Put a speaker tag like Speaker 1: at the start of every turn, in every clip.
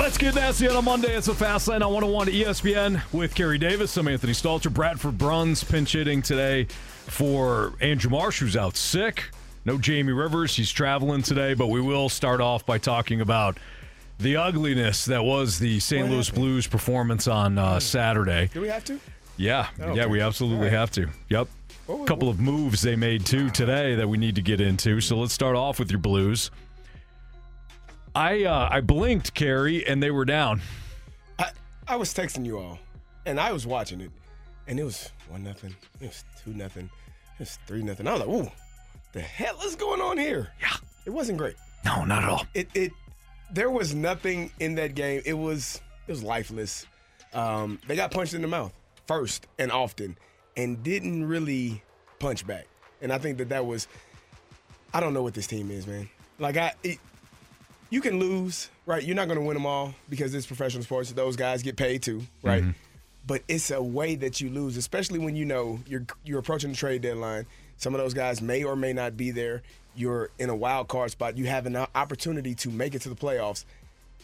Speaker 1: Let's get nasty on a Monday. It's a fast lane on 101 ESPN with Kerry Davis. I'm Anthony Stalter. Bradford Bruns pinch hitting today for Andrew Marsh, who's out sick. No Jamie Rivers. He's traveling today, but we will start off by talking about the ugliness that was the St.
Speaker 2: What
Speaker 1: Louis
Speaker 2: happened?
Speaker 1: Blues performance on uh, Saturday.
Speaker 2: Do we have to?
Speaker 1: Yeah,
Speaker 2: Oh,
Speaker 1: yeah,
Speaker 2: okay.
Speaker 1: we absolutely
Speaker 2: right.
Speaker 1: have to. Yep. A
Speaker 2: was-
Speaker 1: couple of moves they made too today that we need to get into. So let's start off with your Blues. I uh, I blinked, Carrie, and they were down.
Speaker 2: I, I was texting you all, and I was watching it, and it was one nothing. It was two nothing. It was three nothing. I was like, "Ooh, the hell is going on here?"
Speaker 1: Yeah.
Speaker 2: It wasn't great.
Speaker 1: No, not at all.
Speaker 2: It it there was nothing in that game. It was it was lifeless. Um, they got punched in the mouth first and often, and didn't really punch back. And I think that that was. I don't know what this team is, man. Like I. It, you can lose, right? You're not going to win them all because it's professional sports. Those guys get paid too, right? Mm-hmm. But it's a way that you lose, especially when you know you're you're approaching the trade deadline. Some of those guys may or may not be there. You're in a wild card spot. You have an opportunity to make it to the playoffs,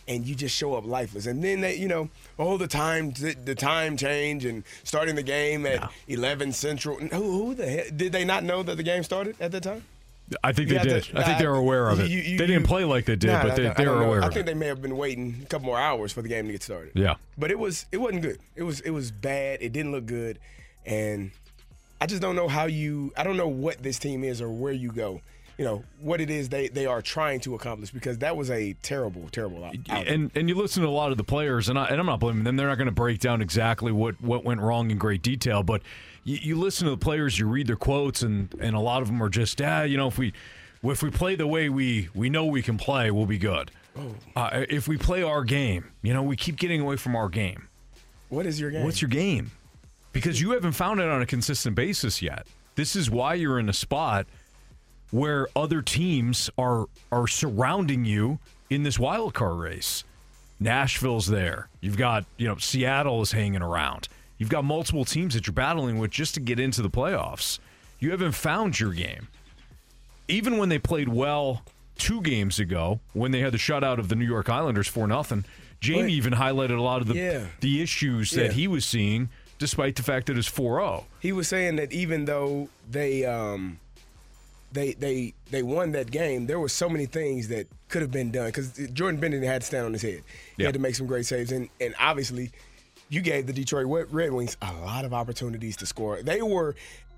Speaker 2: and you just show up lifeless. And then they, you know, oh, the time the time change and starting the game at 11 Central. Who, who the hell did they not know that the game started at that time?
Speaker 1: I think
Speaker 2: You
Speaker 1: they did.
Speaker 2: to-
Speaker 1: I think
Speaker 2: nah,
Speaker 1: they were aware of it.
Speaker 2: you- you-
Speaker 1: they didn't play like they did,
Speaker 2: Nah,
Speaker 1: but they,
Speaker 2: nah,
Speaker 1: they were aware
Speaker 2: I think they may have been waiting a couple more hours for the game to get started.
Speaker 1: Yeah.
Speaker 2: But it was it wasn't good. It was it was bad. It didn't look good, and I just don't know how you. I don't know what this team is or where you go. You know what it is they they are trying to accomplish because that was a terrible terrible out.
Speaker 1: and and you listen to a lot of the players, and I, and I'm not blaming them. They're not going to break down exactly what what went wrong in great detail, but you, you listen to the players, you read their quotes, and and a lot of them are just, ah, you know, if we if we play the way we we know we can play, we'll be good. Uh, if we play our game, you know, we keep getting away from our game.
Speaker 2: what is your game?
Speaker 1: What's your game? Because you haven't found it on a consistent basis yet. This is why you're in a spot where other teams are are surrounding you in this wild card race. Nashville's there. You've got, you know, Seattle is hanging around. You've got multiple teams that you're battling with just to get into the playoffs. You haven't found your game. Even when they played well two games ago, when they had the shutout of the New York Islanders for nothing, Jamie
Speaker 2: But-
Speaker 1: even highlighted a lot of the
Speaker 2: Yeah.
Speaker 1: the issues that
Speaker 2: Yeah.
Speaker 1: he was seeing, despite the fact that it's oh. 4-0.
Speaker 2: he was saying that even though they um they they they won that game, there were so many things that could have been done because Jordan Binnington had to stand on his head. He
Speaker 1: Yeah.
Speaker 2: had to make some great saves, and and obviously, you gave the Detroit Red Wings a lot of opportunities to score. They were.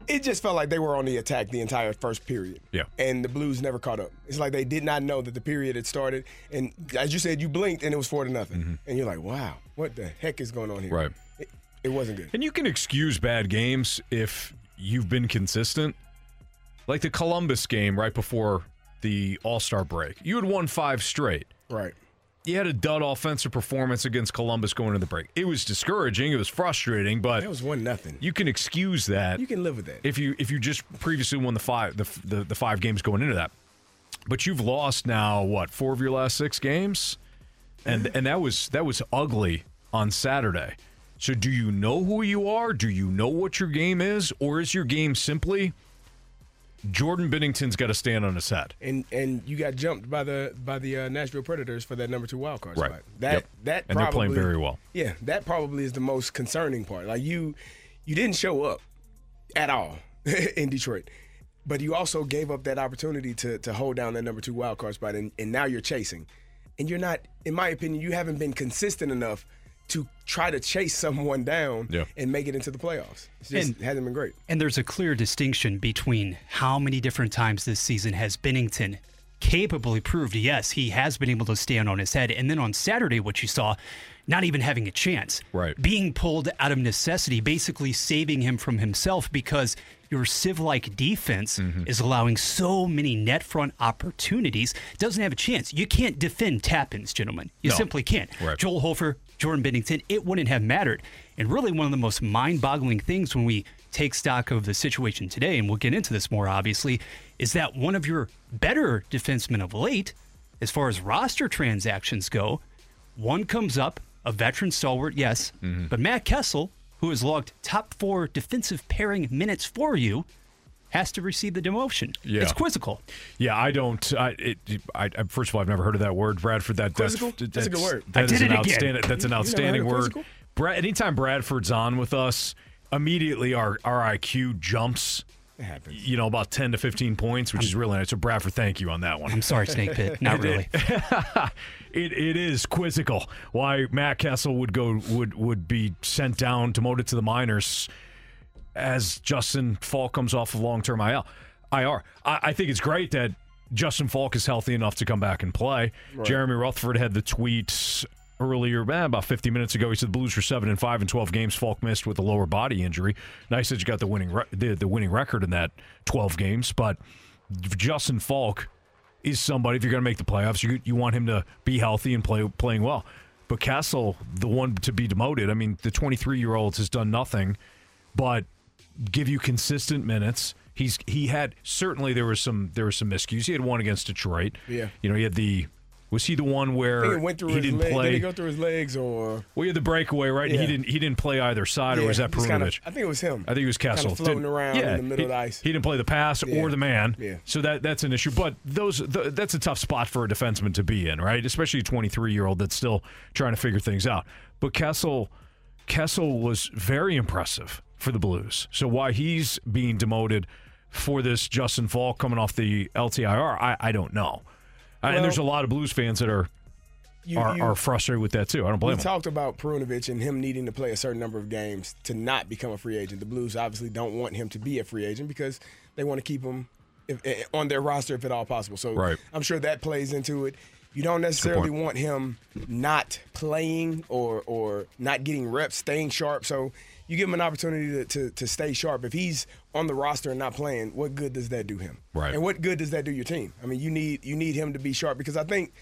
Speaker 2: It just felt like they were on the attack the entire first period.
Speaker 1: Yeah.
Speaker 2: And the Blues never caught up. It's like they did not know that the period had started. And as you said, you blinked and it was four to nothing. And you're like, wow, what the heck is going on here?
Speaker 1: Mm-hmm. Right.
Speaker 2: It, it wasn't good.
Speaker 1: And you can excuse bad games if you've been consistent. Like the Columbus game right before the All Star break. You had won five straight.
Speaker 2: Right.
Speaker 1: You had a dud offensive performance against Columbus going into the break. It was discouraging. It was frustrating, but
Speaker 2: That was one nothing.
Speaker 1: you can excuse that.
Speaker 2: You can live with that.
Speaker 1: if you if you just previously won the five the, the the five games going into that, but you've lost now what four of your last six games, and and that was that was ugly on Saturday. So do you know who you are? Do you know what your game is, or is your game simply Jordan Binnington's got to stand on his head?
Speaker 2: and and you got jumped by the by the uh, Nashville Predators for that number two wild card
Speaker 1: Right.
Speaker 2: spot. That
Speaker 1: Yep.
Speaker 2: that
Speaker 1: And they're playing very well.
Speaker 2: Yeah, that probably is the most concerning part. Like you, you didn't show up at all in Detroit, but you also gave up that opportunity to to hold down that number two wild card spot, and, and now you're chasing, and you're not, in my opinion, you haven't been consistent enough to try to chase someone down
Speaker 1: Yeah.
Speaker 2: and make it into the playoffs. It just
Speaker 3: And-
Speaker 2: hasn't been great.
Speaker 3: And there's a clear distinction between how many different times this season has Binnington capably proved, yes, he has been able to stand on his head. And then on Saturday, what you saw, not even having a chance.
Speaker 1: Right.
Speaker 3: Being pulled out of necessity, basically saving him from himself because your Civ like defense
Speaker 1: Mm-hmm.
Speaker 3: is allowing so many net front opportunities. Doesn't have a chance. You can't defend tap ins, gentlemen. You
Speaker 1: No.
Speaker 3: simply can't.
Speaker 1: Right.
Speaker 3: Joel Hofer, Jordan Binnington, it wouldn't have mattered. And really, one of the most mind boggling things when we take stock of the situation today, and we'll get into this more obviously, is that one of your better defensemen of late, as far as roster transactions go, one comes up, a veteran stalwart, yes,
Speaker 1: Mm-hmm.
Speaker 3: but Matt Kessel, who has logged top four defensive pairing minutes for you, has to receive the demotion.
Speaker 1: Yeah.
Speaker 3: It's quizzical.
Speaker 1: Yeah, I don't. I, it, I, I first of all, I've never heard of that word, Bradford. That that's,
Speaker 2: Quizzical? That's a good word.
Speaker 1: That
Speaker 3: I did
Speaker 1: an
Speaker 3: it again.
Speaker 1: outstanding. That's an outstanding word. Brad, anytime Bradford's on with us, immediately our our IQ jumps.
Speaker 2: It happens.
Speaker 1: You know, about ten to fifteen points, which is really nice. So Bradford, thank you on that one.
Speaker 3: I'm sorry, Snake Pit. Not really.
Speaker 1: it, it is quizzical why Matt Kessel would go would would be sent down demoted to the minors as Justin Faulk comes off of long term IL. IR. I, I think it's great that Justin Faulk is healthy enough to come back and play. Jeremy Rutherford had the tweets earlier, eh, about 50 minutes ago. He said the Blues were seven and five in 12 games. Faulk missed with a lower body injury. Nice that you got the winning re- the, the winning record in that 12 games, but Justin Faulk is somebody. If you're going to make the playoffs, you you want him to be healthy and play playing well. But Kessel, the one to be demoted. I mean, the 23 year old has done nothing but give you consistent minutes. He's he had certainly there was some there was some miscues. He had one against Detroit.
Speaker 2: Yeah.
Speaker 1: you know he had the was he the one where
Speaker 2: he, went through
Speaker 1: he
Speaker 2: his
Speaker 1: didn't
Speaker 2: leg.
Speaker 1: play?
Speaker 2: Did it go through his legs or?
Speaker 1: well, he had the breakaway right. and He didn't he didn't play either side, or was that
Speaker 2: just kinda-
Speaker 1: Perunovich?
Speaker 2: I think it was him.
Speaker 1: I think it was Kessel.
Speaker 2: Kinda floating
Speaker 1: Didn't-
Speaker 2: around in the middle
Speaker 1: he,
Speaker 2: of the ice.
Speaker 1: He didn't play the pass
Speaker 2: Yeah.
Speaker 1: or the man.
Speaker 2: Yeah.
Speaker 1: So that that's an issue. But those th- that's a tough spot for a defenseman to be in, right? Especially a 23 year old that's still trying to figure things out. But Kessel Kessel was very impressive for the Blues. So why he's being demoted for this Justin Faulk coming off the LTIR, I, I don't know. Uh, and there's a lot of Blues fans that are
Speaker 2: You,
Speaker 1: are,
Speaker 2: you-
Speaker 1: are frustrated with that too. I don't
Speaker 2: we
Speaker 1: blame them.
Speaker 2: talked about Perunovich and him needing to play a certain number of games to not become a free agent. The Blues obviously don't want him to be a free agent because they want to keep him if, eh, on their roster if at all possible. So
Speaker 1: Right.
Speaker 2: I'm sure that plays into it. You don't necessarily want him not playing or or not getting reps, staying sharp. So you give him an opportunity to, to, to stay sharp. If he's on the roster and not playing, what good does that do him?
Speaker 1: Right.
Speaker 2: And what good does that do your team? I mean, you need you need him to be sharp because I think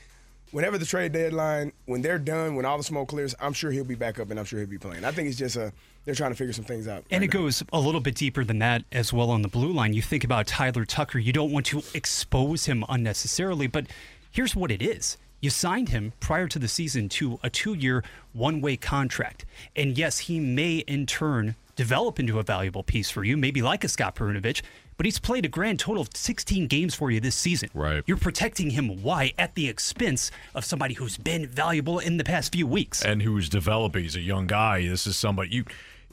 Speaker 2: whenever the trade deadline, when they're done, when all the smoke clears, I'm sure he'll be back up and I'm sure he'll be playing. I think it's just a they're trying to figure some things out.
Speaker 3: And
Speaker 2: right
Speaker 3: it
Speaker 2: now.
Speaker 3: goes a little bit deeper than that as well on the blue line. You think about Tyler Tucker, you don't want to expose him unnecessarily, but here's what it is. You signed him prior to the season to a two year, one way contract. And yes, he may in turn develop into a valuable piece for you, maybe like a Scott Perunovich, but he's played a grand total of 16 games for you this season.
Speaker 1: Right.
Speaker 3: You're protecting him. Why? At the expense of somebody who's been valuable in the past few weeks.
Speaker 1: and who's developing. He's a young guy. This is somebody you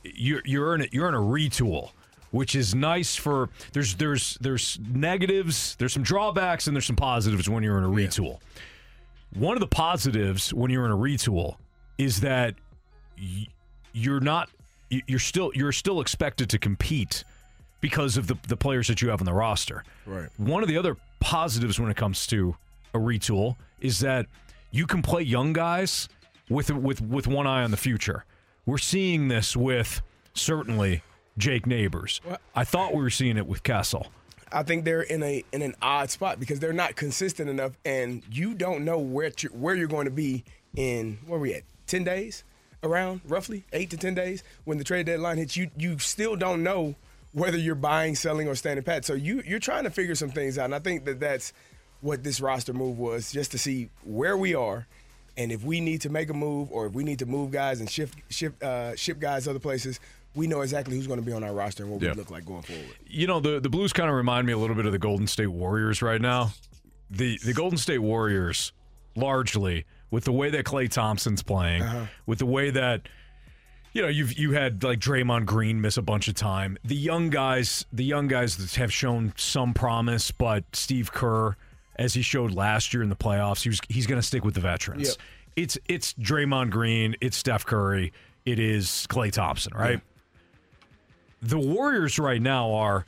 Speaker 1: you're you're in a, you're in a retool, which is nice for there's there's there's negatives, there's some drawbacks, and there's some positives when you're in a retool. One of the positives when you're in a retool is that you're not you're still you're still expected to compete because of the the players that you have on the roster.
Speaker 2: Right.
Speaker 1: One of the other positives when it comes to a retool is that you can play young guys with with with one eye on the future. We're seeing this with certainly Jake Neighbours. I thought we were seeing it with Kessel.
Speaker 2: I think they're in a in an odd spot because they're not consistent enough, and you don't know where to, where you're going to be in where we at ten days, around roughly eight to ten days when the trade deadline hits. You you still don't know whether you're buying, selling, or standing pat. So you you're trying to figure some things out, and I think that that's what this roster move was, just to see where we are. And if we need to make a move, or if we need to move guys and shift, shift, uh, ship guys other places, we know exactly who's going to be on our roster and what
Speaker 1: Yeah.
Speaker 2: we look like going forward.
Speaker 1: You know, the the Blues kind of remind me a little bit of the Golden State Warriors right now. The the Golden State Warriors largely with the way that Klay Thompson's playing, uh-huh. with the way that you know, you've you had like Draymond Green miss a bunch of time. The young guys, the young guys have shown some promise, but Steve Kerr, as he showed last year in the playoffs, he was, he's going to stick with the veterans.
Speaker 2: Yep.
Speaker 1: It's it's Draymond Green, it's Steph Curry, it is Klay Thompson, right? The Warriors right now are,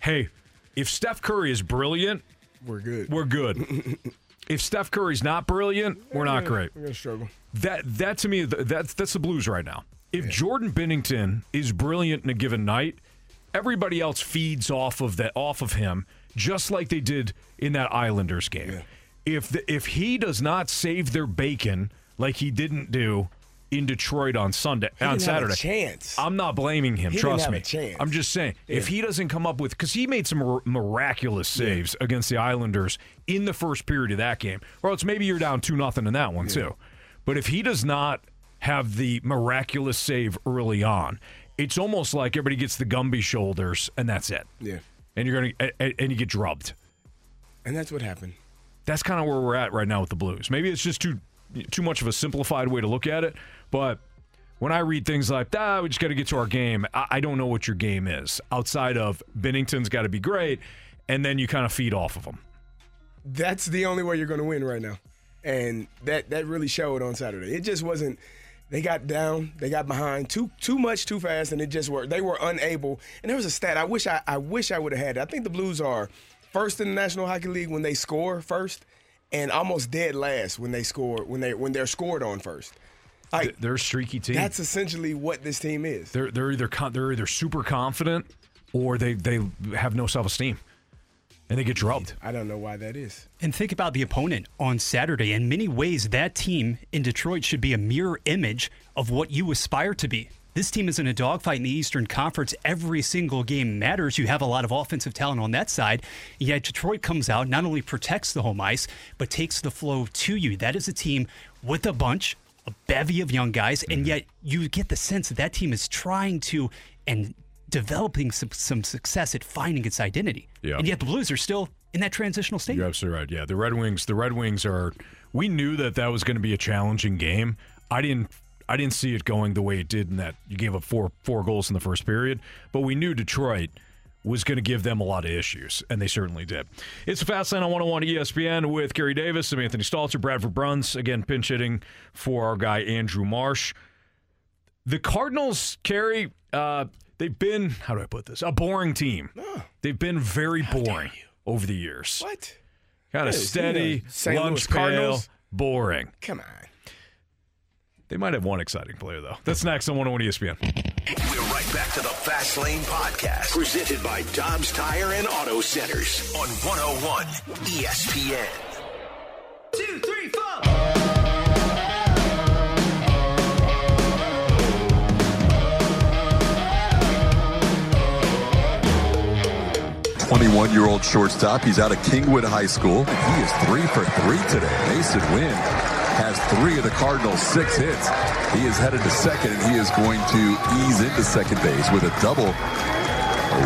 Speaker 1: hey, if Steph Curry is brilliant,
Speaker 2: we're good.
Speaker 1: we're good. if Steph Curry's not brilliant, we're not great.
Speaker 2: We're gonna struggle.
Speaker 1: That that to me that's that's the Blues right now. If Jordan Binnington is brilliant in a given night, everybody else feeds off of that off of him just like they did in that Islanders game. If the, if he does not save their bacon like he didn't do in Detroit on Sunday on
Speaker 2: have a
Speaker 1: Saturday,
Speaker 2: chance.
Speaker 1: I'm not blaming him.
Speaker 2: He
Speaker 1: trust me.
Speaker 2: a chance.
Speaker 1: I'm just saying if he doesn't come up with because he made some mir- miraculous saves against the Islanders in the first period of that game, or else maybe you're down two nothing in that one too. But if he does not have the miraculous save early on, it's almost like everybody gets the Gumby shoulders and that's it.
Speaker 2: Yeah,
Speaker 1: And you're gonna a- a- and you get drubbed.
Speaker 2: and that's what happened.
Speaker 1: That's kind of where we're at right now with the Blues. Maybe it's just too too much of a simplified way to look at it, but when I read things like that, we just got to get to our game. I, I don't know what your game is outside of Binnington's got to be great, and then you kind of feed off of them.
Speaker 2: That's the only way you're going to win right now, and that that really showed on Saturday. It just wasn't. They got down, they got behind too too much too fast, and it just worked. They were unable. And there was a stat I wish I I wish I would have had. it. I think the Blues are first in the National Hockey League when they score first, and almost dead last when they score when they when they're scored on first. Like
Speaker 1: They're a streaky team.
Speaker 2: that's essentially what this team is.
Speaker 1: they're they're either con- they're either super confident or they they have no self esteem, and they get drubbed.
Speaker 2: I don't know why that is.
Speaker 3: And think about the opponent on Saturday. In many ways, that team in Detroit should be a mirror image of what you aspire to be. This team is in a dogfight in the Eastern Conference. Every single game matters. You have a lot of offensive talent on that side. Yet Detroit comes out, not only protects the home ice, but takes the flow to you. That is a team with a bunch, a bevy of young guys, and mm-hmm. yet you get the sense that that team is trying to and developing some, some success at finding its identity.
Speaker 1: Yeah.
Speaker 3: And yet the Blues are still in that transitional state.
Speaker 1: You're absolutely right. Yeah, the Red Wings. The Red Wings are. We knew that that was going to be a challenging game. I didn't. I didn't see it going the way it did in that you gave up four four goals in the first period, but we knew Detroit was going to give them a lot of issues, and they certainly did. It's a fast line on 101 ESPN with Kerry Davis, I'm Anthony Stalter, Bradford Bruns, again pinch hitting for our guy Andrew Marsh. The Cardinals, Carrie, uh, they've been how do I put this? A boring team. They've been very boring over the years.
Speaker 2: What?
Speaker 1: Kind of steady,
Speaker 2: Louis
Speaker 1: lunch pail,
Speaker 2: Cardinals.
Speaker 1: boring.
Speaker 2: Come on.
Speaker 1: They might have one exciting player though. That's next on 101 ESPN.
Speaker 4: We're right back to the Fast Lane Podcast, presented by Dobbs Tire and Auto Centers on 101 ESPN. Two, three, four.
Speaker 5: 21-year-old shortstop. He's out of Kingwood High School. He is three for three today. Masyn Winn has three of the Cardinals' six hits. He is headed to second, and he is going to ease into second base with a double.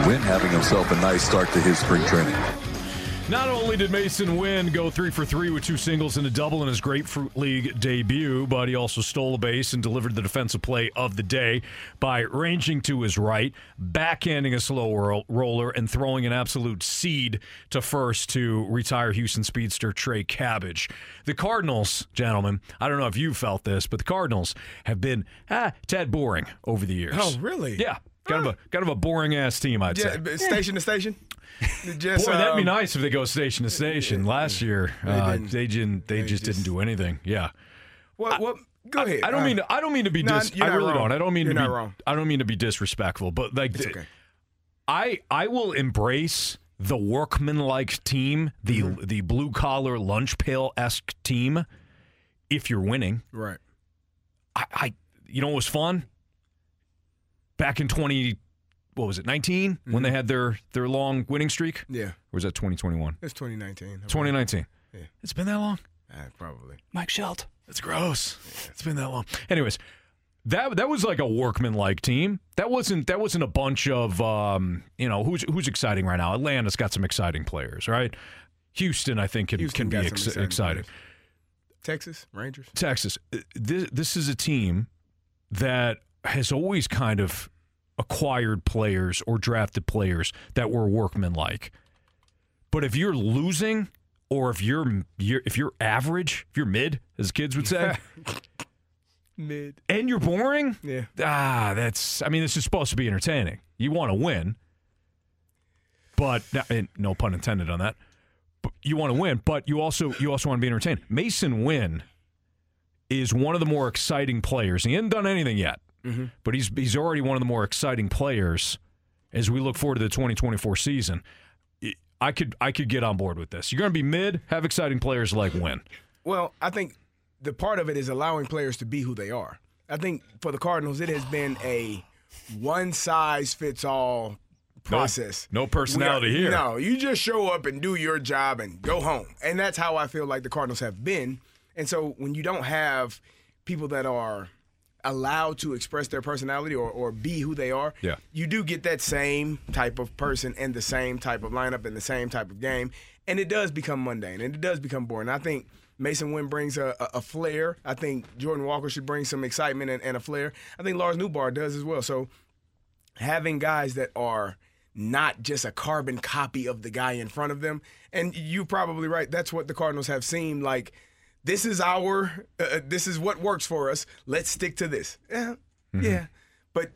Speaker 5: Winn having himself a nice start to his spring training.
Speaker 1: Not only did Masyn Winn go three for three with two singles and a double in his Grapefruit League debut, but he also stole a base and delivered the defensive play of the day by ranging to his right, backhanding a slow roll- roller, and throwing an absolute seed to first to retire Houston speedster Trey Cabbage. The Cardinals, gentlemen, I don't know if you felt this, but the Cardinals have been ah, tad boring over the years.
Speaker 2: Oh, really?
Speaker 1: Yeah. Kind of a kind of a boring ass team, I'd say.
Speaker 2: Yeah, but station to station. Just,
Speaker 1: Boy, that'd be
Speaker 2: um,
Speaker 1: nice if they go station to station. Last year, uh,
Speaker 2: didn't.
Speaker 1: they didn't. They,
Speaker 2: They
Speaker 1: just,
Speaker 2: just-
Speaker 1: didn't do anything. Yeah.
Speaker 2: What? What? Go ahead.
Speaker 1: I don't
Speaker 2: Uh,
Speaker 1: mean. To, I don't mean to be.
Speaker 2: No,
Speaker 1: dis-
Speaker 2: you're
Speaker 1: I really
Speaker 2: wrong.
Speaker 1: don't. I don't mean
Speaker 2: You're
Speaker 1: to
Speaker 2: not
Speaker 1: be.
Speaker 2: wrong.
Speaker 1: I don't mean to be disrespectful, but like, th-
Speaker 2: okay.
Speaker 1: I I will embrace the workmanlike team, the
Speaker 2: Mm-hmm.
Speaker 1: the blue collar lunch pail esque team, if you're winning.
Speaker 2: Right.
Speaker 1: I, I you know what was fun? Back in twenty, what was it, 19 when they had their their long winning streak?
Speaker 2: Yeah.
Speaker 1: Or was that twenty twenty one?
Speaker 2: It's 2019.
Speaker 1: 2019.
Speaker 2: Yeah.
Speaker 1: It's been that long.
Speaker 2: Uh, probably.
Speaker 3: Mike Shildt.
Speaker 1: That's gross. It's been that long. Anyways, that that was like a workman-like team. That wasn't that wasn't a bunch of um, you know who's who's exciting right now. Atlanta's got some exciting players, right? Houston, I think, can,
Speaker 2: Houston
Speaker 1: can be ex-
Speaker 2: exciting
Speaker 1: exciting.
Speaker 2: Texas Rangers.
Speaker 1: Texas, this this is a team that has always kind of acquired players or drafted players that were workmanlike. But if you're losing, or if you're, you're if you're average, if you're mid, as kids would say.
Speaker 2: Mid.
Speaker 1: and you're boring,
Speaker 2: Yeah.
Speaker 1: ah, that's. I mean, this is supposed to be entertaining. You want to win, but and no pun intended on that. But you want to win, but you also you also want to be entertained. Masyn Winn is one of the more exciting players. He hasn't done anything yet, Mm-hmm. but he's he's already one of the more exciting players as we look forward to the 2024 season. I could I could get on board with this. You're going to be mid, have exciting players like Winn.
Speaker 2: Well, I think the part of it is allowing players to be who they are. I think for the Cardinals, it has been a one size fits all process.
Speaker 1: no personality
Speaker 2: are-
Speaker 1: here.
Speaker 2: No, you just show up and do your job and go home. And that's how I feel like the Cardinals have been. And so when you don't have people that are allowed to express their personality or, or be who they are,
Speaker 1: Yeah.
Speaker 2: you do get that same type of person and the same type of lineup and the same type of game. And it does become mundane and it does become boring. I think Masyn Winn brings a, a, a flair. I think Jordan Walker should bring some excitement and, and a flair. I think Lars Nootbaar does as well. So having guys that are not just a carbon copy of the guy in front of them. And you're probably right. That's what the Cardinals have seemed like. This is our, uh, uh, this is what works for us. Let's stick to this. Yeah, mm-hmm. yeah. But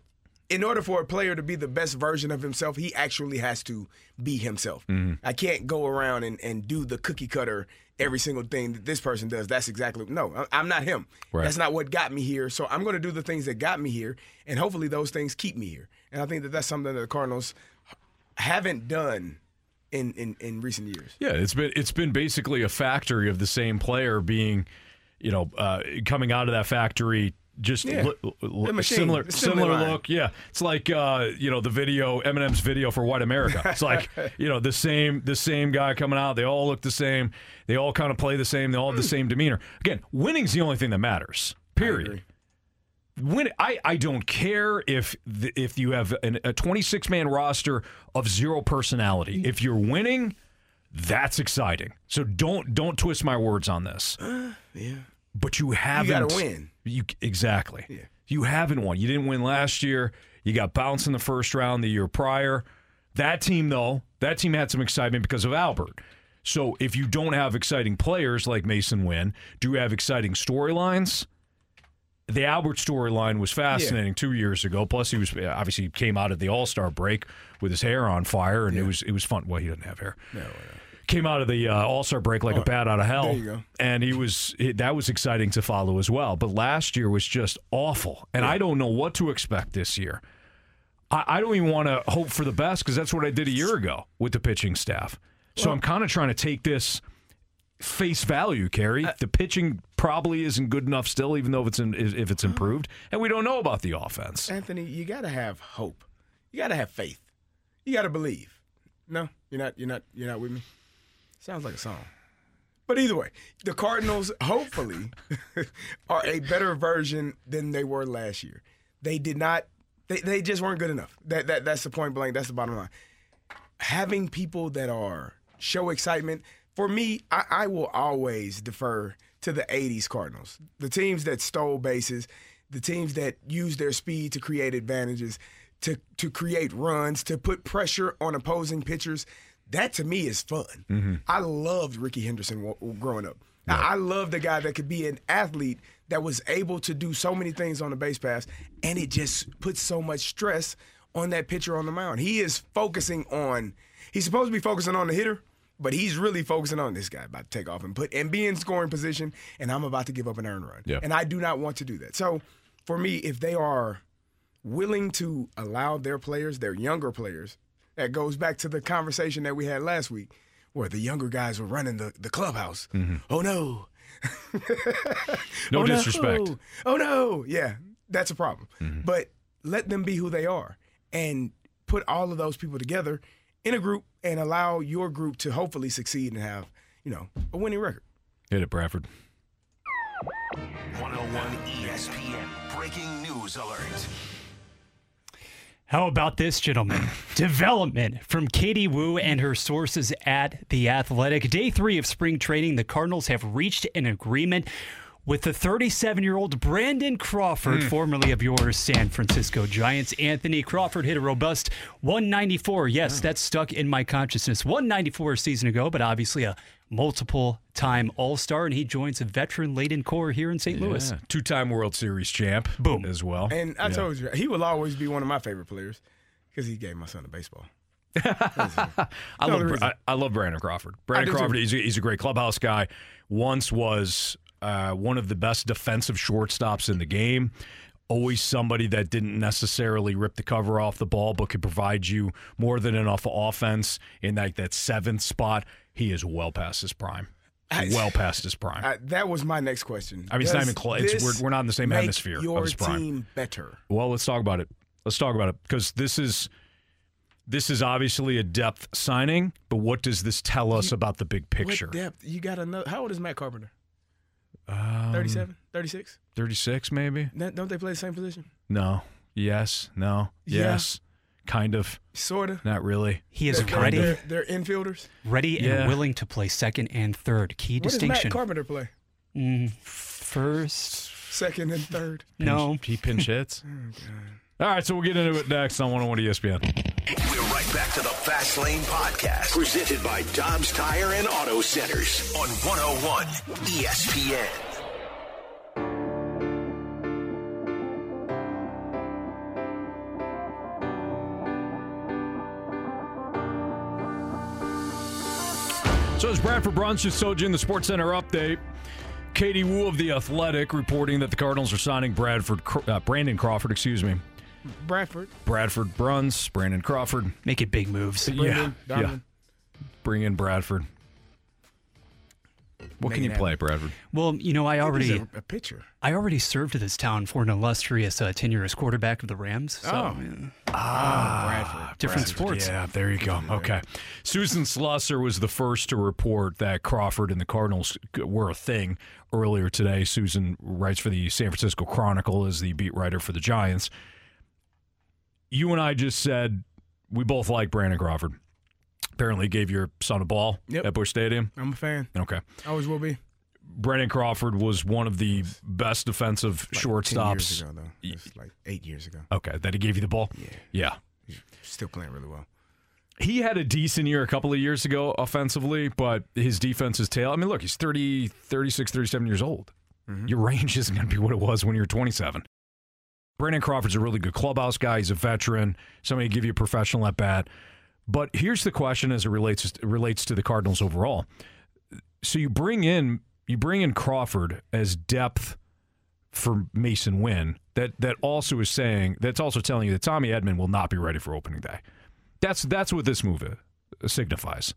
Speaker 2: in order for a player to be the best version of himself, he actually has to be himself. Mm-hmm. I can't go around and, and do the cookie cutter every single thing that this person does. That's exactly no. I'm not him.
Speaker 1: Right.
Speaker 2: That's not what got me here. So I'm going to do the things that got me here, and hopefully those things keep me here. And I think that that's something that the Cardinals haven't done in in, in recent years.
Speaker 1: Yeah, it's been it's been basically a factory of the same player being, you know, uh, coming out of that factory just
Speaker 2: Yeah.
Speaker 1: li- li-
Speaker 2: The machine,
Speaker 1: similar similar
Speaker 2: line.
Speaker 1: look. Yeah, it's like uh, you know the video Eminem's video for White America. It's like you know the same the same guy coming out. They all look the same. They all kind of play the same. They all have the same demeanor. Again, winning's the only thing that matters. Period. Win, I, I don't care if the, if you have an, a 26 man roster of zero personality. Mm. If you're winning, that's exciting. So don't don't twist my words on this.
Speaker 2: Yeah.
Speaker 1: But you haven't.
Speaker 2: gotta win.
Speaker 1: You exactly. Yeah. You haven't won. You didn't win last year. You got bounced in the first round the year prior. That team though, that team had some excitement because of Albert. So if you don't have exciting players like Masyn Winn, do you have exciting storylines? The Albert storyline was fascinating two years ago. Plus, he was obviously he came out of the All Star break with his hair on fire, and it was it was fun. Well, he doesn't have hair. Came out of the uh, All Star break like a bat out of hell,
Speaker 2: Oh, there you go.
Speaker 1: and he was it, that was exciting to follow as well. But last year was just awful, and I don't know what to expect this year. I, I don't even want to hope for the best because that's what I did a year ago with the pitching staff. So I'm kind of trying to take this face value, Kerry. Uh, the pitching probably isn't good enough still, even though if it's in, if it's improved, and we don't know about the offense.
Speaker 2: Anthony, you got to have hope. You got to have faith. You got to believe. No, you're not. You're not. You're not with me. Sounds like a song. But either way, the Cardinals hopefully are a better version than they were last year. They did not. They, they just weren't good enough. That, that that's the point blank. That's the bottom line. Having people that are show excitement for me, I, I will always defer to the '80s Cardinals, the teams that stole bases, the teams that used their speed to create advantages, to to create runs, to put pressure on opposing pitchers. That to me is fun. Mm-hmm. I loved Rickey Henderson wa- growing up. I I loved the guy that could be an athlete that was able to do so many things on the base pass, and it just puts so much stress on that pitcher on the mound. He is focusing on. He's supposed to be focusing on the hitter, but he's really focusing on this guy about to take off and put and be in scoring position, and I'm about to give up an earned run.
Speaker 1: Yeah.
Speaker 2: And I do not want to do that. So for me, if they are willing to allow their players, their younger players, that goes back to the conversation that we had last week, where the younger guys were running the, the clubhouse. Oh no.
Speaker 1: No
Speaker 2: oh,
Speaker 1: disrespect.
Speaker 2: No. Oh no. Yeah, that's a problem.
Speaker 1: Mm-hmm.
Speaker 2: But let them be who they are and put all of those people together in a group and allow your group to hopefully succeed and have, you know, a winning record.
Speaker 1: Hit it, Bradford.
Speaker 4: 101 ESPN breaking news alert.
Speaker 3: How about this, gentlemen? Development from Katie Woo and her sources at The Athletic. Day three of spring training, the Cardinals have reached an agreement with the 37 year old Brandon Crawford, mm. formerly of your San Francisco Giants. Anthony Crawford hit a robust 194. Yes, that's stuck in my consciousness. 194 a season ago, but obviously a multiple time All Star, and he joins a veteran laden core here in St. Louis.
Speaker 1: Two-time World Series champ.
Speaker 3: Boom.
Speaker 1: as well.
Speaker 2: And I
Speaker 1: Yeah.
Speaker 2: told you, he will always be one of my favorite players because he gave my son a baseball.
Speaker 1: I
Speaker 2: No,
Speaker 1: love
Speaker 2: there
Speaker 1: Bra-
Speaker 2: isn't.
Speaker 1: I, I love Brandon Crawford. Brandon. Crawford, he's a, he's a great clubhouse guy. Once was uh, one of the best defensive shortstops in the game. Always somebody that didn't necessarily rip the cover off the ball, but could provide you more than enough offense in like that seventh spot. He is well past his prime. Well past his prime.
Speaker 2: Uh, that was my next question.
Speaker 1: I mean, it's not even close. We're- we're not in the same hemisphere of his prime.
Speaker 2: team better.
Speaker 1: Well, let's talk about it. Let's talk about it because this is this is obviously a depth signing, but what does this tell us about the big picture?
Speaker 2: What depth? You got know. How old is Matt Carpenter?
Speaker 1: Um,
Speaker 2: 37, 36.
Speaker 1: 36 maybe?
Speaker 2: Don't they play the same position?
Speaker 1: No. Yes. No.
Speaker 2: Yeah.
Speaker 1: Yes. Kind of.
Speaker 2: Sort of.
Speaker 1: Not really.
Speaker 3: He is
Speaker 2: They're,
Speaker 3: ready,
Speaker 2: they're, they're infielders.
Speaker 3: ready
Speaker 1: Yeah.
Speaker 3: and willing to play second and third. Key
Speaker 2: What does
Speaker 3: distinction.
Speaker 2: Matt Carpenter play?
Speaker 3: Mm, first,
Speaker 2: Second and third.
Speaker 3: no.
Speaker 1: He pinch hits. All right, so we'll get into it next on 101 ESPN.
Speaker 4: We're right back to the Fast Lane Podcast, presented by Dobbs Tire and Auto Centers on 101 ESPN.
Speaker 1: So as Bradford Bruns just told you in the Sports Center update, Katie Woo of The Athletic reporting that the Cardinals are signing Bradford, uh, Brandon Crawford, excuse me.
Speaker 2: Bradford.
Speaker 1: Bradford Bruns, Brandon Crawford.
Speaker 3: Making big moves.
Speaker 1: Yeah,
Speaker 2: Brendan,
Speaker 1: yeah. Bring in Bradford. What can you
Speaker 2: it
Speaker 1: play, Bradford?
Speaker 3: Well, you know, I already,
Speaker 2: a, a pitcher.
Speaker 3: I already served to this town for an illustrious uh, tenure as quarterback of the Rams. So,
Speaker 2: Oh.
Speaker 3: yeah.
Speaker 2: Bradford.
Speaker 3: different sports.
Speaker 1: Yeah, there you go. Okay. Susan Slusser was the first to report that Crawford and the Cardinals were a thing earlier today. Susan writes for the San Francisco Chronicle as the beat writer for the Giants. You and I just said we both like Brandon Crawford. Apparently gave your son a ball
Speaker 2: Yep.
Speaker 1: at Busch Stadium.
Speaker 2: I'm a fan.
Speaker 1: Okay.
Speaker 2: Always will be.
Speaker 1: Brandon Crawford was one of the best defensive
Speaker 2: Like
Speaker 1: shortstops.
Speaker 2: years ago, though. It's like eight years ago.
Speaker 1: Okay, that he gave you the ball?
Speaker 2: Yeah.
Speaker 1: Yeah.
Speaker 2: Still playing really well.
Speaker 1: he had a decent year a couple of years ago offensively, but his defense is tail. I mean, look, he's 30, 36, 37 years old. Mm-hmm. Your range isn't going to be what it was when you were 27. Brandon Crawford's a really good clubhouse guy. He's a veteran, somebody give you a professional at bat. But here's the question as it relates relates to the Cardinals overall. So you bring in you bring in Crawford as depth for Masyn Winn. That that also is saying that's also telling you that Tommy Edman will not be ready for opening day. That's that's what this move uh, signifies.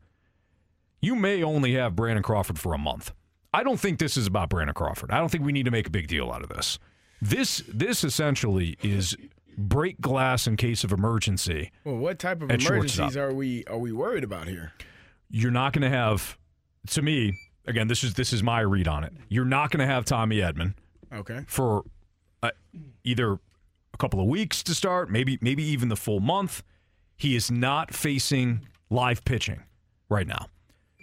Speaker 1: You may only have Brandon Crawford for a month. I don't think this is about Brandon Crawford. I don't think we need to make a big deal out of this. This this essentially is break glass in case of emergency.
Speaker 2: Well, what type of emergencies are we are we worried about here?
Speaker 1: You're not going to have to me again this is this is my read on it. You're not going to have Tommy Edman
Speaker 2: Okay.
Speaker 1: for uh, either a couple of weeks to start, maybe maybe even the full month. He is not facing live pitching right now.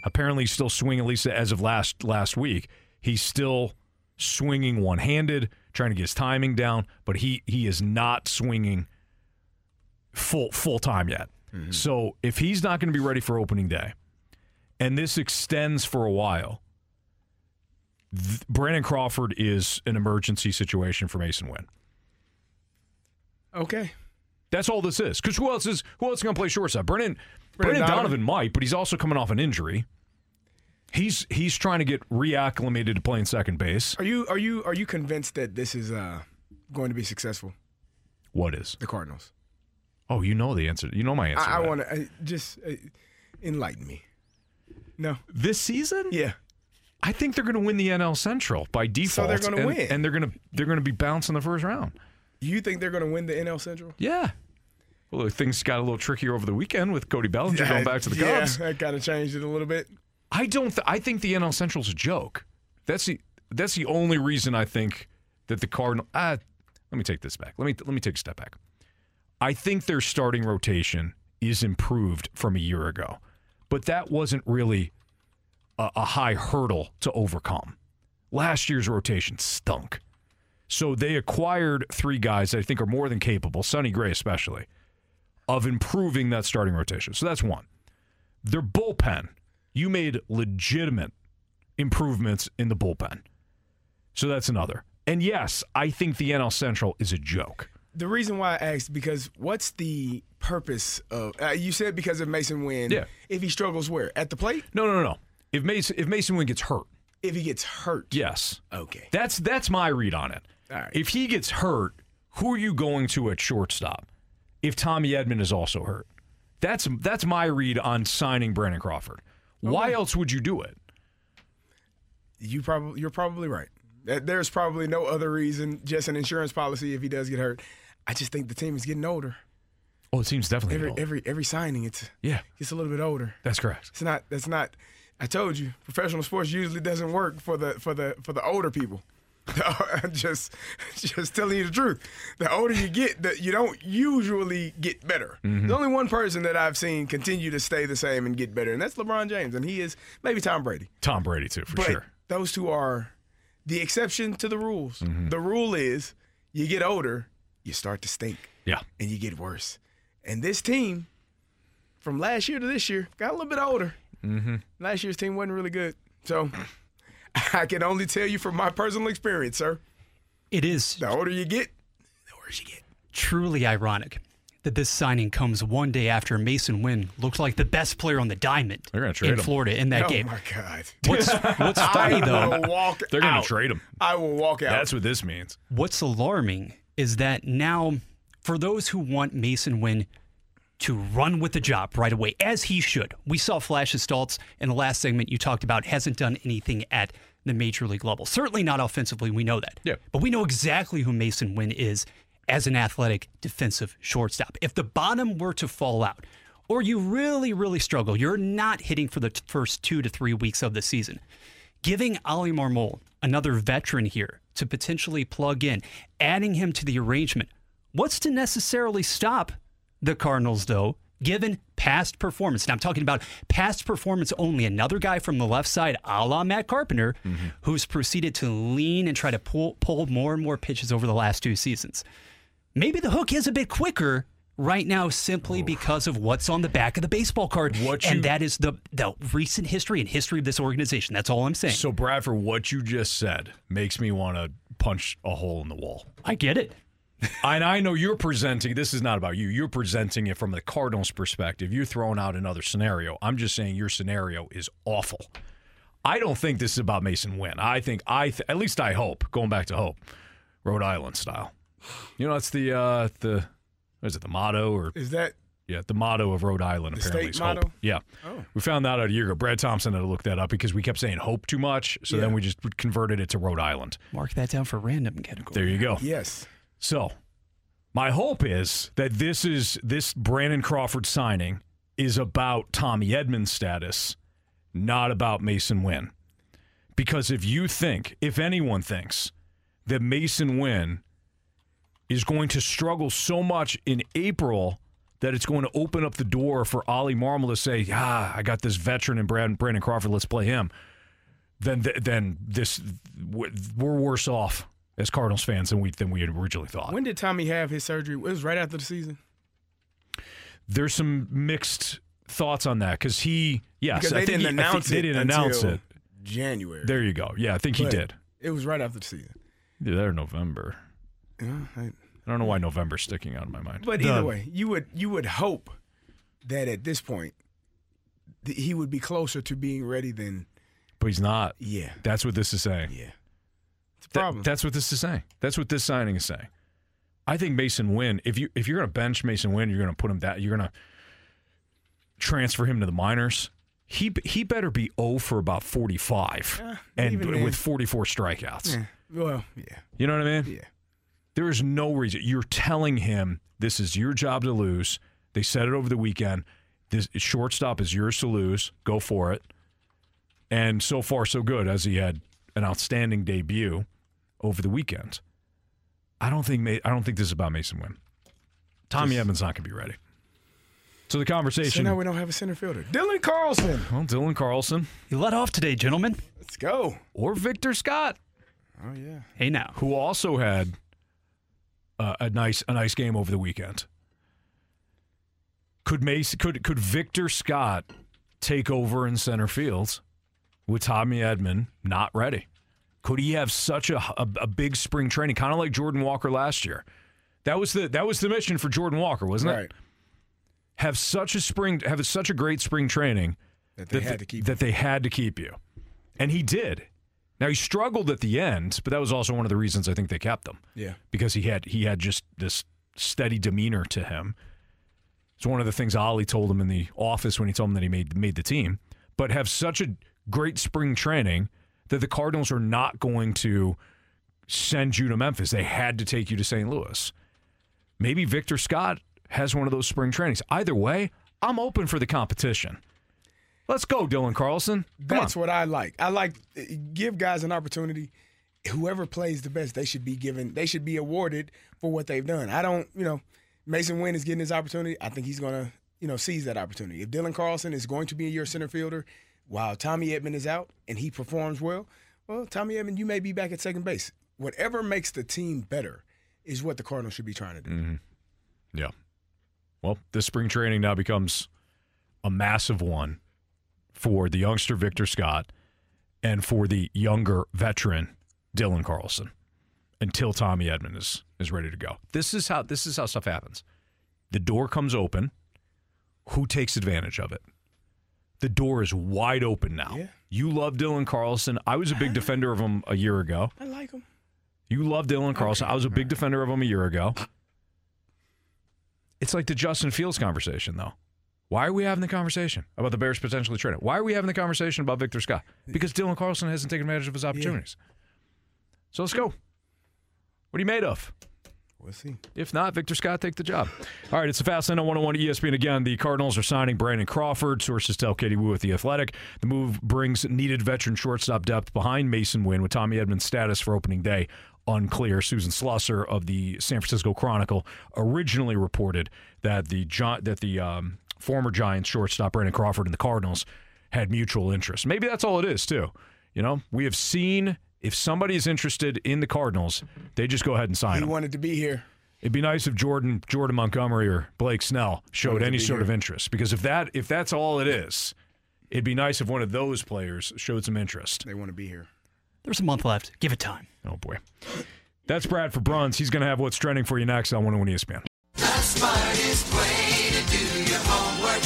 Speaker 1: Apparently, he's still swinging. At least as of last last week, he's still swinging one handed, trying to get his timing down. But he he is not swinging full full time yet. Mm-hmm. So if he's not going to be ready for opening day, and this extends for a while, th- Brandon Crawford is an emergency situation for Masyn Winn.
Speaker 2: Okay.
Speaker 1: That's all this is. Because who else is who else is going to play shortstop? Brendan,
Speaker 2: Brendan
Speaker 1: Brendan Donovan.
Speaker 2: Donovan
Speaker 1: might, but he's also coming off an injury. He's he's trying to get reacclimated to playing second base.
Speaker 2: Are you are you are you convinced that this is uh going to be successful?
Speaker 1: What is?
Speaker 2: The Cardinals.
Speaker 1: Oh, you know the answer. You know my answer.
Speaker 2: I, I
Speaker 1: to
Speaker 2: want to just uh, enlighten me. No.
Speaker 1: this season.
Speaker 2: Yeah.
Speaker 1: I think they're going to win the NL Central by default.
Speaker 2: So they're gonna win.
Speaker 1: and they're going to they're going to be bounced in the first round.
Speaker 2: You think they're going to win the NL Central?
Speaker 1: Yeah. Well, things got a little trickier over the weekend with Cody Bellinger going back to the
Speaker 2: yeah,
Speaker 1: Cubs.
Speaker 2: that kind of changed it a little bit.
Speaker 1: I don't. Th- I think the NL Central's a joke. That's the that's the only reason I think that the Cardinal. Ah, let me take this back. Let me let me take a step back. I think their starting rotation is improved from a year ago, but that wasn't really a, a high hurdle to overcome. Last year's rotation stunk. So they acquired three guys that I think are more than capable, Sonny Gray especially, of improving that starting rotation. So that's one. Their bullpen, you made legitimate improvements in the bullpen. So that's another. And yes, I think the NL Central is a joke.
Speaker 2: The reason why I asked because what's the purpose of? Uh, you said because of Masyn Winn.
Speaker 1: Yeah.
Speaker 2: If he struggles, where at the plate?
Speaker 1: No, no, no, no. If Masyn if Masyn Winn gets hurt,
Speaker 2: If he gets hurt.
Speaker 1: yes.
Speaker 2: Okay.
Speaker 1: That's that's my read on it.
Speaker 2: All right.
Speaker 1: If he gets hurt, who are you going to at shortstop? If Tommy Edman is also hurt, that's that's my read on signing Brandon Crawford. Why else would you do it?
Speaker 2: You probably you're probably right. There's probably no other reason, just an insurance policy if he does get hurt. I just think the team is getting older.
Speaker 1: Oh, it seems definitely.
Speaker 2: Every every every signing, it's
Speaker 1: yeah,
Speaker 2: gets a little bit older.
Speaker 1: that's correct.
Speaker 2: It's not. That's not. I told you, professional sports usually doesn't work for the for the for the older people. just just telling you the truth. The older you get, that you don't usually get better. There's only one person that I've seen continue to stay the same and get better, and that's LeBron James, and he is maybe Tom Brady.
Speaker 1: Tom Brady too, for
Speaker 2: But
Speaker 1: sure.
Speaker 2: those two are the exception to the rules. The rule is you get older, you start to stink,
Speaker 1: Yeah.
Speaker 2: and you get worse. And this team, from last year to this year, got a little bit older. Mm-hmm. Last year's team wasn't really good. So I can only tell you from my personal experience, sir.
Speaker 3: It is
Speaker 2: The older you get, the worse you get.
Speaker 3: truly ironic that this signing comes one day after Masyn Winn looked like the best player on the diamond
Speaker 1: They're gonna trade
Speaker 3: in
Speaker 1: him.
Speaker 3: Florida in that
Speaker 2: oh
Speaker 3: game.
Speaker 2: my God.
Speaker 3: What's what's funny
Speaker 2: I
Speaker 3: though?
Speaker 2: will walk
Speaker 1: They're going
Speaker 2: out.
Speaker 1: to trade him.
Speaker 2: I will walk out.
Speaker 1: That's what this means.
Speaker 3: What's alarming is that now, for those who want Masyn Winn to run with the job right away, as he should, we saw flashes. Stoltz in the last segment you talked about hasn't done anything at the major league level. Certainly not offensively. We know that.
Speaker 1: Yeah.
Speaker 3: But we know exactly who Masyn Winn is as an athletic defensive shortstop. If the bottom were to fall out, or you really, really struggle, you're not hitting for the t- first two to three weeks of the season. Giving Oli Marmol, another veteran here, to potentially plug in, adding him to the arrangement. What's to necessarily stop the Cardinals, though, given past performance? And I'm talking about past performance only. Another guy from the left side, a la Matt Carpenter, mm-hmm. who's proceeded to lean and try to pull, pull more and more pitches over the last two seasons. Maybe the hook is a bit quicker right now simply because of what's on the back of the baseball card. And that is the, the recent history and history of this organization. That's all I'm saying.
Speaker 1: So, Bradford, what you just said makes me want to punch a hole in the wall.
Speaker 3: I get it.
Speaker 1: And I know you're presenting, this is not about you. You're presenting it from the Cardinals' perspective. You're throwing out another scenario. I'm just saying your scenario is awful. I don't think this is about Masyn Winn. I think, I th- at least I hope, going back to hope, Rhode Island style. You know, that's the, uh, the, what is it, the motto or
Speaker 2: Is that
Speaker 1: Yeah, the motto of Rhode Island
Speaker 2: The
Speaker 1: apparently
Speaker 2: state
Speaker 1: is hope.
Speaker 2: motto?
Speaker 1: Yeah, we found that out a year ago. Brad Thompson had to look that up because we kept saying hope too much, so then we just converted it to Rhode Island.
Speaker 3: Mark that down for random category.
Speaker 1: There you go.
Speaker 2: yes?
Speaker 1: So, my hope is that this is this Brandon Crawford signing is about Tommy Edman's status, not about Masyn Winn. Because if you think, if anyone thinks that Masyn Winn is going to struggle so much in April that it's going to open up the door for Oli Marmol to say, "Ah, I got this veteran Brad, Brandon Crawford. Let's play him." Then, th- then this we're worse off as Cardinals fans than we than we had originally thought.
Speaker 2: When did Tommy have his surgery? It was right after the season.
Speaker 1: There's some mixed thoughts on that because he, yes,
Speaker 2: Because
Speaker 1: I
Speaker 2: they
Speaker 1: think
Speaker 2: didn't
Speaker 1: he- I think
Speaker 2: announce
Speaker 1: they
Speaker 2: it
Speaker 1: didn't announce
Speaker 2: until
Speaker 1: it.
Speaker 2: January.
Speaker 1: There you go. Yeah, I think he did.
Speaker 2: It was right after the season.
Speaker 1: Either that or November.
Speaker 2: Yeah, I-
Speaker 1: I don't know why November's sticking out of my mind.
Speaker 2: But either way, you would you would hope that at this point th- he would be closer to being ready than
Speaker 1: But he's not.
Speaker 2: yeah
Speaker 1: That's what this is saying.
Speaker 2: yeah. It's a
Speaker 1: That-
Speaker 2: problem.
Speaker 1: that's what this is saying. That's what this signing is saying. I think Masyn Winn. If you if you're going to bench Masyn Winn, you're going to put him that. You're going to transfer him to the minors. He he better be 0 for about 45
Speaker 2: Yeah,
Speaker 1: and
Speaker 2: then.
Speaker 1: with 44 strikeouts.
Speaker 2: Yeah. Well, yeah,
Speaker 1: You know what I mean?
Speaker 2: yeah.
Speaker 1: There is no reason. You're telling him this is your job to lose. They said it over the weekend. This shortstop is yours to lose. Go for it. And so far, so good, as he had an outstanding debut over the weekend. I don't think I don't think this is about Masyn Winn. Tommy
Speaker 2: Just-
Speaker 1: Evans not going to be ready. So the conversation.
Speaker 2: So
Speaker 1: conversation.
Speaker 2: now we don't have a center fielder. Dylan Carlson.
Speaker 1: well, Dylan Carlson
Speaker 3: You let off today, gentlemen.
Speaker 2: Let's go.
Speaker 1: or Victor Scott,
Speaker 2: Oh yeah.
Speaker 3: Hey now.
Speaker 1: who also had uh, a nice a nice game over the weekend. Could Masyn, could could Victor Scott take over in center field with Tommy Edman not ready? Could he have such a, a, a big spring training, kind of like Jordan Walker last year, That was the that was the mission for Jordan Walker, wasn't
Speaker 2: Right.
Speaker 1: it? Have such a spring have such a great spring training
Speaker 2: That they
Speaker 1: that,
Speaker 2: had to keep.
Speaker 1: that they had to keep you. And he did. Now he struggled at the end, but that was also one of the reasons I think they kept him.
Speaker 2: Yeah.
Speaker 1: Because he had he had just this steady demeanor to him. It's one of the things Oli told him in the office when he told him that he made made the team. But have such a great spring training that the Cardinals are not going to send you to Memphis. They had to take you to St. Louis. Maybe Victor Scott has one of those spring trainings. Either way, I'm open for the competition. Let's go, Dylan Carlson. Come
Speaker 2: That's
Speaker 1: on.
Speaker 2: what I like. I like give guys an opportunity. Whoever plays the best, they should be given. They should be awarded for what they've done. I don't, you know, Masyn Winn is getting his opportunity. I think he's gonna, you know, seize that opportunity. If Dylan Carlson is going to be your center fielder while Tommy Edman is out and he performs well, well, Tommy Edman, you may be back at second base. Whatever makes the team better is what the Cardinals should be trying to do. Mm-hmm.
Speaker 1: Yeah. Well, this spring training now becomes a massive one for the youngster Victor Scott and for the younger veteran Dylan Carlson until Tommy Edman is is ready to go. This is how this is how stuff happens. The door comes open. Who takes advantage of it? The door is wide open now.
Speaker 2: Yeah.
Speaker 1: You love Dylan Carlson. I was a big defender of him a year ago.
Speaker 2: I like him.
Speaker 1: You love Dylan Carlson. I was a big defender of him a year ago. It's like the Justin Fields conversation, though. Why are we having the conversation about the Bears potentially trading? Why are we having the conversation about Victor Scott? Because Dylan Carlson hasn't taken advantage of his opportunities. So let's go. What are you made of?
Speaker 2: We'll see.
Speaker 1: If not, Victor Scott take the job. All right, it's the Fast Lane on 101 ESPN again. The Cardinals are signing Brandon Crawford. Sources tell Katie Woo at The Athletic. The move brings needed veteran shortstop depth behind Masyn Winn with Tommy Edman's status for opening day unclear. Susan Slusser of the San Francisco Chronicle originally reported that the that the um, former Giants shortstop Brandon Crawford and the Cardinals had mutual interest. Maybe that's all it is too. You know, we have seen if somebody is interested in the Cardinals, they just go ahead and sign
Speaker 2: He
Speaker 1: them.
Speaker 2: wanted to be here.
Speaker 1: It'd be nice if Jordan Jordan Montgomery or Blake Snell showed any sort
Speaker 2: here.
Speaker 1: of interest. Because if that if that's all it is, it'd be nice if one of those players showed some interest.
Speaker 2: They want to be here.
Speaker 3: There's a month left. Give it time.
Speaker 1: Oh boy. That's Bradford Bruns. He's going to have what's trending for you next on 101 ESPN.
Speaker 6: The smartest way to do your homework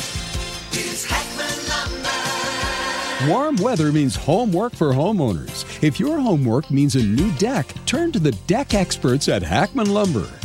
Speaker 6: is Hackman Lumber.
Speaker 7: Warm weather means homework for homeowners. If your homework means a new deck, turn to the deck experts at Hackman Lumber.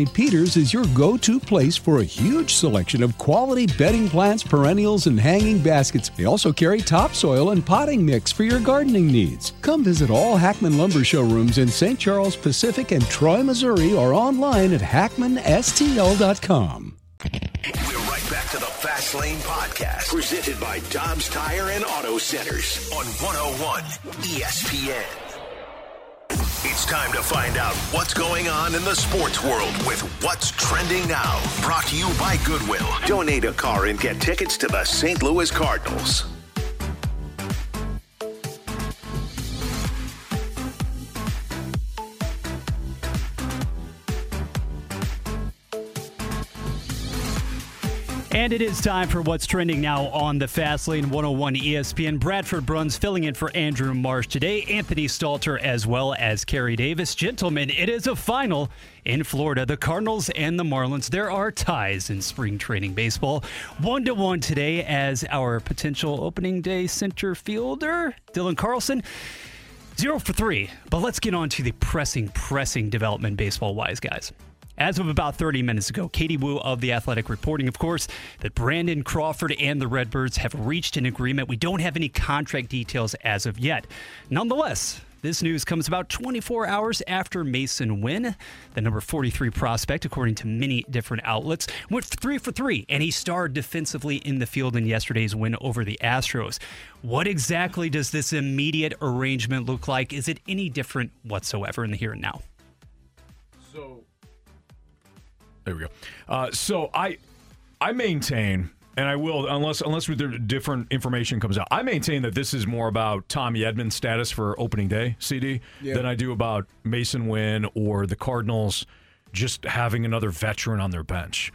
Speaker 7: St. Peter's is your go to place for a huge selection of quality bedding plants, perennials, and hanging baskets. They also carry topsoil and potting mix for your gardening needs. Come visit all Hackman Lumber showrooms in St. Charles Pacific and Troy, Missouri, or online at hackmanstl.com.
Speaker 4: We're right back to the Fast Lane Podcast, presented by Dobbs Tire and Auto Centers on 101 ESPN. It's time to find out what's going on in the sports world with What's Trending Now. Brought to you by Goodwill. Donate a car and get tickets to the St. Louis Cardinals.
Speaker 3: And it is time for what's trending now on the Fastlane 101 ESPN. Bradford Bruns filling in for Andrew Marsh today, Anthony Stalter as well as Kerry Davis. Gentlemen, it is a final in Florida. The Cardinals and the Marlins. There are ties in spring training baseball. One to one today as our potential opening day center fielder, Dylan Carlson. Zero for three. But let's get on to the pressing, pressing development baseball wise, guys. As of about 30 minutes ago, Katie Woo of The Athletic reporting, of course, that Brandon Crawford and the Redbirds have reached an agreement. We don't have any contract details as of yet. Nonetheless, this news comes about 24 hours after Masyn Winn, the number 43 prospect, according to many different outlets, went three for three, and he starred defensively in the field in yesterday's win over the Astros. What exactly does this immediate arrangement look like? Is it any different whatsoever in the here and now?
Speaker 1: So There we go. Uh, so I, I maintain, and I will, unless unless different information comes out, I maintain that this is more about Tommy Edman's status for opening day CD
Speaker 2: Yeah.
Speaker 1: than I do about Masyn Winn or the Cardinals just having another veteran on their bench.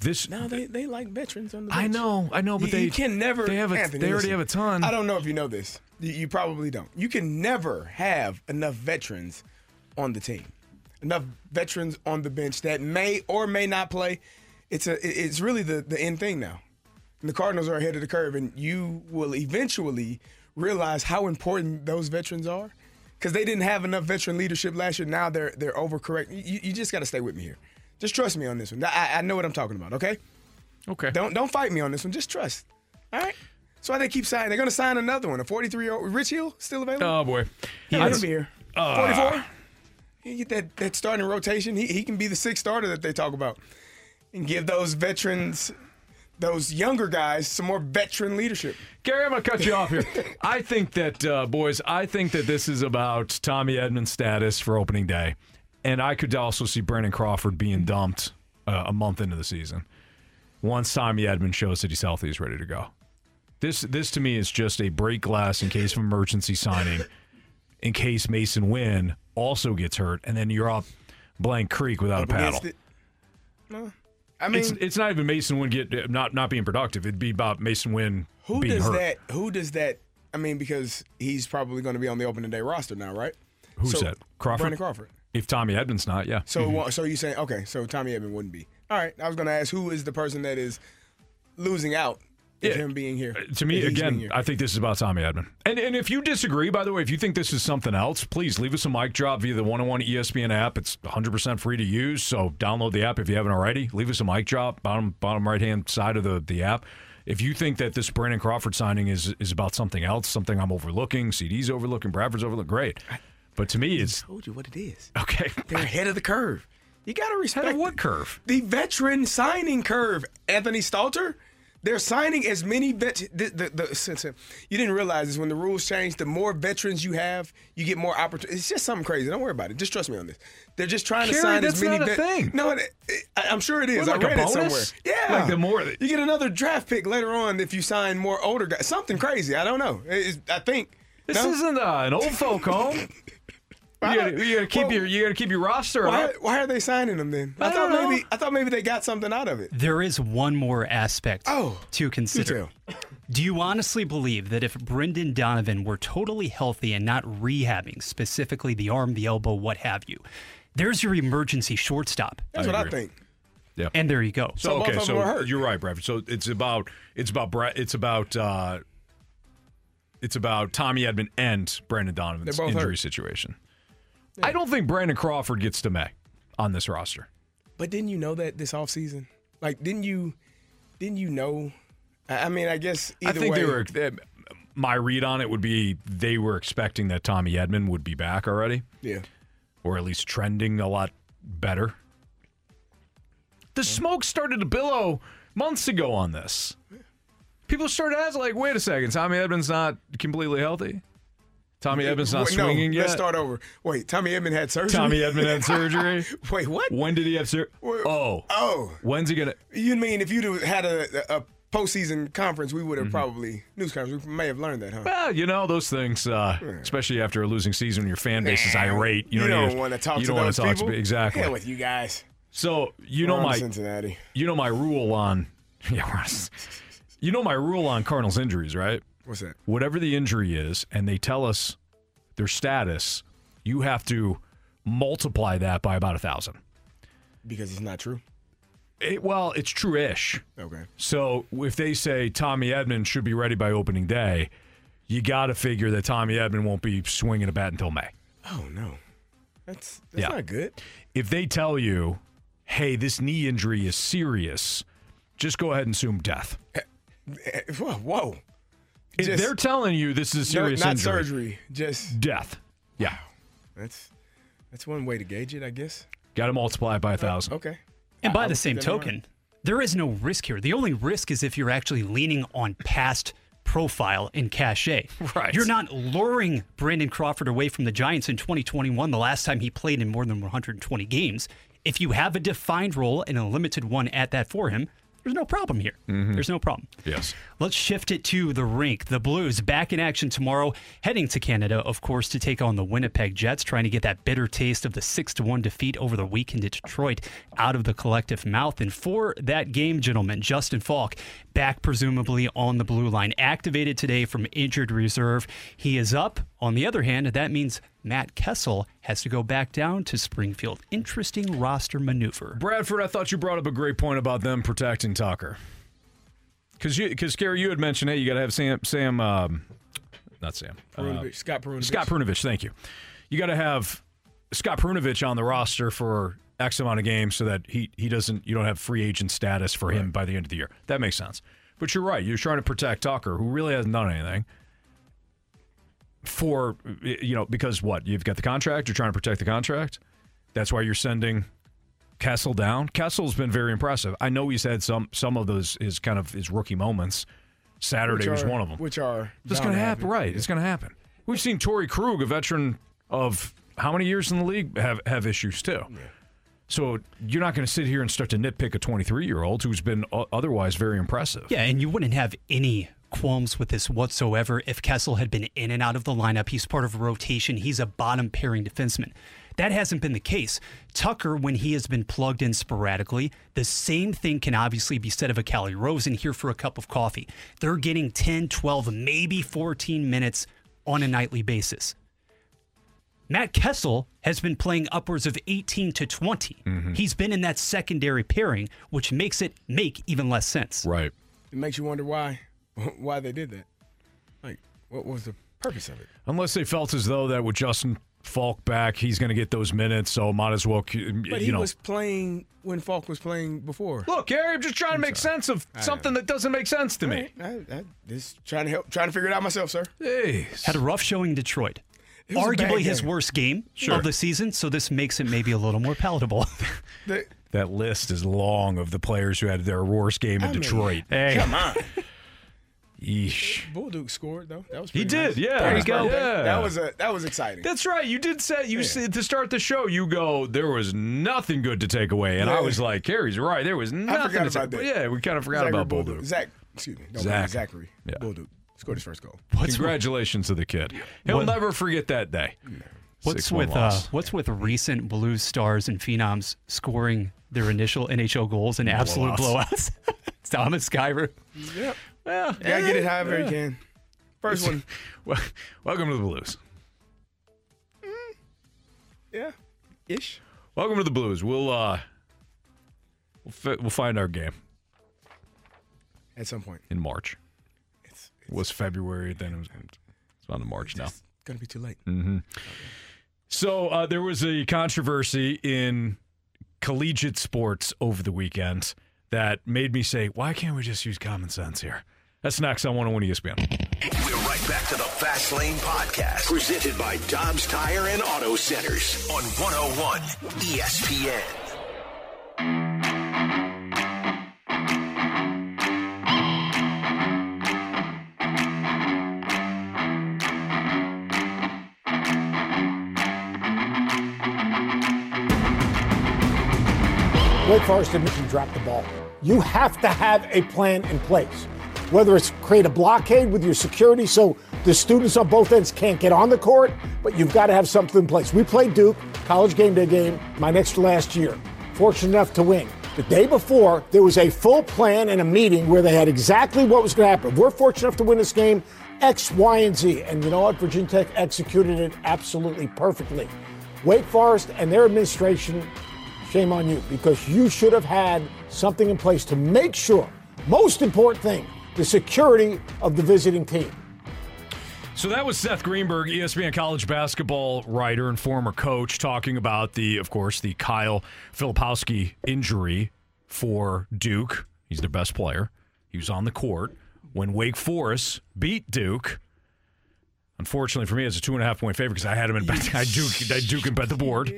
Speaker 1: This
Speaker 2: No, they, they like veterans on the
Speaker 1: I know, I know, but
Speaker 2: you,
Speaker 1: they
Speaker 2: you can never.
Speaker 1: They have a,
Speaker 2: Anthony,
Speaker 1: they already
Speaker 2: listen,
Speaker 1: have a ton.
Speaker 2: I don't know if you know this. You, you probably don't. You can never have enough veterans on the team, enough veterans on the bench that may or may not play. It's a. It's really the the end thing now. And the Cardinals are ahead of the curve, and you will eventually realize how important those veterans are. Because they didn't have enough veteran leadership last year. Now they're they're overcorrect. You, you just got to stay with me here. Just trust me on this one. I, I know what I'm talking about. Okay.
Speaker 1: Okay.
Speaker 2: Don't don't fight me on this one. Just trust. All right. So why they keep signing? They're going to sign another one. A 43 year old Rich Hill still available.
Speaker 1: Oh boy,
Speaker 2: he's
Speaker 1: I-
Speaker 2: will be here.
Speaker 1: Uh,
Speaker 2: 44. Get that that starting rotation. He he can be the sixth starter that they talk about, and give those veterans, those younger guys, some more veteran leadership.
Speaker 1: Gary, I'm going to cut you off here. I think that, uh, boys, I think that this is about Tommy Edman's status for opening day. And I could also see Brandon Crawford being dumped uh, a month into the season. Once Tommy Edman's shows that he's healthy, he's ready to go. This, this to me is just a break glass in case of emergency signing, in case Masyn Winn also gets hurt, and then you're up Blank Creek without a paddle.
Speaker 2: against it. No. I mean,
Speaker 1: it's, it's not even Masyn Winn get not not being productive. It'd be about Masyn Winn
Speaker 2: who
Speaker 1: being
Speaker 2: does
Speaker 1: hurt.
Speaker 2: that? Who does that? I mean, because he's probably going to be on the opening day roster now, right?
Speaker 1: Who's
Speaker 2: So,
Speaker 1: that? Crawford.
Speaker 2: Brandon Crawford.
Speaker 1: If Tommy Edman's not, yeah.
Speaker 2: So, mm-hmm. wa- so you saying okay? So Tommy Edman wouldn't be. All right. I was going to ask who is the person that is losing out
Speaker 1: Yeah.
Speaker 2: him being here.
Speaker 1: to me,
Speaker 2: if he's being
Speaker 1: again. I think this is about Tommy Edman. And and if you disagree, by the way, if you think this is something else, please leave us a mic drop via the 101 ESPN app. It's 100% free to use, so download the app if you haven't already. Leave us a mic drop, bottom bottom right hand side of the, the app. If you think that this Brandon Crawford signing is is about something else, something I'm overlooking, CD's overlooking, Bradford's overlooking, great. But to me, it's I
Speaker 2: told you what it is.
Speaker 1: okay.
Speaker 2: They're ahead of the curve. You got to respect
Speaker 1: Head of what curve?
Speaker 2: The veteran signing curve. Anthony Stalter. They're signing as many vet. The, the, the, uh, you didn't realize this when the rules change. The more veterans you have, you get more opportunity. It's just something crazy. Don't worry about it. Just trust me on this. They're just trying to sign as many.
Speaker 1: not a
Speaker 2: vet-
Speaker 1: thing.
Speaker 2: No, it, it, I- I'm sure it is.
Speaker 1: What, like
Speaker 2: I
Speaker 1: a
Speaker 2: read it somewhere. Yeah,
Speaker 1: Like the more that-
Speaker 2: you get another draft pick later on if you sign more older guys. Something crazy. I don't know. It's- I think.
Speaker 1: This
Speaker 2: No?
Speaker 1: isn't uh, an old folk home. You gotta, you gotta keep
Speaker 2: Well,
Speaker 1: your you gotta keep your roster
Speaker 2: Why,
Speaker 1: up.
Speaker 2: why are they signing them then? I,
Speaker 1: I
Speaker 2: thought
Speaker 1: don't know.
Speaker 2: maybe I thought maybe they got something out of it.
Speaker 3: There is one more aspect
Speaker 2: Oh,
Speaker 3: to consider.
Speaker 2: tell.
Speaker 3: Do you honestly believe that if Brendan Donovan were totally healthy and not rehabbing, specifically the arm, the elbow, what have you, there's your emergency shortstop.
Speaker 2: That's
Speaker 1: I
Speaker 2: what I think.
Speaker 1: Yeah.
Speaker 3: And there you go.
Speaker 1: So,
Speaker 2: So both
Speaker 1: okay,
Speaker 2: of them
Speaker 1: so
Speaker 2: hurt.
Speaker 1: you're right, Bradford. So it's about it's about Brad. It's about uh, it's about Tommy Edman and Brendan Donovan's injury
Speaker 2: hurt.
Speaker 1: situation. I don't think Brandon Crawford gets to May on this roster.
Speaker 2: But didn't you know that this offseason? Like, didn't you? Didn't you know? I mean, I guess either
Speaker 1: I think
Speaker 2: way.
Speaker 1: they were. uh, My read on it would be they were expecting that Tommy Edman would be back already,
Speaker 2: Yeah.
Speaker 1: or at least trending a lot better. The smoke started to billow months ago on this. People started asking, like, wait a second, Tommy Edman's not completely healthy? Tommy Edman's not
Speaker 2: Wait, no,
Speaker 1: swinging yet?
Speaker 2: Let's start over. Wait, Tommy Edman had surgery.
Speaker 1: Tommy Edman had surgery.
Speaker 2: Wait, what?
Speaker 1: When did he have surgery? Oh.
Speaker 2: Oh,
Speaker 1: When's he to.
Speaker 2: you mean if you'd had a, a postseason conference, we
Speaker 1: Mm-hmm.
Speaker 2: would have probably news conference. We may have learned that, huh?
Speaker 1: Well, you know, those things, uh, especially after a losing season when your fan base is irate. You,
Speaker 2: you
Speaker 1: don't,
Speaker 2: don't want to talk
Speaker 1: you don't talk. To, exactly.
Speaker 2: Hell with you guys.
Speaker 1: So, you know
Speaker 2: We're to
Speaker 1: my
Speaker 2: Cincinnati.
Speaker 1: you know my rule on yeah, you know my rule on Cardinals injuries, right?
Speaker 2: What's that?
Speaker 1: Whatever the injury is, and they tell us their status, you have to multiply that by about a thousand.
Speaker 2: Because it's not true.
Speaker 1: It, well, it's true-ish.
Speaker 2: Okay.
Speaker 1: So if they say Tommy Edman should be ready by opening day, you got to figure that Tommy Edman won't be swinging a bat until May.
Speaker 2: Oh no, that's that's
Speaker 1: Yeah.
Speaker 2: not good.
Speaker 1: If they tell you, "Hey, this knee injury is serious," just go ahead and assume death.
Speaker 2: Eh, Whoa, whoa.
Speaker 1: If
Speaker 2: Just-
Speaker 1: they're telling you this is a
Speaker 2: No,
Speaker 1: serious
Speaker 2: not
Speaker 1: injury,
Speaker 2: surgery. Just
Speaker 1: death. Yeah,
Speaker 2: that's that's one way to gauge it, I guess.
Speaker 1: got to multiply it by a thousand.
Speaker 2: Okay.
Speaker 3: And by
Speaker 2: I'll
Speaker 3: the
Speaker 2: keep
Speaker 3: same
Speaker 2: that in mind.
Speaker 3: token, there is no risk here. The only risk is if you're actually leaning on past profile and cachet.
Speaker 1: Right.
Speaker 3: You're not luring Brandon Crawford away from the Giants in 2021, the last time he played in more than 120 games. If you have a defined role and a limited one at that for him, there's no problem here. Mm-hmm. There's no problem.
Speaker 1: Yes.
Speaker 3: Let's shift it to the rink. The Blues back in action tomorrow, heading to Canada, of course, to take on the Winnipeg Jets, trying to get that bitter taste of the 6 to 1 defeat over the weekend at Detroit out of the collective mouth. And for that game, gentlemen, Justin Faulk back presumably on the blue line, activated today from injured reserve. He is up. On the other hand, that means Matt Kessel has to go back down to Springfield. Interesting roster maneuver.
Speaker 1: Bradford, I thought you brought up a great point about them protecting Tucker. Because you, because Gary, you had mentioned, hey, you got to have Sam, Sam, um, not Sam, uh,
Speaker 2: Scott Perunovich.
Speaker 1: Scott Perunovich. Thank you. You got to have Scott Perunovich on the roster for X amount of games so that he he doesn't you don't have free agent status for him by the end of the year. That makes sense. But you're right. You're trying to protect Tucker, who really hasn't done anything. For you know, because what you've got the contract, you're trying to protect the contract. That's why you're sending Kessel down. Kessel's been very impressive. I know he's had some some of those his kind of his rookie moments. Saturday
Speaker 2: Which
Speaker 1: was one of them.
Speaker 2: Which are
Speaker 1: That's
Speaker 2: bound
Speaker 1: going to
Speaker 2: to
Speaker 1: happen, right? It's going to happen. We've seen Torey Krug, a veteran of how many years in the league, have have issues too. So you're not going to sit here and start to nitpick a 23 year old who's been otherwise very impressive.
Speaker 3: Yeah, and you wouldn't have any qualms with this whatsoever if Kessel had been in and out of the lineup. He's part of a rotation. He's a bottom pairing defenseman. That hasn't been the case. Tucker, when he has been plugged in sporadically, the same thing can obviously be said of a Calle Rosén here for a cup of coffee. They're getting 10, 12, maybe 14 minutes on a nightly basis. Matt Kessel has been playing upwards of 18 to 20. Mm-hmm. He's been in that secondary pairing, which makes it make even less sense.
Speaker 1: Right.
Speaker 2: It makes you wonder why why they did that. Like, what was the purpose of it?
Speaker 1: Unless they felt as though that with Justin Faulk back, he's going to get those minutes, so might as well, you
Speaker 2: But he
Speaker 1: know.
Speaker 2: was playing when Faulk was playing before.
Speaker 1: Look, Gary, I'm just trying to make sense of something that doesn't make sense to me.
Speaker 2: I, I, just trying to help, trying to figure it out myself, sir.
Speaker 1: Hey,
Speaker 3: Had a rough showing in Detroit.
Speaker 2: It was a bad
Speaker 3: Arguably his worst game
Speaker 1: Sure.
Speaker 3: of the season, so this makes it maybe a little more palatable.
Speaker 2: The-
Speaker 1: that list is long of the players who had their worst game in
Speaker 2: I mean,
Speaker 1: Detroit.
Speaker 3: hey,
Speaker 2: Come on.
Speaker 1: Yeesh.
Speaker 2: Bolduc scored though. That was
Speaker 1: good.
Speaker 2: He
Speaker 1: did,
Speaker 2: nice.
Speaker 1: yeah.
Speaker 2: There
Speaker 1: There
Speaker 2: you
Speaker 1: you
Speaker 2: go.
Speaker 1: go. Yeah.
Speaker 2: That was a that was exciting.
Speaker 1: That's right. You did say you said to start the show. You go. There was nothing good to take away, and I was like, "Kerry's right. There was nothing."
Speaker 2: forgot
Speaker 1: to take-
Speaker 2: about that.
Speaker 1: Yeah, we kind of forgot
Speaker 2: Zachary
Speaker 1: about
Speaker 2: Bolduc.
Speaker 1: Bolduc.
Speaker 2: Zach, excuse me. No,
Speaker 1: Zach.
Speaker 2: Zachary.
Speaker 1: Yeah.
Speaker 2: Bolduc scored his first goal.
Speaker 1: Congratulations to the kid. He'll
Speaker 3: What-
Speaker 1: never forget that day.
Speaker 3: what's with uh, what's with recent Blues stars and phenoms scoring their initial NHL goals in absolute blowouts? Thomas Skyver.
Speaker 2: Yep.
Speaker 3: Well,
Speaker 2: You gotta get it however you can. First one.
Speaker 1: Well, welcome to the Blues.
Speaker 2: Yeah. Ish.
Speaker 1: Welcome to the Blues. We'll uh, we'll, fi- we'll find our game
Speaker 2: At some point.
Speaker 1: in March.
Speaker 2: It's,
Speaker 1: It was February, then it was it's on to March now.
Speaker 2: it's gonna be too late.
Speaker 1: So uh, there was a controversy in collegiate sports over the weekend that made me say, "Why can't we just use common sense here?" That's next on 101 ESPN.
Speaker 4: We're right back to the Fast Lane Podcast, presented by Dobbs Tire and Auto Centers on 101 ESPN.
Speaker 8: Wake Forest admits you dropped the ball. You have to have a plan in place. Whether it's create a blockade with your security so the students on both ends can't get on the court, but you've got to have something in place. We played Duke, college game day game, my next to last year. Fortunate enough to win. The day before, there was a full plan and a meeting where they had exactly what was going to happen. We're fortunate enough to win this game, X, Y, and Z. And you know what? Virginia Tech executed it absolutely perfectly. Wake Forest and their administration shame on you because you should have had something in place to make sure, most important thing, the security of the visiting team.
Speaker 1: So that was Seth Greenberg, ESPN college basketball writer and former coach, talking about the, of course, the Kyle Filipowski injury for Duke. He's their best player. He was on the court when Wake Forest beat Duke. Unfortunately for me, it's a two and a half point favorite because I had him in bet. I Duke, I Duke and bet the board.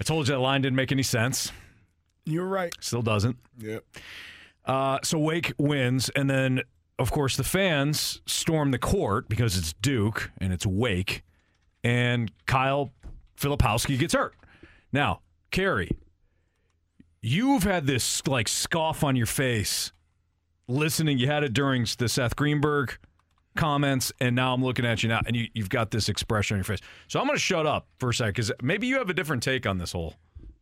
Speaker 1: I told you that line didn't make any sense.
Speaker 2: You're right.
Speaker 1: Still doesn't.
Speaker 2: Yep.
Speaker 1: Uh, so Wake wins, and then of course the fans storm the court because it's Duke and it's Wake, and Kyle Filipowski gets hurt. Now, Kerry, you've had this like scoff on your face listening. You had it during the Seth Greenberg comments, and now I'm looking at you now, and you, you've got this expression on your face. So I'm going to shut up for a second because maybe you have a different take on this whole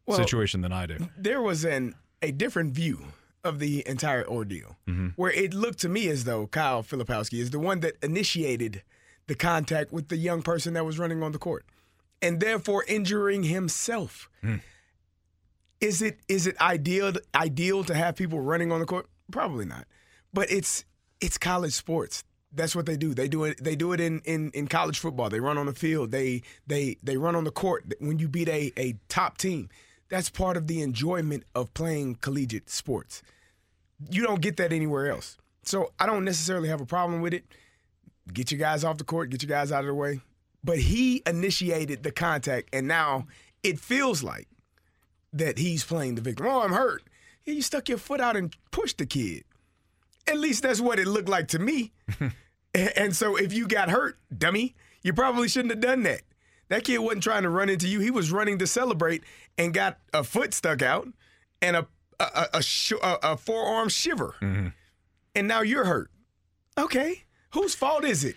Speaker 2: Well-
Speaker 1: situation than I do.
Speaker 2: there was an a different view of the entire ordeal, mm-hmm. where it looked to me as though Kyle Filipowski is the one that initiated the contact with the young person that was running on the court, and therefore injuring himself. Mm. Is it is it ideal ideal to have people running on the court? Probably not, but it's it's college sports. That's what they do. They do it. They do it in, in, in college football. They run on the field. They they they run on the court when you beat a, a top team. That's part of the enjoyment of playing collegiate sports. You don't get that anywhere else. So I don't necessarily have a problem with it. Get your guys off the court. Get your guys out of the way. But he initiated the contact, and now it feels like that he's playing the victim. Oh, I'm hurt. Yeah, you stuck your foot out and pushed the kid. At least that's what it looked like to me. And so if you got hurt, dummy, you probably shouldn't have done that. That kid wasn't trying to run into you. He was running to celebrate and got a foot stuck out and a a, a, sh- a, a forearm shiver. Mm-hmm. And now you're hurt. Okay. Whose fault is it?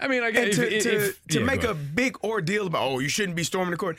Speaker 1: I mean, I guess
Speaker 2: to,
Speaker 1: if-
Speaker 2: to,
Speaker 1: if-
Speaker 2: to
Speaker 1: yeah,
Speaker 2: make a big ordeal about, oh, you shouldn't be storming the court.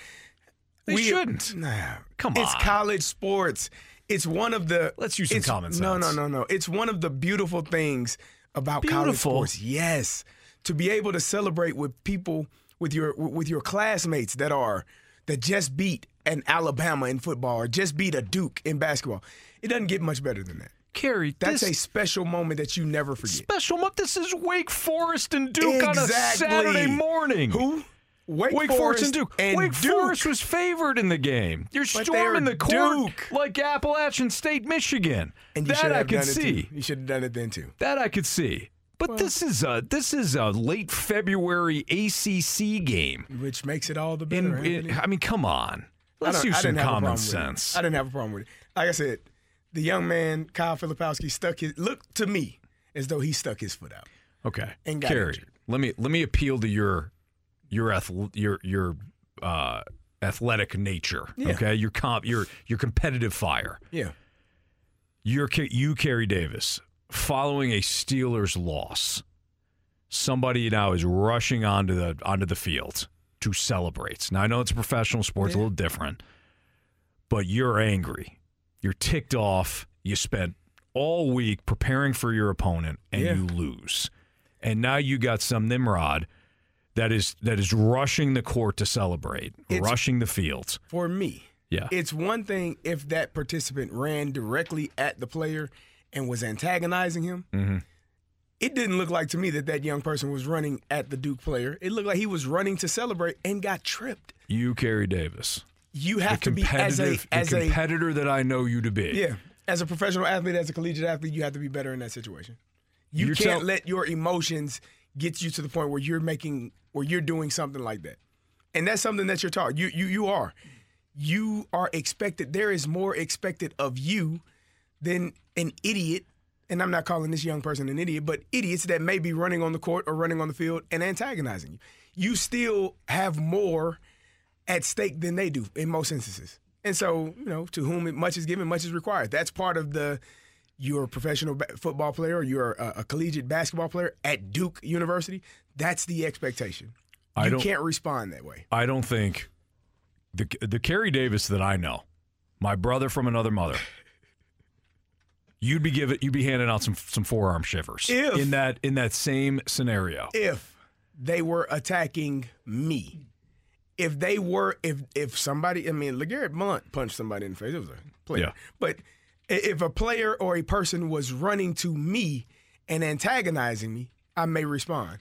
Speaker 1: They shouldn't.
Speaker 2: Nah.
Speaker 1: Come on.
Speaker 2: It's college sports. It's one of the.
Speaker 1: Let's use some common
Speaker 2: No, no, no, no. It's one of the beautiful things about college sports. Yes, to be able to celebrate with people with your with your classmates that are that just beat an Alabama in football or just beat a Duke in basketball. It doesn't get much better than that.
Speaker 1: Kerry,
Speaker 2: That's a special moment that you never forget.
Speaker 1: special month. This is Wake Forest and Duke on a Saturday morning.
Speaker 2: Who? Wake,
Speaker 1: Wake Forest and Duke.
Speaker 2: And
Speaker 1: Wake
Speaker 2: Duke.
Speaker 1: Forest was favored in the game. You're
Speaker 2: But
Speaker 1: storming the court
Speaker 2: Duke.
Speaker 1: like Appalachian State, Michigan.
Speaker 2: And you
Speaker 1: that I could see.
Speaker 2: You should have done it then too.
Speaker 1: That I could see. But this is a this is a late February ACC game.
Speaker 2: Which makes it all the better.
Speaker 1: in-
Speaker 2: Anthony.
Speaker 1: I mean, come on. Let's use some
Speaker 2: didn't have a
Speaker 1: common
Speaker 2: problem with it.
Speaker 1: sense.
Speaker 2: I didn't have a problem with it. Like I said, the young man Kyle Filipowski stuck his looked to me as though he stuck his foot out.
Speaker 1: Okay,
Speaker 2: And got
Speaker 1: Kerry,
Speaker 2: injured.
Speaker 1: let me let me appeal to your your athl- your your uh, athletic nature.
Speaker 2: Yeah.
Speaker 1: Okay, your comp your your competitive fire.
Speaker 2: Yeah.
Speaker 1: You're you, Kerry Davis, following a Steelers loss. Somebody now is rushing onto the onto the field to celebrate. Now I know it's a professional sport, it's a little different, but you're angry. You're ticked off. You spent all week preparing for your opponent, and
Speaker 2: Yeah.
Speaker 1: you lose. And now you got some Nimrod that is that is rushing the court to celebrate,
Speaker 2: It's-
Speaker 1: rushing the fields.
Speaker 2: For me,
Speaker 1: Yeah.
Speaker 2: it's one thing if that participant ran directly at the player and was antagonizing him.
Speaker 1: Mm-hmm.
Speaker 2: It didn't look like to me that that young person was running at the Duke player. It looked like he was running to celebrate and got tripped.
Speaker 1: You, Kerry Davis,
Speaker 2: You have to be as a as
Speaker 1: the
Speaker 2: a
Speaker 1: competitor that I know you to be.
Speaker 2: Yeah. As a professional athlete, as a collegiate athlete, you have to be better in that situation. You
Speaker 1: You're
Speaker 2: can't
Speaker 1: tell-
Speaker 2: let your emotions get you to the point where you're making where you're doing something like that. And that's something that you're taught. You you you are. You are expected there is more expected of you than an idiot. And I'm not calling this young person an idiot, but idiots that may be running on the court or running on the field and antagonizing you. You still have more at stake than they do in most instances. And so, you know, to whom much is given, much is required. That's part of the you're a professional football player or you're a, a collegiate basketball player at Duke University. That's the expectation.
Speaker 1: I
Speaker 2: you can't respond that way.
Speaker 1: I don't think the the Kerry Davis that I know, my brother from another mother, you'd be giving you'd be handing out some some forearm shivers
Speaker 2: If-
Speaker 1: in that in that same scenario.
Speaker 2: If they were attacking me, if they were, if if somebody, I mean, LeGarrette Blunt punched somebody in the face. It was a player.
Speaker 1: Yeah.
Speaker 2: But if a player or a person was running to me and antagonizing me, I may respond.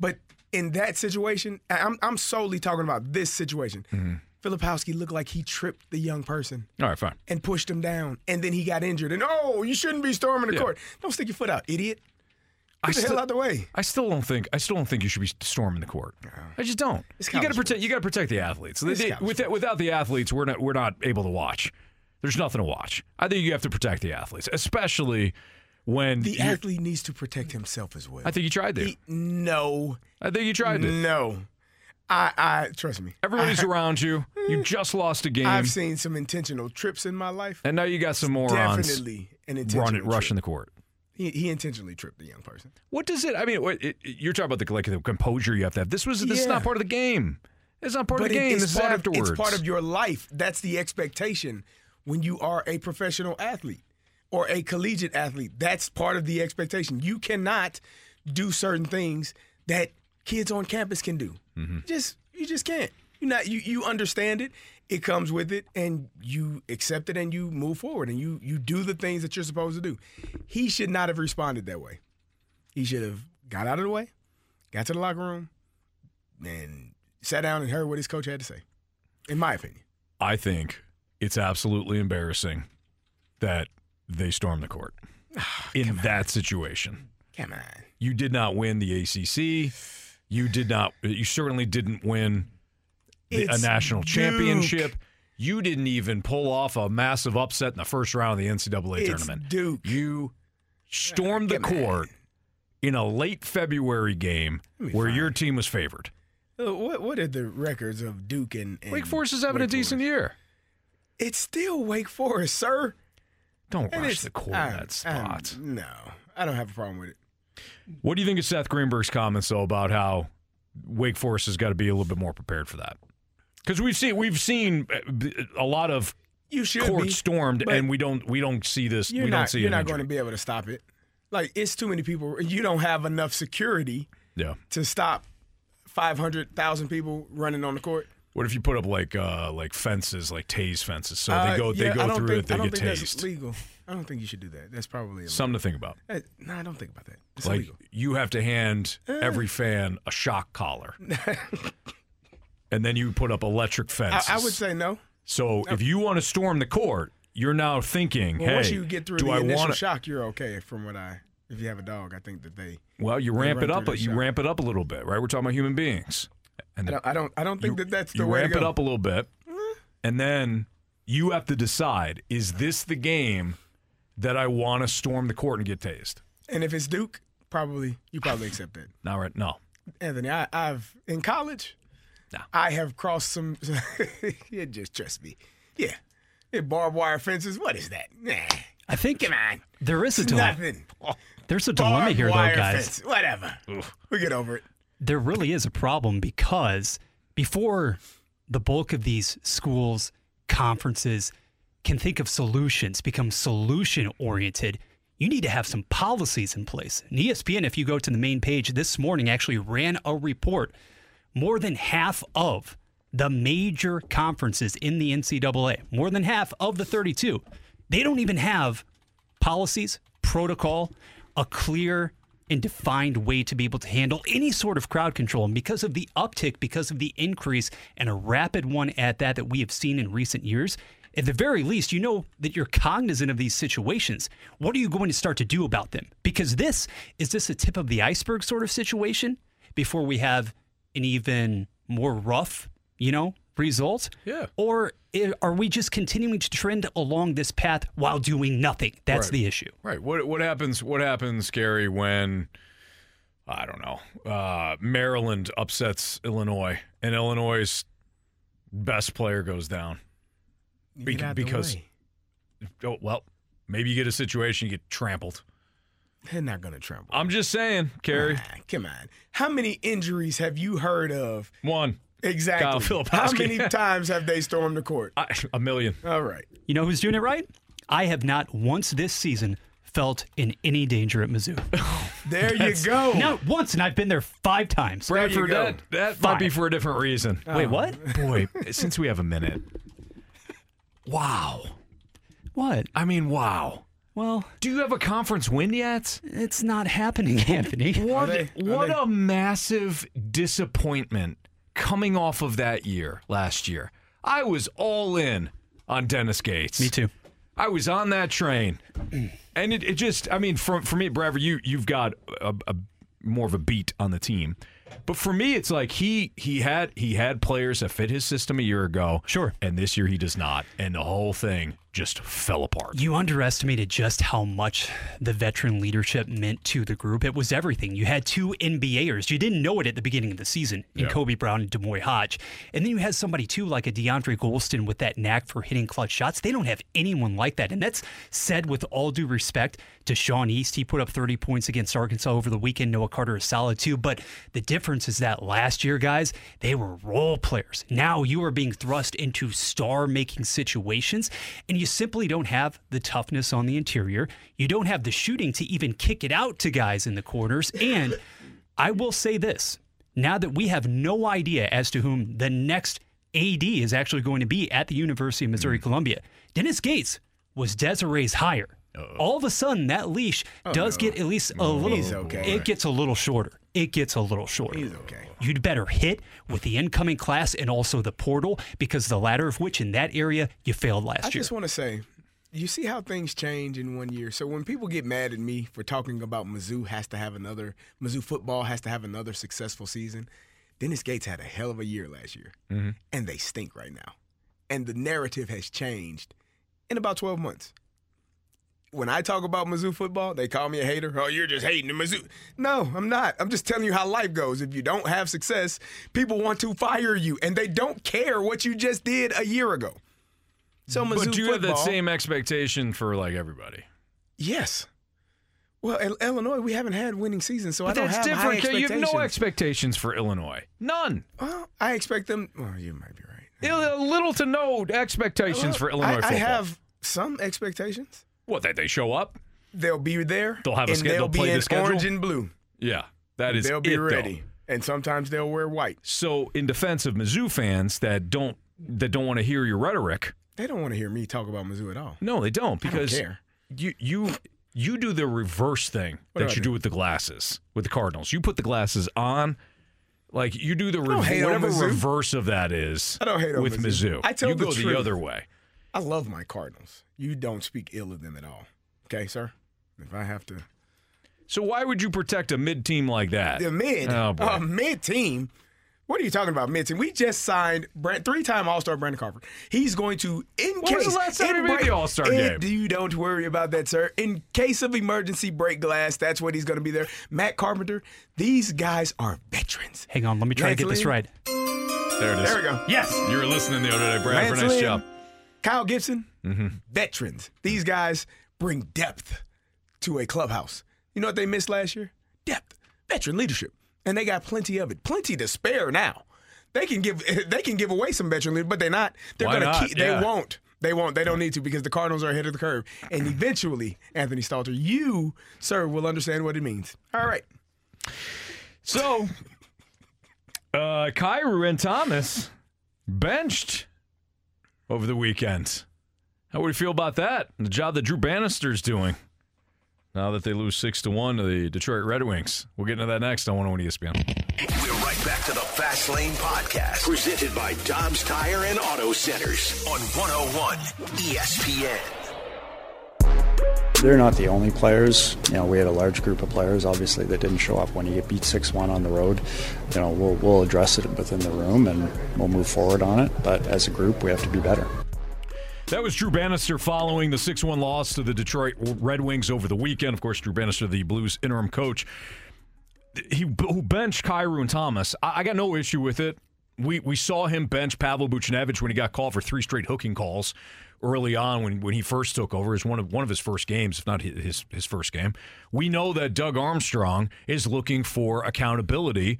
Speaker 2: But in that situation, I'm I'm solely talking about this situation. Mm-hmm. Filipowski looked like he tripped the young person
Speaker 1: All right, fine.
Speaker 2: and pushed him down, and then he got injured. And oh, you shouldn't be storming the
Speaker 1: Yeah.
Speaker 2: court. Don't stick your foot out, idiot.
Speaker 1: I
Speaker 2: Get the hell out the way.
Speaker 1: I still don't think I still don't think you should be storming the court. I just don't. You got to protect. You got to protect the athletes. They-
Speaker 2: college
Speaker 1: with, without the athletes, we're not we're not able to watch. There's nothing to watch. I think you have to protect the athletes, especially when
Speaker 2: The athlete needs to protect himself as well.
Speaker 1: I think you tried to.
Speaker 2: He- no,
Speaker 1: I think you tried to.
Speaker 2: no. I, I trust me.
Speaker 1: Everybody's
Speaker 2: I,
Speaker 1: around you. You just lost a game,
Speaker 2: I've seen some intentional trips in my life.
Speaker 1: and now you got some morons
Speaker 2: Definitely an intentional
Speaker 1: run it, rushing the court.
Speaker 2: He, he intentionally tripped the young person.
Speaker 1: What does it? I mean, what, it, you're talking about the like the composure you have to have. This was this is not part of the game. It's not part
Speaker 2: but
Speaker 1: of the
Speaker 2: it-
Speaker 1: game.
Speaker 2: it's
Speaker 1: this is
Speaker 2: part
Speaker 1: afterwards.
Speaker 2: Of, it's part of your life. That's the expectation when you are a professional athlete or a collegiate athlete. That's part of the expectation. You cannot do certain things that kids on campus can do.
Speaker 1: Mm-hmm.
Speaker 2: Just you just can't. You not you you understand it. It comes with it, and you accept it, and you move forward, and you you do the things that you're supposed to do. He should not have responded that way. He should have got out of the way, got to the locker room, and sat down and heard what his coach had to say. In my opinion,
Speaker 1: I think it's absolutely embarrassing that they stormed the court ah, in that situation.
Speaker 2: come on.
Speaker 1: You did not win the ACC. You did not. You certainly didn't win a national
Speaker 2: Duke.
Speaker 1: championship. You didn't even pull off a massive upset in the first round of the NCAA
Speaker 2: It's
Speaker 1: tournament.
Speaker 2: Duke.
Speaker 1: You stormed the court in a late February game where
Speaker 2: fine.
Speaker 1: your team was favored.
Speaker 2: Uh, What what are the records of Duke and, and
Speaker 1: Wake Forest is having a decent
Speaker 2: Forest?
Speaker 1: year.
Speaker 2: It's still Wake Forest, sir.
Speaker 1: Don't
Speaker 2: And
Speaker 1: rush the court
Speaker 2: I'm-
Speaker 1: that spot.
Speaker 2: I'm- no, I don't have a problem with it.
Speaker 1: What do you think of Seth Greenberg's comments though about how Wake Forest has got to be a little bit more prepared for that? Because we've seen we've seen uh, a lot of
Speaker 2: You should
Speaker 1: court
Speaker 2: be,
Speaker 1: stormed, and we don't we don't see this.
Speaker 2: You're
Speaker 1: we
Speaker 2: not.
Speaker 1: don't see
Speaker 2: you're not
Speaker 1: injury.
Speaker 2: going to be able to stop it. Like it's too many people. You don't have enough security
Speaker 1: Yeah.
Speaker 2: to stop five hundred thousand people running on the court.
Speaker 1: What if you put up like uh like fences, like tase fences, so
Speaker 2: Uh,
Speaker 1: they go they
Speaker 2: yeah, I
Speaker 1: go through
Speaker 2: think,
Speaker 1: it, they
Speaker 2: I don't
Speaker 1: get
Speaker 2: think
Speaker 1: tased.
Speaker 2: legal. I don't think you should do that. That's probably illegal.
Speaker 1: Something to think about.
Speaker 2: No, I don't think about that. It's
Speaker 1: like
Speaker 2: illegal.
Speaker 1: you have to hand every fan a shock collar, and then you put up electric
Speaker 2: I,
Speaker 1: fences.
Speaker 2: I would say no.
Speaker 1: So if you want to storm the court, you're now thinking,
Speaker 2: Well,
Speaker 1: hey,
Speaker 2: once you get through
Speaker 1: do
Speaker 2: the
Speaker 1: I
Speaker 2: initial
Speaker 1: want to?
Speaker 2: shock, you're okay. From what I, if you have a dog, I think that they.
Speaker 1: Well, you ramp
Speaker 2: run
Speaker 1: it up,
Speaker 2: through
Speaker 1: but
Speaker 2: the
Speaker 1: you
Speaker 2: shock.
Speaker 1: ramp it up a little bit, right? We're talking about human beings. And
Speaker 2: I don't. I don't. I don't think that that's the
Speaker 1: you
Speaker 2: way
Speaker 1: ramp
Speaker 2: to
Speaker 1: it
Speaker 2: go.
Speaker 1: up a little bit, mm-hmm. and then you have to decide: is this the game that I want to storm the court and get tased?
Speaker 2: And if it's Duke, probably you probably accept that.
Speaker 1: Not right? No.
Speaker 2: Anthony, I, I've in college,
Speaker 1: No.
Speaker 2: I have crossed some. yeah, just trust me. Yeah, yeah, barbed wire fences. What is that? Nah,
Speaker 3: I think
Speaker 2: come on.
Speaker 3: there is a dilemma.
Speaker 2: nothing.
Speaker 3: There's a dilemma
Speaker 2: Barbed
Speaker 3: here, though, guys.
Speaker 2: fence, Whatever. We get over it.
Speaker 3: there really is a problem because before the bulk of these schools, conferences can think of solutions, become solution oriented, you need to have some policies in place. And ESPN, if you go to the main page this morning, actually ran a report. More than half of the major conferences in the NCAA, more than half of the 32, they don't even have policies, protocol, a clear and defined way to be able to handle any sort of crowd control. And because of the uptick, because of the increase and a rapid one at that that we have seen in recent years, at the very least, you know that you're cognizant of these situations. What are you going to start to do about them? Because this is this a tip of the iceberg sort of situation before we have an even more rough, you know, result?
Speaker 1: Yeah.
Speaker 3: Or i- are we just continuing to trend along this path while doing nothing? That's
Speaker 1: Right.
Speaker 3: the issue.
Speaker 1: Right. What what happens? What happens, Gary, when I don't know uh, Maryland upsets Illinois and Illinois' best player goes down Be-
Speaker 2: get out the
Speaker 1: because- oh, well, maybe you get a situation you get trampled.
Speaker 2: They're not gonna tremble.
Speaker 1: I'm just saying, Kerry.
Speaker 2: Ah, come on. How many injuries have you heard of?
Speaker 1: One,
Speaker 2: Exactly.
Speaker 1: Kyle
Speaker 2: How many times have they stormed the court?
Speaker 1: I, a million.
Speaker 2: All right.
Speaker 3: You know who's doing it right? I have not once this season felt in any danger at Mizzou.
Speaker 2: There you go.
Speaker 3: Not once, and I've been there five times.
Speaker 2: There you
Speaker 1: Bradford,
Speaker 2: go.
Speaker 1: that, that might be for a different reason.
Speaker 3: Wait, what?
Speaker 1: Boy, since we have a minute. Wow.
Speaker 3: What?
Speaker 1: I mean, wow.
Speaker 3: Well,
Speaker 1: Do you have a conference win yet?
Speaker 3: it's not happening, Anthony.
Speaker 1: What,
Speaker 2: they- are
Speaker 1: what
Speaker 2: they-
Speaker 1: a massive disappointment coming off of that year last year. I was all in on Dennis Gates.
Speaker 3: Me too.
Speaker 1: I was on that train. And it, it just, I mean, for, for me, Bradford, you, you've got a, a more of a beat on the team. But for me, it's like he he had he had players that fit his system a year ago.
Speaker 3: Sure.
Speaker 1: And this year he does not. And the whole thing just fell apart.
Speaker 3: You underestimated just how much the veteran leadership meant to the group. It was everything. You had two NBAers. You didn't know it at the beginning of the season in
Speaker 1: Yeah.
Speaker 3: Kobe Brown and D'Moi Hodge. And then you had somebody too like a DeAndre Gholston with that knack for hitting clutch shots. They don't have anyone like that. And that's said with all due respect to Sean East. He put up 30 points against Arkansas over the weekend. Noah Carter is solid too. But the difference is that last year, guys, they were role players. Now you are being thrust into star making situations, and you simply don't have the toughness on the interior. You don't have the shooting to even kick it out to guys in the corners. And I will say this now that we have no idea as to whom the next AD is actually going to be at the University of Missouri Columbia, Dennis Gates was Desiree's hire. All of a sudden, that leash does get at least a little.
Speaker 2: Okay.
Speaker 3: It gets a little shorter. It gets a little shorter.
Speaker 2: He's okay.
Speaker 3: You'd better hit with the incoming class and also the portal because the latter of which in that area you failed last
Speaker 2: I
Speaker 3: year.
Speaker 2: I just want to say, you see how things change in one year. So when people get mad at me for talking about Mizzou has to have another Mizzou football has to have another successful season, Dennis Gates had a hell of a year last year, mm-hmm. and they stink right now. And the narrative has changed in about twelve months. When I talk about Mizzou football, they call me a hater. Oh, you're just hating the Mizzou. No, I'm not. I'm just telling you how life goes. If you don't have success, people want to fire you, and they don't care what you just did a year ago. So Mizzou
Speaker 1: but do you have that same expectation for like everybody?
Speaker 2: Yes. Well, Il- Illinois, we haven't had winning seasons, so
Speaker 1: But
Speaker 2: I don't
Speaker 1: that's
Speaker 2: have high
Speaker 1: different. You have no
Speaker 2: expectations.
Speaker 1: for Illinois. None.
Speaker 2: Well, I expect them. Well, you might be right.
Speaker 1: Little to no expectations for Illinois
Speaker 2: I,
Speaker 1: football.
Speaker 2: I have some expectations.
Speaker 1: What? That they show up?
Speaker 2: They'll be there.
Speaker 1: They'll have a
Speaker 2: and
Speaker 1: sched-
Speaker 2: they'll be
Speaker 1: play the
Speaker 2: in
Speaker 1: schedule?
Speaker 2: orange and blue.
Speaker 1: Yeah, that is.
Speaker 2: they'll be
Speaker 1: it, though.
Speaker 2: ready, and sometimes they'll wear white.
Speaker 1: So, in defense of Mizzou fans that don't that don't want to hear your rhetoric,
Speaker 2: They don't want to hear me talk about Mizzou at all.
Speaker 1: no, they don't
Speaker 2: don't
Speaker 1: because
Speaker 2: care.
Speaker 1: you you you do the reverse thing
Speaker 2: What
Speaker 1: that
Speaker 2: I
Speaker 1: you
Speaker 2: do?
Speaker 1: do with the glasses with the Cardinals. You put the glasses on. Like you do the
Speaker 2: don't on
Speaker 1: whatever reverse of that is.
Speaker 2: I don't hate
Speaker 1: with
Speaker 2: Mizzou.
Speaker 1: Mizzou.
Speaker 2: I tell
Speaker 1: you
Speaker 2: the
Speaker 1: go the other way.
Speaker 2: I love my Cardinals. You don't speak ill of them at all. Okay, sir. If I have to,
Speaker 1: So why would you protect a mid team like that?
Speaker 2: the mid,
Speaker 1: Oh boy.
Speaker 2: uh, mid team. What are you talking about, mid team? We just signed Brand, three-time All-Star Brandon Crawford. He's going to, in
Speaker 1: When was
Speaker 2: case,
Speaker 1: the last time
Speaker 2: in
Speaker 1: he made the All-Star
Speaker 2: in-
Speaker 1: game?
Speaker 2: You don't worry about that, sir. In case of emergency, break glass. That's what he's going to be there. Matt Carpenter. These guys are veterans.
Speaker 3: Hang on, let me try
Speaker 2: Lance
Speaker 3: to get this right.
Speaker 1: there it is.
Speaker 2: There we go.
Speaker 3: Yes.
Speaker 1: You were listening the other day, Brad.
Speaker 2: Lance
Speaker 1: for a nice
Speaker 2: Lynn,
Speaker 1: job.
Speaker 2: Kyle Gibson,
Speaker 1: Mm-hmm.
Speaker 2: veterans. These guys bring depth to a clubhouse. You know what they missed last year? Depth, veteran leadership, and they got plenty of it, plenty to spare now. They can give they can give away some veteran leadership, but they're not. They're
Speaker 1: Why
Speaker 2: gonna
Speaker 1: not?
Speaker 2: keep.
Speaker 1: Yeah.
Speaker 2: They won't. They won't. They don't need to because the Cardinals are ahead of the curve. And eventually, Anthony Stalter, you, sir, will understand what it means. All right.
Speaker 1: So, uh, Kyrou and Thomas benched over the weekend. How would you feel about that? The job that Drew Bannister's doing now that they lose six to one to the Detroit Red Wings. We'll get into that next on 101 ESPN.
Speaker 4: We're right back to the Fast Lane Podcast, presented by Dobbs Tire and Auto Centers on 101 ESPN.
Speaker 9: They're not the only players. You know, we had a large group of players, obviously, that didn't show up when you get beat 6-1 on the road. You know, we'll, we'll address it within the room and we'll move forward on it. But as a group, we have to be better.
Speaker 1: That was Drew Bannister following the 6 1 loss to the Detroit Red Wings over the weekend. Of course, Drew Bannister, the Blues interim coach, he who benched Kyrou and Thomas. I, I got no issue with it. We we saw him bench Pavel Buchnevich when he got called for three straight hooking calls early on when, when he first took over. Was one of one of his first games, if not his his first game. We know that Doug Armstrong is looking for accountability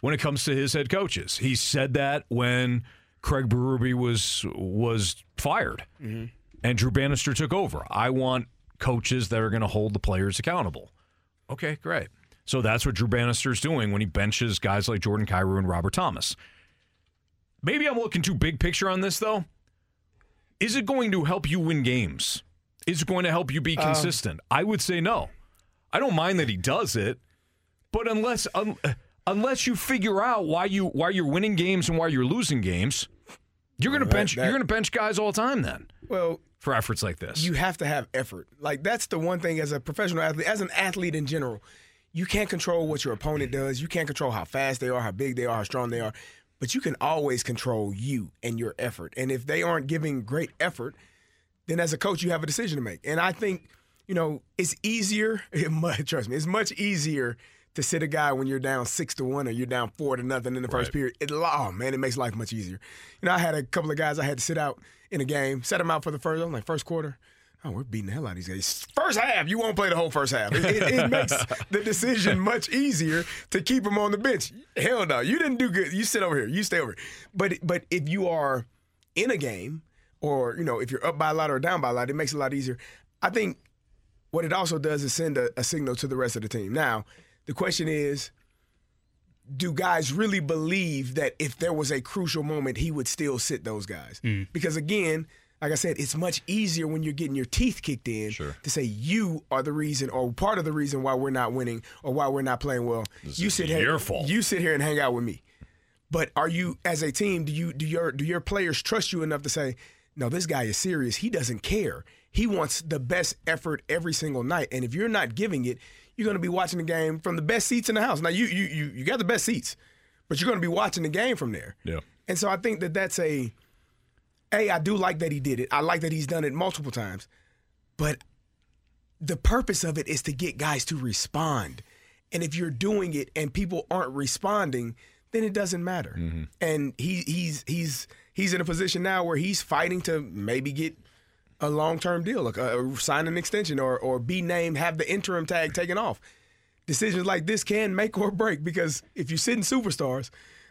Speaker 1: when it comes to his head coaches. He said that when Craig Berube was was fired mm-hmm. and Drew Bannister took over. I want coaches that are going to hold the players accountable. Okay, great. So that's what Drew Bannister's doing when he benches guys like Jordan Kyrou and Robert Thomas. Maybe I'm looking too big picture on this though. Is it going to help you win games? Is it going to help you be um, consistent? I would say no. I don't mind that he does it, but unless un, unless you figure out why you why you're winning games and why you're losing games, you're going to
Speaker 2: Well, that-
Speaker 1: bench
Speaker 2: that-
Speaker 1: you're going to bench guys all the time then
Speaker 2: Well,
Speaker 1: for efforts like this.
Speaker 2: you have to have effort. Like that's the one thing as a professional athlete, as an athlete in general, you can't control what your opponent does. You can't control how fast they are, how big they are, how strong they are. But you can always control you and your effort. And if they aren't giving great effort, then as a coach, you have a decision to make. And I think, you know, it's easier. It much, trust me, it's much easier to sit a guy when you're down six to one or you're down four to nothing in the first
Speaker 1: Right.
Speaker 2: period. It, oh man, it makes life much easier. You know, I had a couple of guys I had to sit out in a game, set them out for the first. I'm like first quarter. Oh, we're beating the hell out of these guys. First half, you won't play the whole first half. It, it- it makes the decision much easier to keep them on the bench. Hell no, you didn't do good. You sit over here. You stay over. Here. But but if you are in a game, or you know, if you're up by a lot or down by a lot, it makes it a lot easier. I think what it also does is send a, a signal to the rest of the team. Now, the question is, do guys really believe that if there was a crucial moment, he would still sit those guys? Because again, like I said, it's much easier when you're getting your teeth kicked in to say you are the reason or part of the reason why we're not winning or why we're not playing well. you
Speaker 1: is
Speaker 2: sit here,
Speaker 1: your fault.
Speaker 2: You sit here and hang out with me. But are you, as a team, do you do your do your players trust you enough to say, no, this guy is serious. He doesn't care. He wants the best effort every single night. And if you're not giving it, you're going to be watching the game from the best seats in the house. Now you you you you got the best seats, but you're going to be watching the game from there.
Speaker 1: Yeah.
Speaker 2: And so I think that that's a, a I do like that he did it. I like that he's done it multiple times, but the purpose of it is to get guys to respond. And if you're doing it and people aren't responding, then it doesn't matter. Mm-hmm. And he he's he's he's in a position now where he's fighting to maybe get a long term deal, like uh, sign an extension or or be named, have the interim tag taken off. Decisions like this can make or break because if you sit in superstars,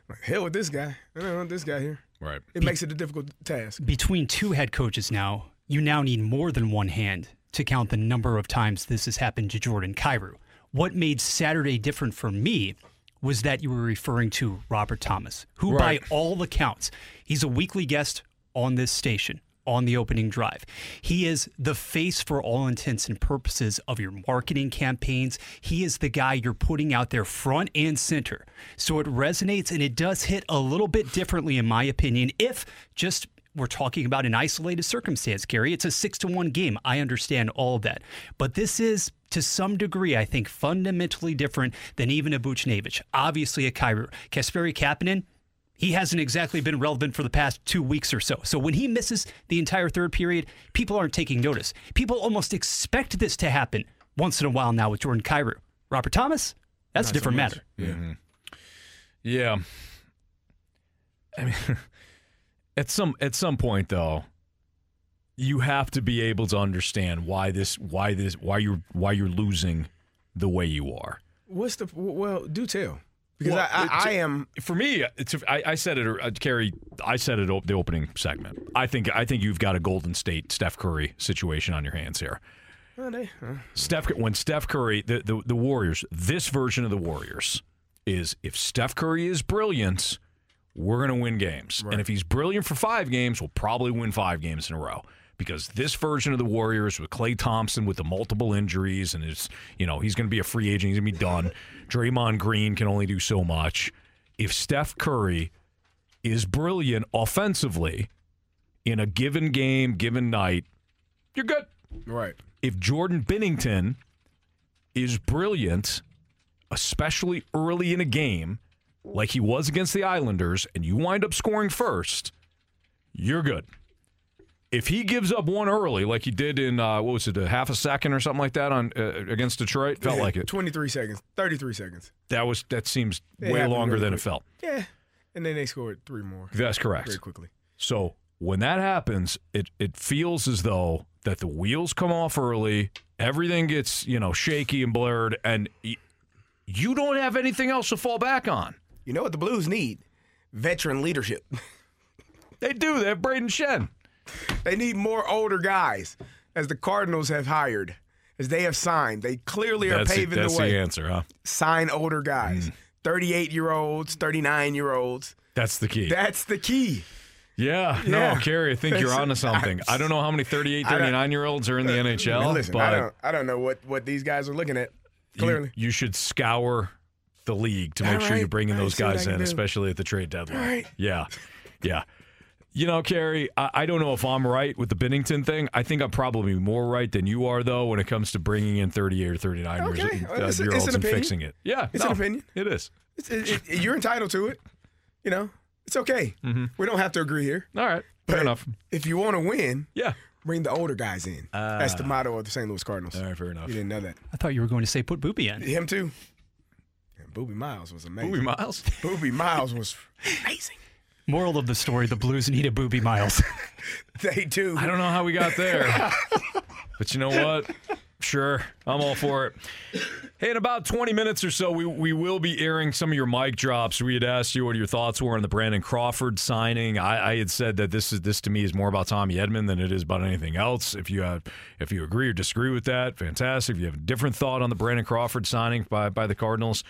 Speaker 2: like hell with this guy, I don't want this guy here.
Speaker 1: Right.
Speaker 2: It makes it a difficult task.
Speaker 3: Between two head coaches now, you now need more than one hand to count the number of times this has happened to Jordan Kyrou. What made Saturday different for me was that you were referring to Robert Thomas, who,
Speaker 1: Right.
Speaker 3: by all accounts, he's a weekly guest on this station on the opening drive. He is the face for all intents and purposes of your marketing campaigns. He is the guy you're putting out there front and center. So it resonates and it does hit a little bit differently, in my opinion, if just we're talking about an isolated circumstance, Gary. It's a six to one game. I understand all of that. But this is, to some degree, I think, fundamentally different than even a Buchnevich. Obviously, a Kyrou. Kasperi Kapanen, he hasn't exactly been relevant for the past two weeks or so. So when he misses the entire third period, people aren't taking notice. People almost expect this to happen once in a while now with Jordan Kyrou. Robert Thomas, that's a different matter.
Speaker 1: Yeah. Mm-hmm. Yeah. I mean, at some at some point though, you have to be able to understand why this why this why you're why you're losing the way you are.
Speaker 2: What's the well? Do tell because
Speaker 1: Well,
Speaker 2: I, I, I am
Speaker 1: for me. It's I, I said it, uh, Kerry. I said it op- the opening segment. I think I think you've got a Golden State Steph Curry situation on your hands here.
Speaker 2: Well, they- uh,
Speaker 1: Steph, when Steph Curry, the, the the Warriors, this version of the Warriors is if Steph Curry is brilliant, we're going to win games, and if he's brilliant for five games, we'll probably win five games in a row. Because this version of the Warriors with Klay Thompson with the multiple injuries and is you know he's going to be a free agent, he's going to be done. Draymond Green can only do so much. If Steph Curry is brilliant offensively in a given game, given night, you're good
Speaker 2: right.
Speaker 1: if Jordan Binnington is brilliant, especially early in a game, like he was against the Islanders, and you wind up scoring first, you're good. If he gives up one early, like he did in uh, what was it, a half a second or something like that on uh, against Detroit, felt like it.
Speaker 2: Twenty three seconds, thirty three seconds.
Speaker 1: That was that seems
Speaker 2: It
Speaker 1: way longer
Speaker 2: really
Speaker 1: than it felt.
Speaker 2: Yeah, and then they scored three more.
Speaker 1: That's correct.
Speaker 2: Very quickly.
Speaker 1: So when that happens, it it feels as though that the wheels come off early, everything gets you know shaky and blurred, and y- you don't have anything else to fall back on.
Speaker 2: You know what the Blues need? Veteran leadership.
Speaker 1: They do. They have Brayden Schenn.
Speaker 2: They need more older guys, as the Cardinals have hired, as they have signed. They clearly are
Speaker 1: That's, the,
Speaker 2: paving
Speaker 1: that's
Speaker 2: the way.
Speaker 1: the answer, huh?
Speaker 2: Sign older guys, mm. thirty-eight year olds, thirty-nine year olds.
Speaker 1: That's the key.
Speaker 2: That's the key.
Speaker 1: yeah,
Speaker 2: Yeah.
Speaker 1: no, Kerry, I think you're
Speaker 2: That's-
Speaker 1: onto something. I don't know how many 38, 39 year olds are in the uh,
Speaker 2: NHL, listen,
Speaker 1: but
Speaker 2: I don't, I don't know what what these guys are looking at.
Speaker 1: you,
Speaker 2: Clearly,
Speaker 1: you should scour the league to make
Speaker 2: All
Speaker 1: sure you're bringing
Speaker 2: All right,
Speaker 1: those
Speaker 2: see what I
Speaker 1: guys in, especially at the trade deadline.
Speaker 2: All right.
Speaker 1: Yeah, yeah. You know, Kerry, I, I don't know if I'm right with the Binnington thing. I think I'm probably more right than you are, though, when it comes to bringing in 38 or 39
Speaker 2: Okay.
Speaker 1: years,
Speaker 2: Well,
Speaker 1: uh,
Speaker 2: it's
Speaker 1: year
Speaker 2: it's
Speaker 1: olds
Speaker 2: an
Speaker 1: and fixing it. Yeah,
Speaker 2: It's
Speaker 1: no,
Speaker 2: an opinion.
Speaker 1: It is.
Speaker 2: It's, it, it- you're entitled to it. You know, it's okay. We don't have to agree here.
Speaker 1: All right.
Speaker 2: But
Speaker 1: Fair enough.
Speaker 2: If you want to win,
Speaker 1: Yeah.
Speaker 2: bring the older guys in. That's the motto of the St. Louis Cardinals.
Speaker 1: All right, fair enough.
Speaker 2: You didn't know that.
Speaker 3: I thought you were going to say put Boobie in.
Speaker 2: Him too. And Boobie Miles was amazing.
Speaker 1: Boobie Miles?
Speaker 2: Boobie Miles was amazing.
Speaker 3: Moral of the story: the Blues need a Boobie Miles.
Speaker 2: They do.
Speaker 1: I don't know how we got there. but you know what? Sure, I'm all for it. Hey, in about 20 minutes or so, we, we will be airing some of your mic drops. We had asked you what your thoughts were on the Brandon Crawford signing. I, I had said that this is this to me is more about Tommy Edman than it is about anything else. If you have, if you agree or disagree with that, fantastic. If you have a different thought on the Brandon Crawford signing by by the Cardinals,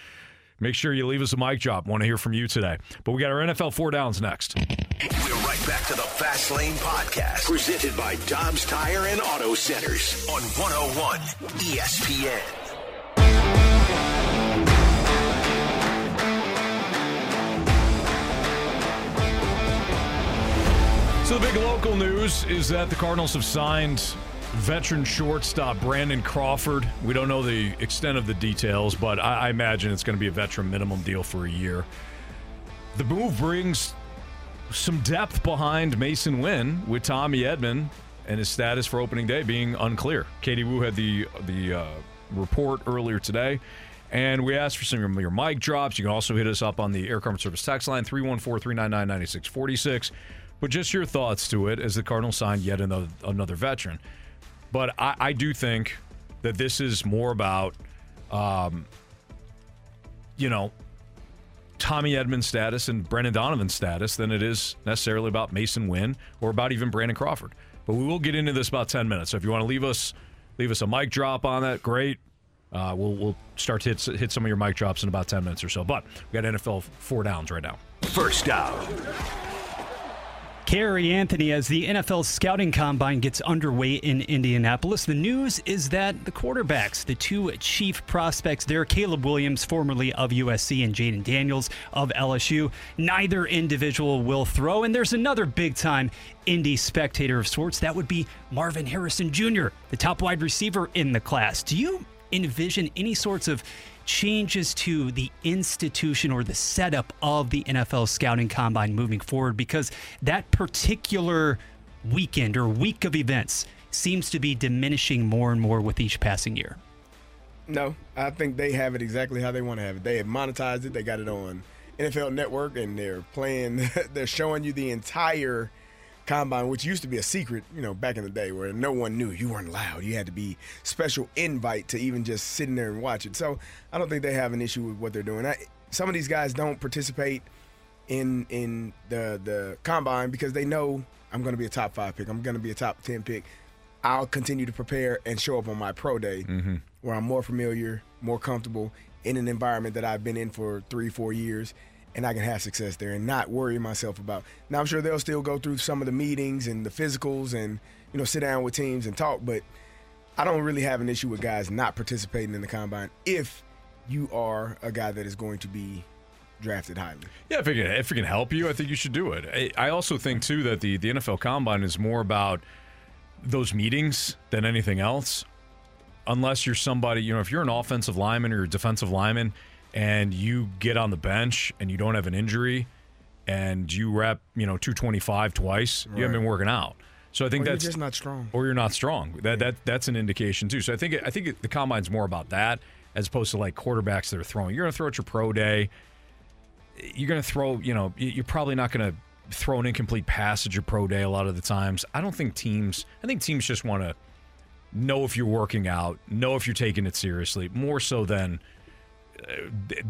Speaker 1: make sure you leave us a mic drop. Want to hear from you today. But we got our NFL four downs next.
Speaker 4: We're right back to the Fast Lane Podcast, presented by Dobbs Tire and Auto Centers on 101 ESPN.
Speaker 1: So the big local news is that the Cardinals have signed veteran shortstop Brandon Crawford. We don't know the extent of the details, but I, I imagine it's going to be a veteran minimum deal for a year. The move brings some depth behind Masyn Winn with Tommy Edman and his status for opening day being unclear. Katie Woo had the the uh, report earlier today. And we asked for some of your mic drops. You can also hit us up on the Air Comfort Service text line, 314 399 9646. But just your thoughts to it as the Cardinals signed yet another, another veteran. But I, I do think that this is more about, um, you know, Tommy Edman's status and Brendan Donovan's status than it is necessarily about Masyn Winn or about even Brandon Crawford. But we will get into this about 10 minutes. So if you want to leave us leave us a mic drop on that, great. Uh, we'll we'll start to hit, hit some of your mic drops in about 10 minutes or so. But we got NFL four downs right now.
Speaker 4: First down.
Speaker 3: Kerry Anthony, as the NFL scouting combine gets underway in Indianapolis, the news is that the quarterbacks, the two chief prospects there, Caleb Williams, formerly of USC, and Jayden Daniels of LSU, neither individual will throw. And there's another big time Indy spectator of sorts. That would be Marvin Harrison Jr., the top wide receiver in the class. Do you envision any sorts of changes to the institution or the setup of the NFL scouting combine moving forward because that particular weekend or week of events seems to be diminishing more and more with each passing year.
Speaker 2: No, I think they have it exactly how they want to have it. They have monetized it. They got it on NFL Network, and they're playing. they're showing you the entire combine, which used to be a secret, you know, back in the day where no one knew. You weren't allowed. You had to be special invite to even just sit in there and watch it. So I don't think they have an issue with what they're doing. I, some of these guys don't participate in in the the combine because they know I'm going to be a top five pick. I'm going to be a top ten pick. I'll continue to prepare and show up on my pro day mm-hmm. where I'm more familiar, more comfortable in an environment that I've been in for three, four years, and I can have success there and not worry myself about. Now I'm sure they'll still go through some of the meetings and the physicals and you know sit down with teams and talk, but I don't really have an issue with guys not participating in the combine if you are a guy that is going to be drafted highly.
Speaker 1: Yeah, if it can, if it can help you, I think you should do it. I, I also think too that the the NFL Combine is more about those meetings than anything else. Unless you're somebody, you know, if you're an offensive lineman or a defensive lineman, and you get on the bench and you don't have an injury, and you rep, you know, 225 twice, you haven't been working out. So I think
Speaker 2: Or you're
Speaker 1: that's
Speaker 2: just not strong.
Speaker 1: or you're not strong. That that that's an indication too. So I think I think the combine's more about that as opposed to like quarterbacks that are throwing. You're going to throw at your pro day. You're going to throw. You know, you're probably not going to throw an incomplete pass at your pro day a lot of the times. I don't think teams. I think teams just want to know if you're working out, know if you're taking it seriously, more so than.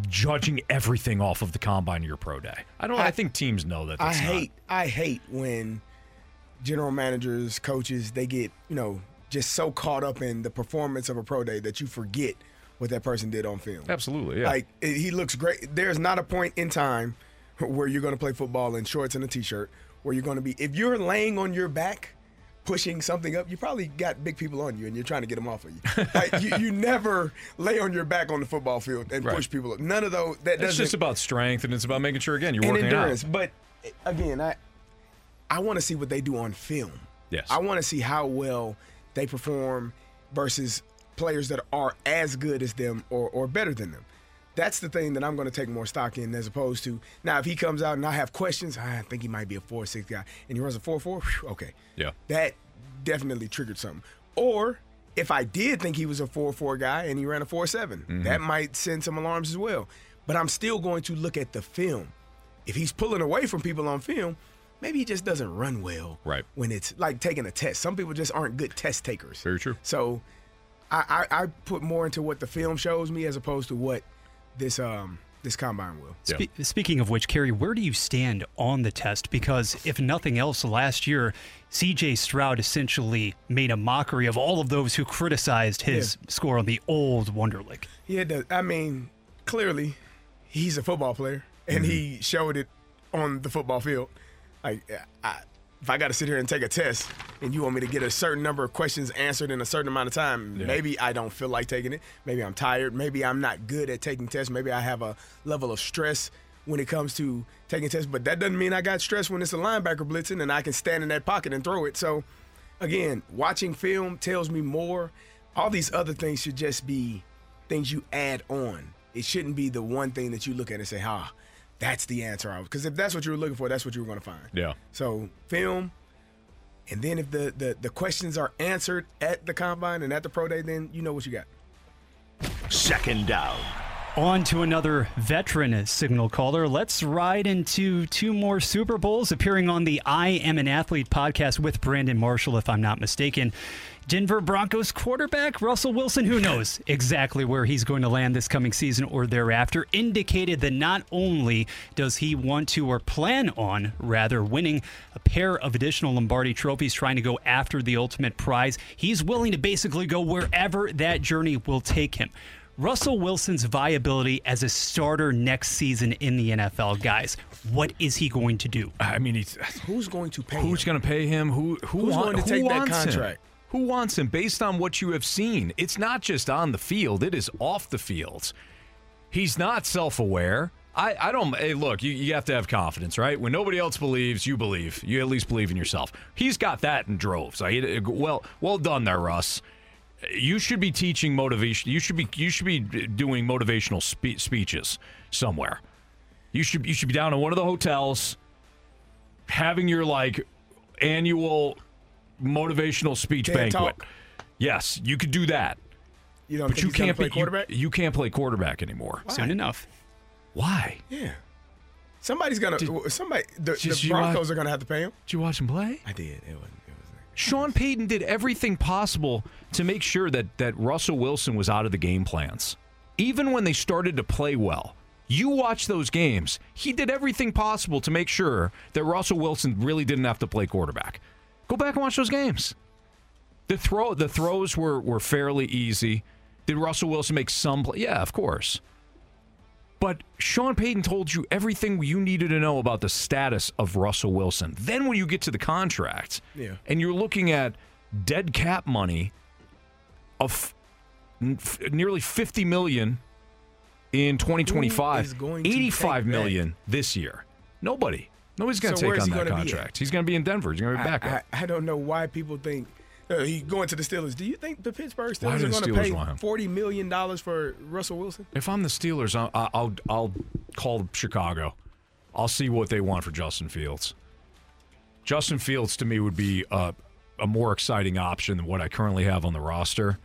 Speaker 1: Judging everything off of the combine of your pro day. I don't. I, think teams know that.
Speaker 2: I
Speaker 1: That's not-
Speaker 2: hate I hate when general managers, coaches, they get, you know, just so caught up in the performance of a pro day that you forget what that person did on film.
Speaker 1: Absolutely, yeah.
Speaker 2: Like it, he looks great. There's not a point in time where you're going to play football in shorts and a t-shirt where you're going to be if you're laying on your back pushing something up, you probably got big people on you and you're trying to get them off of you. like, you, you never lay on your back on the football field and
Speaker 1: Right.
Speaker 2: push people up. None of those that
Speaker 1: It's just about strength, and it's about making sure again you're
Speaker 2: and
Speaker 1: working out.
Speaker 2: endurance. But again, I I want to see what they do on film.
Speaker 1: Yes.
Speaker 2: I want to see how well they perform versus players that are as good as them or, or better than them. That's the thing that I'm going to take more stock in as opposed to now if he comes out and I have questions, I think he might be a four six guy and he runs a four four. Okay,
Speaker 1: Yeah.
Speaker 2: that definitely triggered something. Or if I did think he was a 4 4 guy and he ran a 4 7,
Speaker 1: Mhm.
Speaker 2: that might send some alarms as well. But I'm still going to look at the film. If he's pulling away from people on film, maybe he just doesn't run well
Speaker 1: Right.
Speaker 2: when it's like taking a test. Some people just aren't good test takers.
Speaker 1: Very true.
Speaker 2: So I, I, I put more into what the film shows me as opposed to what this um this combine will.
Speaker 3: Spe- Speaking of which, Kerry, where do you stand on the test? Because if nothing else, last year, CJ Stroud essentially made a mockery of all of those who criticized his score on the old Wonderlic.
Speaker 2: Yeah, I mean, clearly, he's a football player, and he showed it on the football field. Like, I, if I got to sit here and take a test, and you want me to get a certain number of questions answered in a certain amount of time,
Speaker 1: Yeah.
Speaker 2: maybe I don't feel like taking it. Maybe I'm tired. Maybe I'm not good at taking tests. Maybe I have a level of stress when it comes to taking tests. But that doesn't mean I got stress when it's a linebacker blitzing, and I can stand in that pocket and throw it. So, again, watching film tells me more. All these other things should just be things you add on. It shouldn't be the one thing that you look at and say, "Ah, that's the answer." Because if that's what you were looking for, that's what you were going to find.
Speaker 1: Yeah.
Speaker 2: So film, and then if the, the the questions are answered at the combine and at the pro day, then you know what you got.
Speaker 4: Second down.
Speaker 3: On to another veteran signal caller. Let's ride into two more Super Bowls appearing on the I Am an Athlete podcast with Brandon Marshall, if I'm not mistaken. Denver Broncos quarterback Russell Wilson, who knows exactly where he's going to land this coming season or thereafter, indicated that not only does he want to or plan on rather winning a pair of additional Lombardi trophies, trying to go after the ultimate prize, he's willing to basically go wherever that journey will take him. Russell Wilson's viability as a starter next season in the NFL, guys. What is he going to do?
Speaker 1: I mean, he's
Speaker 2: Who's going to pay?
Speaker 1: who's going to pay him? Who who
Speaker 2: Who's
Speaker 1: wa-
Speaker 2: going to take that
Speaker 1: contract? him? Who wants him? Based on what you have seen, it's not just on the field; it is off the field. He's not self-aware. I, I don't. Hey, look, you, you have to have confidence, right? When nobody else believes, you believe. You at least believe in yourself. He's got that in droves. I well, well done there, Russ. You should be teaching motivation. You should be you should be doing motivational spe- speeches somewhere. You should you should be down in one of the hotels, having your like annual motivational speech
Speaker 2: TED
Speaker 1: banquet.
Speaker 2: Talk.
Speaker 1: Yes, you could do that,
Speaker 2: You don't
Speaker 1: but
Speaker 2: think
Speaker 1: you can't
Speaker 2: play
Speaker 1: be-
Speaker 2: quarterback?
Speaker 1: You, can't play quarterback anymore.
Speaker 3: Soon enough.
Speaker 1: Why?
Speaker 2: yeah. Somebody's gonna. somebody. The,
Speaker 1: Just
Speaker 2: the
Speaker 1: you watch-
Speaker 2: Broncos are gonna have to pay him.
Speaker 1: Did you watch him play?
Speaker 2: I did. It was. It was.
Speaker 1: Sean Payton did everything possible to make sure that that Russell Wilson was out of the game plans. Even when they started to play well. You watch those games. He did everything possible to make sure that Russell Wilson really didn't have to play quarterback. Go back and watch those games. The throw the throws were were fairly easy. Did Russell Wilson make some play? Yeah, of course. But Sean Payton told you everything you needed to know about the status of Russell Wilson. Then when you get to the contract,
Speaker 2: Yeah.
Speaker 1: and you're looking at dead cap money of nearly 50 million in 2025,
Speaker 2: is going to take
Speaker 1: 85
Speaker 2: that?
Speaker 1: million this year. Nobody. Nobody's going to
Speaker 2: So
Speaker 1: take on that
Speaker 2: gonna be at?
Speaker 1: contract. He's going to be in Denver. He's going to be back.
Speaker 2: I, I, I don't know why people think uh, he going to the Steelers. Do you think the Pittsburgh Steelers are going to pay forty million dollars for Russell Wilson?
Speaker 1: If I'm the Steelers, I'll, I'll I'll call Chicago. I'll see what they want for Justin Fields. Justin Fields to me would be a, a more exciting option than what I currently have on the roster,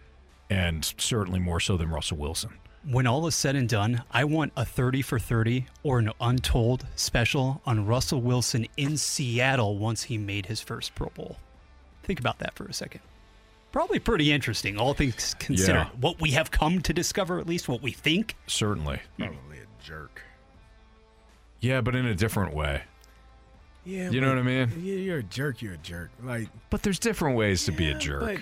Speaker 1: and certainly more so than Russell Wilson.
Speaker 3: When all is said and done, I want a 30 for 30 or an untold special on Russell Wilson in Seattle once he made his first Pro Bowl. Think about that for a second. Probably pretty interesting, all things considered.
Speaker 1: Yeah.
Speaker 3: What we have come to discover, at least what we think.
Speaker 1: Certainly.
Speaker 2: Probably a jerk.
Speaker 1: Yeah, but in a different way.
Speaker 2: Yeah,
Speaker 1: You know what I mean?
Speaker 2: You're a jerk. You're a jerk. Like,
Speaker 1: But there's different ways to be a jerk.
Speaker 2: But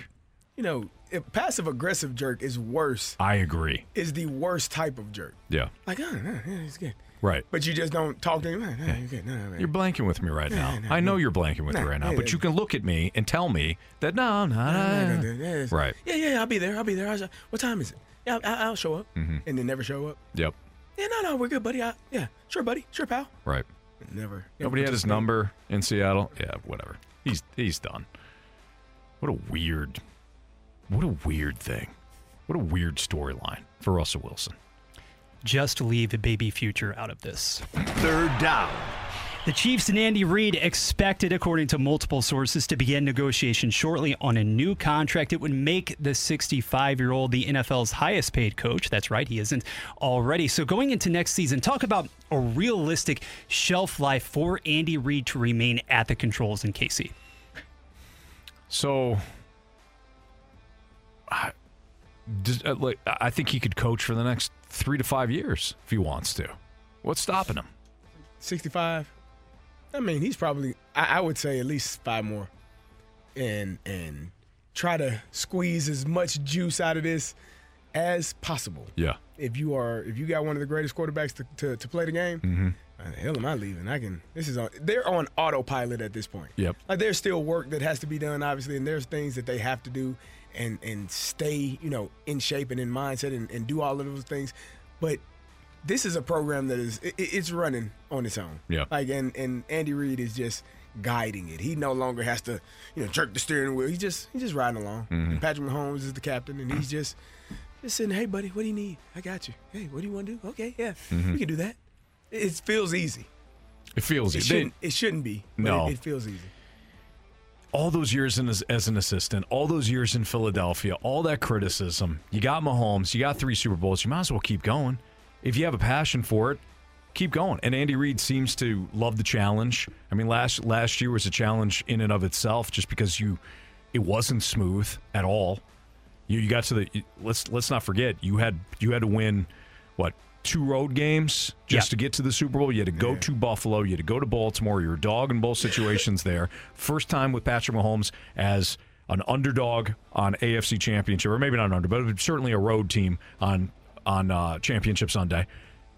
Speaker 2: you know, a passive aggressive jerk is worse.
Speaker 1: I agree.
Speaker 2: Is the worst type of jerk.
Speaker 1: Yeah.
Speaker 2: Like, oh, no, yeah, he's good.
Speaker 1: Right.
Speaker 2: But you just don't talk to him. No, no, you're good. No.
Speaker 1: You're blanking with me right
Speaker 2: Yeah,
Speaker 1: now.
Speaker 2: no,
Speaker 1: I know
Speaker 2: no.
Speaker 1: you're blanking with me right now,
Speaker 2: yeah,
Speaker 1: but you can look at me and tell me that no, no,
Speaker 2: No, yeah,
Speaker 1: Right.
Speaker 2: Yeah, yeah, I'll be there. I'll be there. I'll, what time is it? Yeah, I'll, I'll show up.
Speaker 1: Mhm.
Speaker 2: And then never show up.
Speaker 1: Yep.
Speaker 2: Yeah, no, no, we're good, buddy. I, yeah, sure, buddy. Sure, pal.
Speaker 1: Right.
Speaker 2: Never. never
Speaker 1: Nobody had his number in Seattle. Yeah, whatever. He's he's done. What a weird, what a weird thing. What a weird storyline for Russell Wilson.
Speaker 3: Just leave the baby future out of this.
Speaker 4: Third down.
Speaker 3: The Chiefs and Andy Reid expected, according to multiple sources, to begin negotiations shortly on a new contract. It would make the 65 year old the NFL's highest paid coach. That's right, he isn't already. So, going into next season, talk about a realistic shelf life for Andy Reid to remain at the controls in KC.
Speaker 1: So, I, uh, like, I think he could coach for the next three to five years if he wants to. What's stopping him?
Speaker 2: 65. I mean, he's probably I, I would say at least five more. And and try to squeeze as much juice out of this as possible.
Speaker 1: Yeah.
Speaker 2: If you are if you got one of the greatest quarterbacks to, to, to play the game,
Speaker 1: Mm-hmm.
Speaker 2: the hell am I leaving? I can this is on they're on autopilot at this point.
Speaker 1: Yep.
Speaker 2: Like there's still work that has to be done, obviously, and there's things that they have to do and and stay, you know, in shape and in mindset and, and do all of those things. But this is a program that is it, it's running on its own.
Speaker 1: Yeah.
Speaker 2: Like and and Andy Reid is just guiding it. He no longer has to, you know, jerk the steering wheel. He's just he's just riding along.
Speaker 1: Mhm.
Speaker 2: And Patrick Mahomes is the captain, and he's just just saying, "Hey, buddy, what do you need? I got you. Hey, what do you want to do? Okay, yeah,
Speaker 1: Mhm.
Speaker 2: we can do that." It feels easy.
Speaker 1: It feels
Speaker 2: It
Speaker 1: easy.
Speaker 2: shouldn't, it shouldn't be. but
Speaker 1: No.
Speaker 2: it, it feels easy.
Speaker 1: All those years in, as, as an assistant, all those years in Philadelphia, all that criticism. You got Mahomes, you got three Super Bowls. You might as well keep going. If you have a passion for it, keep going. And Andy Reid seems to love the challenge. I mean, last last year was a challenge in and of itself, just because you it wasn't smooth at all. You, you got to the let's let's not forget you had you had to win what two road games just
Speaker 3: Yeah.
Speaker 1: to get to the Super Bowl. You had to go to Buffalo. You had to go to Baltimore. You're a dog in both situations there. First time with Patrick Mahomes as an underdog on AFC Championship, or maybe not an under, but certainly a road team on on uh, Championship Sunday.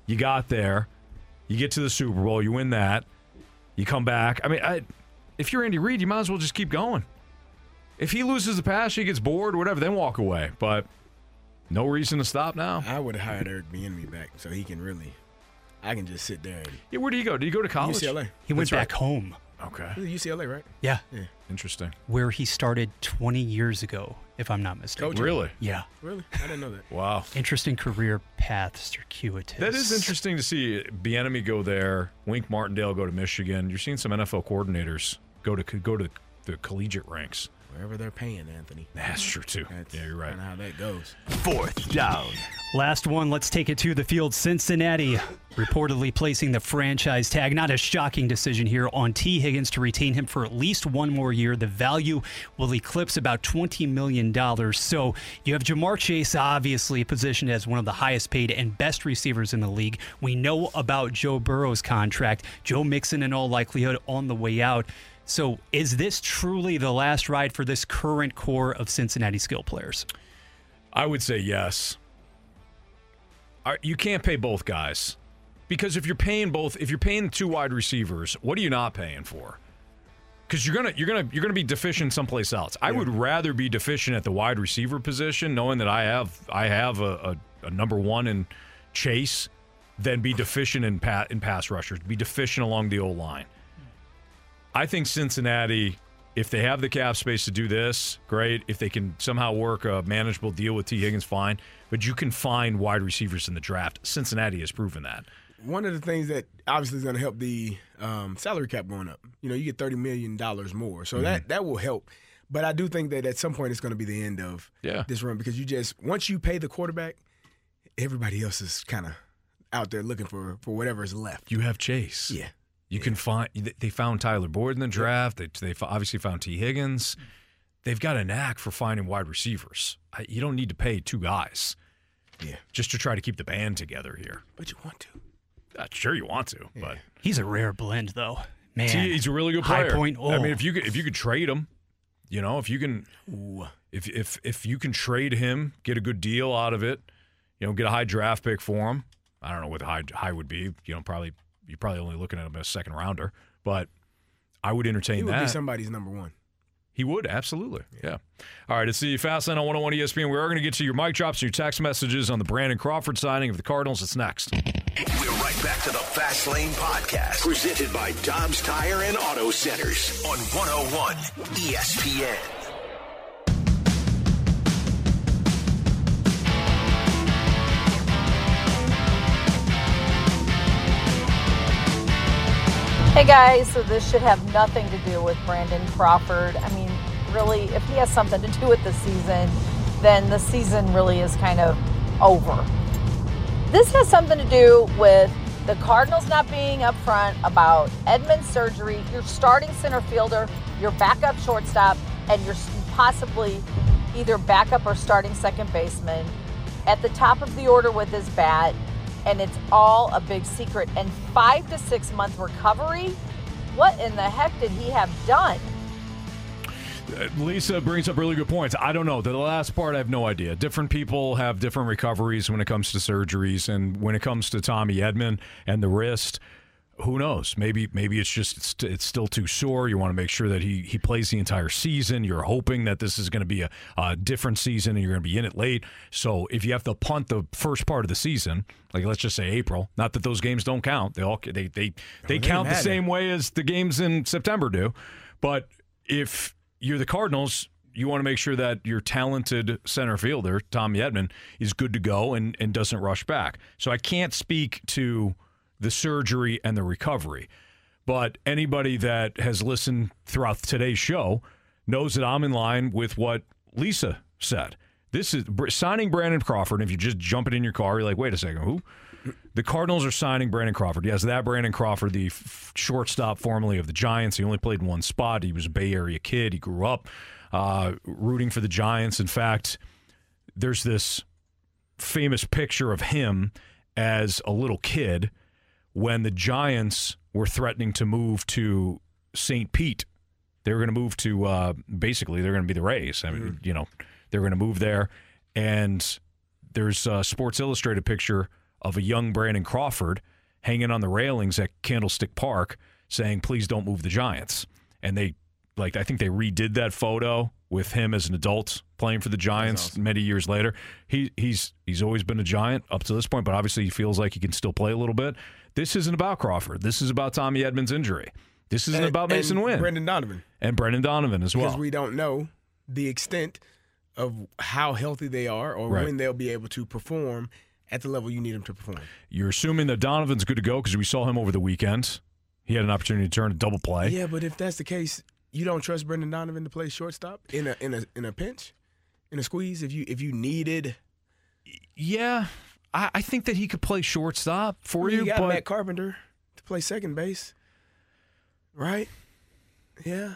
Speaker 1: You got there. You get to the Super Bowl. You win that. You come back. I mean, I, if you're Andy Reid, you might as well just keep going. If he loses the pass, he gets bored, whatever, then walk away. But no reason to stop now.
Speaker 2: I would have hired Eric Bieniemy back so he can really. I can just sit there and
Speaker 1: Yeah, where did he go? Did he go to college?
Speaker 2: UCLA.
Speaker 3: He went
Speaker 1: That's right.
Speaker 3: back home.
Speaker 1: Okay.
Speaker 2: UCLA, right?
Speaker 3: Yeah.
Speaker 2: Yeah.
Speaker 1: Interesting.
Speaker 3: Where he started 20 years ago, if I'm not mistaken.
Speaker 2: Coaching?
Speaker 1: Really?
Speaker 3: Yeah.
Speaker 2: Really? I didn't know that.
Speaker 1: Wow.
Speaker 3: Interesting career path, circuitous.
Speaker 1: That is interesting to see Bieniemy go there. Wink Martindale go to Michigan. You're seeing some NFL coordinators go to go to the collegiate ranks.
Speaker 2: Wherever they're paying, Anthony.
Speaker 1: That's true too.
Speaker 2: That's
Speaker 1: yeah, you're right.
Speaker 2: kinda how that goes.
Speaker 4: Fourth down.
Speaker 3: Last one, let's take it to the field. Cincinnati reportedly placing the franchise tag. Not a shocking decision here on Tee Higgins to retain him for at least one more year. The value will eclipse about $20 million. So you have Ja'Marr Chase, obviously positioned as one of the highest paid and best receivers in the league. We know about Joe Burrow's contract. Joe Mixon, in all likelihood, on the way out. So is this truly the last ride for this current core of Cincinnati skill players?
Speaker 1: I would say yes. You can't pay both guys because if you're paying both, if you're paying two wide receivers, what are you not paying for? Because you're gonna you're gonna you're gonna be deficient someplace else. I would rather be deficient at the wide receiver position, knowing that I have I have a, a, a number one in Chase, than be deficient in pat in pass rushers, be deficient along the O line. I think Cincinnati, if they have the cap space to do this, great. If they can somehow work a manageable deal with Tee Higgins, fine. But you can find wide receivers in the draft. Cincinnati has proven that.
Speaker 2: One of the things that obviously is going to help the um, salary cap going up. You know, you get thirty million dollars more, so
Speaker 1: Mm-hmm.
Speaker 2: that that will help. But I do think that at some point it's going to be the end of
Speaker 1: Yeah.
Speaker 2: this run because you just once you pay the quarterback, everybody else is kind of out there looking for for whatever is left.
Speaker 1: You have Chase.
Speaker 2: Yeah.
Speaker 1: You can find. They found Tyler Boyd in the draft. They they obviously found Tee Higgins. They've got a knack for finding wide receivers. I, you don't need to pay two guys.
Speaker 2: Yeah.
Speaker 1: Just to try to keep the band together here.
Speaker 2: But you want to.
Speaker 1: Uh, sure, you want to, but
Speaker 3: He's a rare blend, though. Man,
Speaker 1: T, he's a really good player.
Speaker 3: High
Speaker 1: player.
Speaker 3: point. Oh.
Speaker 1: I mean, if you could, if you could trade him, you know, if you can, if if if you can trade him, get a good deal out of it, you know, get a high draft pick for him. I don't know what the high high would be. You know, probably you're probably only looking at him as a second rounder, but I would entertain
Speaker 2: He would
Speaker 1: that.
Speaker 2: be somebody's number one.
Speaker 1: He would, absolutely. Yeah. All right, it's the Fast Lane on 101 ESPN. We are going to get to your mic drops and your text messages on the Brandon Crawford signing of the Cardinals. It's next.
Speaker 4: We're right back to the Fast Lane Podcast, presented by Dobbs Tire and Auto Centers on 101 ESPN.
Speaker 10: Hey guys, so this should have nothing to do with Brandon Crawford. I mean, really, if he has something to do with the season, then the season really is kind of over. This has something to do with the Cardinals not being upfront about Edman's surgery, your starting center fielder, your backup shortstop, and your possibly either backup or starting second baseman at the top of the order with his bat. And it's all a big secret. And five to six month recovery? What in the heck did he have done?
Speaker 1: Uh, Lisa brings up really good points. I don't know. The last part, I have no idea. Different people have different recoveries when it comes to surgeries, and when it comes to Tommy Edman and the wrist, who knows? Maybe maybe it's just it's, it's still too sore. You want to make sure that he he plays the entire season. You're hoping that this is going to be a, a different season, and you're going to be in it late. So if you have to punt the first part of the season, like let's just say April, not that those games don't count. They all they they they
Speaker 2: they
Speaker 1: count the same way as the games in September do. But if you're the Cardinals, you want to make sure that your talented center fielder, Tommy Edman, is good to go and, and doesn't rush back. So I can't speak to the surgery and the recovery. But anybody that has listened throughout today's show knows that I'm in line with what Lisa said. This is signing Brandon Crawford. If you just jump it in your car, you're like, wait a second, who? The Cardinals are signing Brandon Crawford. Yes, that Brandon Crawford, the f- shortstop formerly of the Giants. He only played one spot. He was a Bay Area kid. He grew up uh, rooting for the Giants. In fact, there's this famous picture of him as a little kid when the Giants were threatening to move to St. Pete. They were going to move to uh, basically they're going to be the Rays. I mean, you know, they're going to move there, and there's a Sports Illustrated picture of a young Brandon Crawford hanging on the railings at Candlestick Park, saying, "Please don't move the Giants." And they like I think they redid that photo with him as an adult playing for the Giants many years later. He he's he's always been a Giant up to this point, but obviously he feels like he can still play a little bit. This isn't about Crawford. This is about Tommy Edman's injury. This isn't
Speaker 2: And-
Speaker 1: about
Speaker 2: Masyn
Speaker 1: Winn
Speaker 2: Brendan Donovan.
Speaker 1: and Brendan Donovan as well.
Speaker 2: Because we don't know the extent of how healthy they are or
Speaker 1: Right.
Speaker 2: when they'll be able to perform at the level you need them to perform.
Speaker 1: You're assuming that Donovan's good to go because we saw him over the weekend. He had an opportunity to turn a double play.
Speaker 2: Yeah, but if that's the case, you don't trust Brendan Donovan to play shortstop in a in a in a pinch, in a squeeze. If you if you needed,
Speaker 1: Yeah, I, I think that he could play shortstop for
Speaker 2: you
Speaker 1: you,
Speaker 2: got
Speaker 1: but
Speaker 2: Matt Carpenter to play second base, right? Yeah.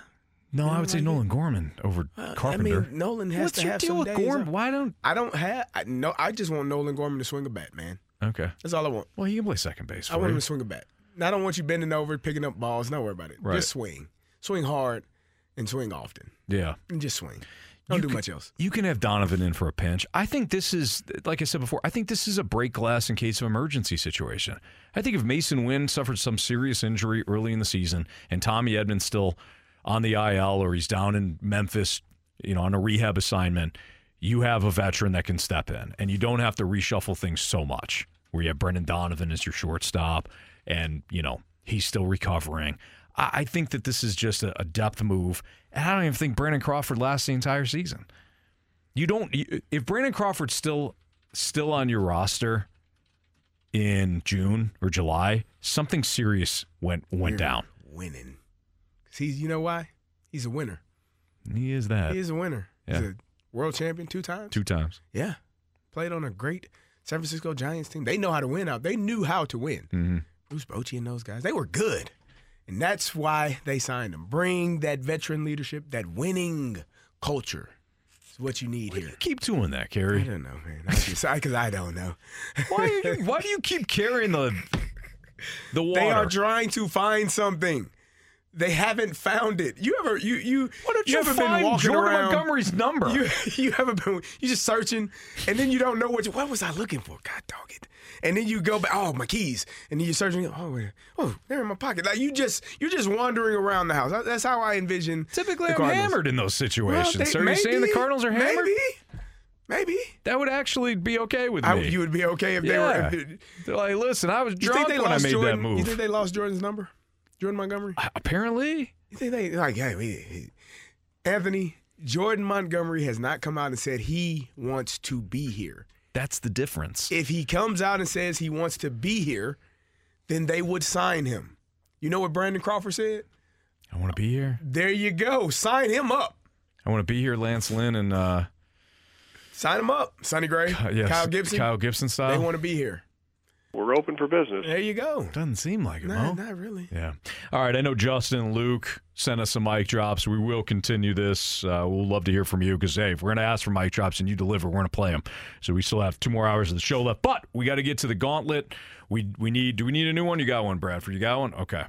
Speaker 1: no, I would say Nolan Gorman over
Speaker 2: Uh,
Speaker 1: Carpenter.
Speaker 2: I mean, Nolan has
Speaker 1: What's
Speaker 2: to
Speaker 1: your
Speaker 2: have
Speaker 1: deal
Speaker 2: some
Speaker 1: with
Speaker 2: days
Speaker 1: Gorman? Why don't?
Speaker 2: I don't have. I, no, I just want Nolan Gorman to swing a bat, man.
Speaker 1: Okay.
Speaker 2: That's all I want.
Speaker 1: Well, he can play second base. For
Speaker 2: I want
Speaker 1: you.
Speaker 2: him to swing a bat. I don't want you bending over, picking up balls. Don't worry about it.
Speaker 1: Right.
Speaker 2: Just swing, swing hard, and swing often,
Speaker 1: Yeah.
Speaker 2: and just swing. Don't
Speaker 1: You
Speaker 2: do
Speaker 1: can-
Speaker 2: much else.
Speaker 1: You can have Donovan in for a pinch. I think this is, like I said before, I think this is a break glass in case of emergency situation. I think if Masyn Winn suffered some serious injury early in the season and Tommy Edman's still on the IL or he's down in Memphis, you know, on a rehab assignment, you have a veteran that can step in and you don't have to reshuffle things so much where you have Brendan Donovan as your shortstop and, you know, he's still recovering. I, I think that this is just a depth move. And I don't even think Brandon Crawford lasts the entire season. You don't if Brandon Crawford's still still on your roster in June or July, something serious went went
Speaker 2: You're
Speaker 1: down.
Speaker 2: Winning. 'Cause he's, you know why? He's a winner.
Speaker 1: He is that
Speaker 2: He is a winner. He's
Speaker 1: Yeah.
Speaker 2: a world champion two times.
Speaker 1: two times.
Speaker 2: Yeah. Played on a great San Francisco Giants team. They know how to win out. They knew how to win.
Speaker 1: Mm-hmm.
Speaker 2: Bruce Bochy and those guys, they were good. And that's why they signed him. Bring that veteran leadership, that winning culture. It's what you need here.
Speaker 1: Keep doing that, Kerry.
Speaker 2: I don't know, man. I just because I don't know.
Speaker 1: Why are you, why do you keep carrying the the water?
Speaker 2: They are trying to find something. They haven't found it. You ever you you
Speaker 1: Why don't
Speaker 2: you,
Speaker 1: you,
Speaker 2: ever
Speaker 1: find
Speaker 2: been
Speaker 1: Jordan
Speaker 2: around?
Speaker 1: Montgomery's number?
Speaker 2: You you haven't been you just searching and then you don't know what you, what was I looking for? God dog it. And then you go back, oh my keys, and then you're searching. Oh, wait, oh, they're in my pocket. Like you just you're just wandering around the house. That's how I envision.
Speaker 1: Typically, I'm
Speaker 2: Cardinals.
Speaker 1: hammered in those
Speaker 2: Well,
Speaker 1: situations.
Speaker 2: they-
Speaker 1: so are you saying the Cardinals are hammered?
Speaker 2: Maybe, maybe.
Speaker 1: That would actually be okay with
Speaker 2: I,
Speaker 1: me.
Speaker 2: you would be okay if they
Speaker 1: Yeah.
Speaker 2: were. If,
Speaker 1: They're like, listen, I was drunk when I made
Speaker 2: Jordan?
Speaker 1: that move.
Speaker 2: You think they lost Jordan's number? Jordan Montgomery.
Speaker 1: Apparently,
Speaker 2: You think they like, hey, we- he- Anthony Jordan Montgomery has not come out and said he wants to be here.
Speaker 1: that's the difference.
Speaker 2: If he comes out and says he wants to be here, then they would sign him. You know what Brandon Crawford said?
Speaker 1: I want to be here.
Speaker 2: There you go. Sign him up.
Speaker 1: I want to be here, Lance Lynn and uh,
Speaker 2: Sign him up. Sonny Gray,
Speaker 1: yes,
Speaker 2: Kyle Gibson.
Speaker 1: Kyle Gibson style.
Speaker 2: They want to be here.
Speaker 11: We're open for business.
Speaker 2: There you go.
Speaker 1: Doesn't seem like it,
Speaker 2: Nah,
Speaker 1: Mo.
Speaker 2: not really.
Speaker 1: Yeah. All right. I know Justin and Luke sent us some mic drops. We will continue this. Uh, we'll love to hear from you because, hey, if we're going to ask for mic drops and you deliver, we're going to play them. So we still have two more hours of the show left, but we got to get to the gauntlet. We we need. Do we need a new one? You got one, Bradford? You got one? Okay.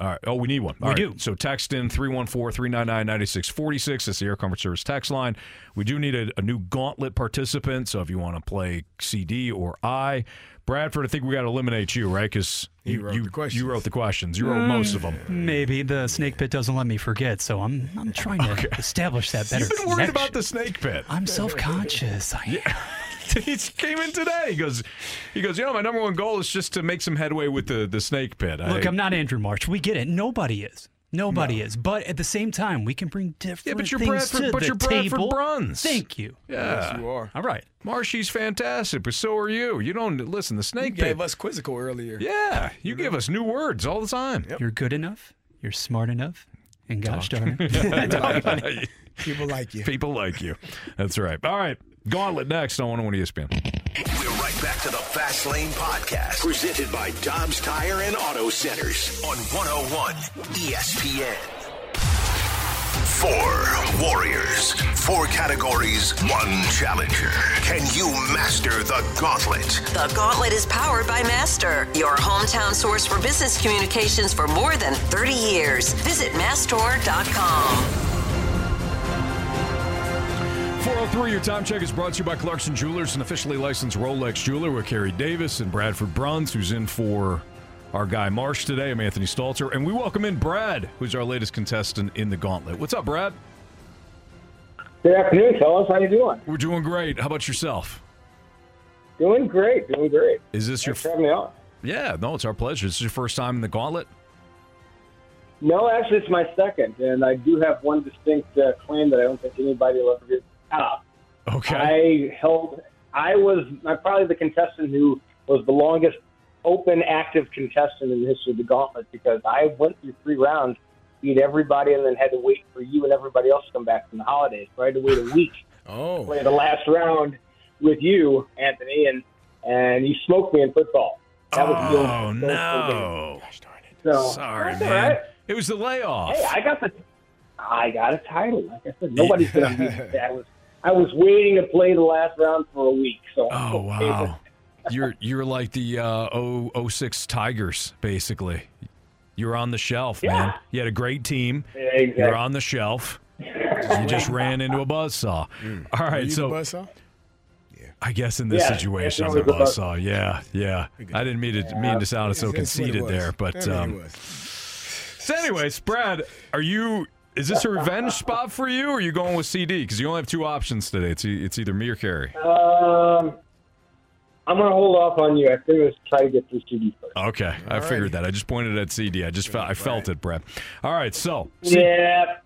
Speaker 1: All right. Oh, we need one. All
Speaker 3: We
Speaker 1: right.
Speaker 3: do.
Speaker 1: So text in 314 399 9646. That's the Air Comfort Service text line. We do need a, a new gauntlet participant. So if you want to play CD or I, Bradford, I think we got to eliminate you, right? Because you,
Speaker 2: wrote
Speaker 1: you,
Speaker 2: the questions.
Speaker 1: you wrote the questions. You wrote
Speaker 3: Mm.
Speaker 1: most of them.
Speaker 3: Maybe the snake pit doesn't let me forget, so I'm I'm trying to establish that better.
Speaker 1: You've been worried
Speaker 3: connection.
Speaker 1: about the snake pit.
Speaker 3: I'm self-conscious. I,
Speaker 1: he came in today. He goes, he goes. You know, my number one goal is just to make some headway with the the snake pit.
Speaker 3: Look,
Speaker 1: I,
Speaker 3: I'm not Andrew March. We get it. Nobody is. Nobody is. But at the same time, we can bring different
Speaker 1: Yeah, but you're
Speaker 3: things
Speaker 1: Bradford.
Speaker 3: to
Speaker 1: But
Speaker 3: the
Speaker 1: you're Bradford
Speaker 3: table.
Speaker 1: Bruns.
Speaker 3: Thank you.
Speaker 1: Yeah,
Speaker 2: Yes, you are.
Speaker 3: All right.
Speaker 1: Marshy's fantastic, but so are you. You don't listen. The
Speaker 2: You
Speaker 1: snake pit.
Speaker 2: gave us quizzical earlier.
Speaker 1: yeah, you give us new words all the time.
Speaker 3: You're good enough. You're smart enough. And gosh darn it.
Speaker 2: People like you.
Speaker 1: People like you. That's right. All right, Gauntlet next on 101 ESPN.
Speaker 4: We're right back to the Fast Lane Podcast, presented by Dobbs Tire and Auto Centers on 101 ESPN. Four warriors, four categories, one challenger. Can you master the gauntlet?
Speaker 12: The Gauntlet is powered by Master, your hometown source for business communications for more than 30 years. Visit mastor.com.
Speaker 1: 403, your time check is brought to you by Clarkson Jewelers, an officially licensed Rolex jeweler with Kerry Davis and Bradford Bruns, who's in for our guy Marsh today. I'm Anthony Stalter, and we welcome in Brad, who's our latest contestant in the gauntlet. What's up, Brad?
Speaker 13: Good afternoon, fellas. How you doing?
Speaker 1: We're doing great. How about yourself?
Speaker 13: Doing great. Doing great.
Speaker 1: Is this your
Speaker 13: Thanks for having me on.
Speaker 1: Yeah, no, it's our pleasure. Is this your first time in the gauntlet?
Speaker 13: No, actually, it's my second, and I do have one distinct uh, claim that I don't think anybody will ever get top.
Speaker 1: Okay.
Speaker 13: I held. I was I'm probably the contestant who was the longest open active contestant in the history of the gauntlet because I went through three rounds, beat everybody, and then had to wait for you and everybody else to come back from the holidays. So I had to wait a week
Speaker 2: Oh.
Speaker 13: play the last round with you, Anthony, and and you smoked me in football. That was the
Speaker 1: Oh,
Speaker 13: only-
Speaker 1: no.
Speaker 13: So
Speaker 1: Sorry, man.
Speaker 13: right.
Speaker 1: It was the layoff.
Speaker 13: Hey, I got the I got a title. Like I said, nobody's gonna beat me. I was I was waiting to play the last round for a week. So
Speaker 1: Oh wow, you're you're like the uh, 06 Tigers, basically. You're on the shelf, man. You had a great team.
Speaker 13: Exactly.
Speaker 1: You're on the shelf. You just ran into a buzzsaw. All
Speaker 2: All
Speaker 1: right, so
Speaker 2: the buzzsaw?
Speaker 1: I guess in this
Speaker 13: Yeah,
Speaker 1: situation, I'm the
Speaker 13: was a buzz-
Speaker 1: buzzsaw. Yeah, yeah. I didn't mean to mean to sound so
Speaker 2: That's what it
Speaker 1: conceited there, but
Speaker 2: That's
Speaker 1: um, so anyways, Brad, are you? Is this a revenge spot for you, or are you going with CD? Because you only have two options today. It's e- it's either me or Kerry.
Speaker 13: Um, I'm gonna hold off on you. I think let's try to get through CD first.
Speaker 1: Okay, I figured that. I just pointed at CD. I just felt I felt it, Brad. All right, so
Speaker 13: Yeah.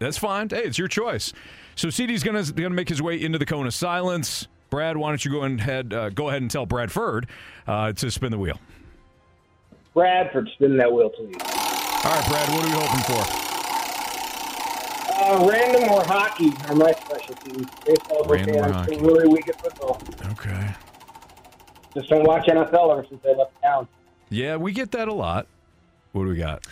Speaker 1: that's fine. Hey, it's your choice. So CD's gonna gonna make his way into the cone of silence. Brad, why don't you go ahead uh, go ahead and tell Bradford uh, to spin the wheel.
Speaker 13: Bradford, spin that wheel, please.
Speaker 1: All right, Brad, what are we hoping for?
Speaker 13: Uh, random or hockey are my specialties. Baseball's
Speaker 1: Random or
Speaker 13: I'm
Speaker 1: hockey.
Speaker 13: really weak at football.
Speaker 1: Okay.
Speaker 13: Just don't watch NFL ever since I left town.
Speaker 1: Yeah, we get that a lot. What do we got?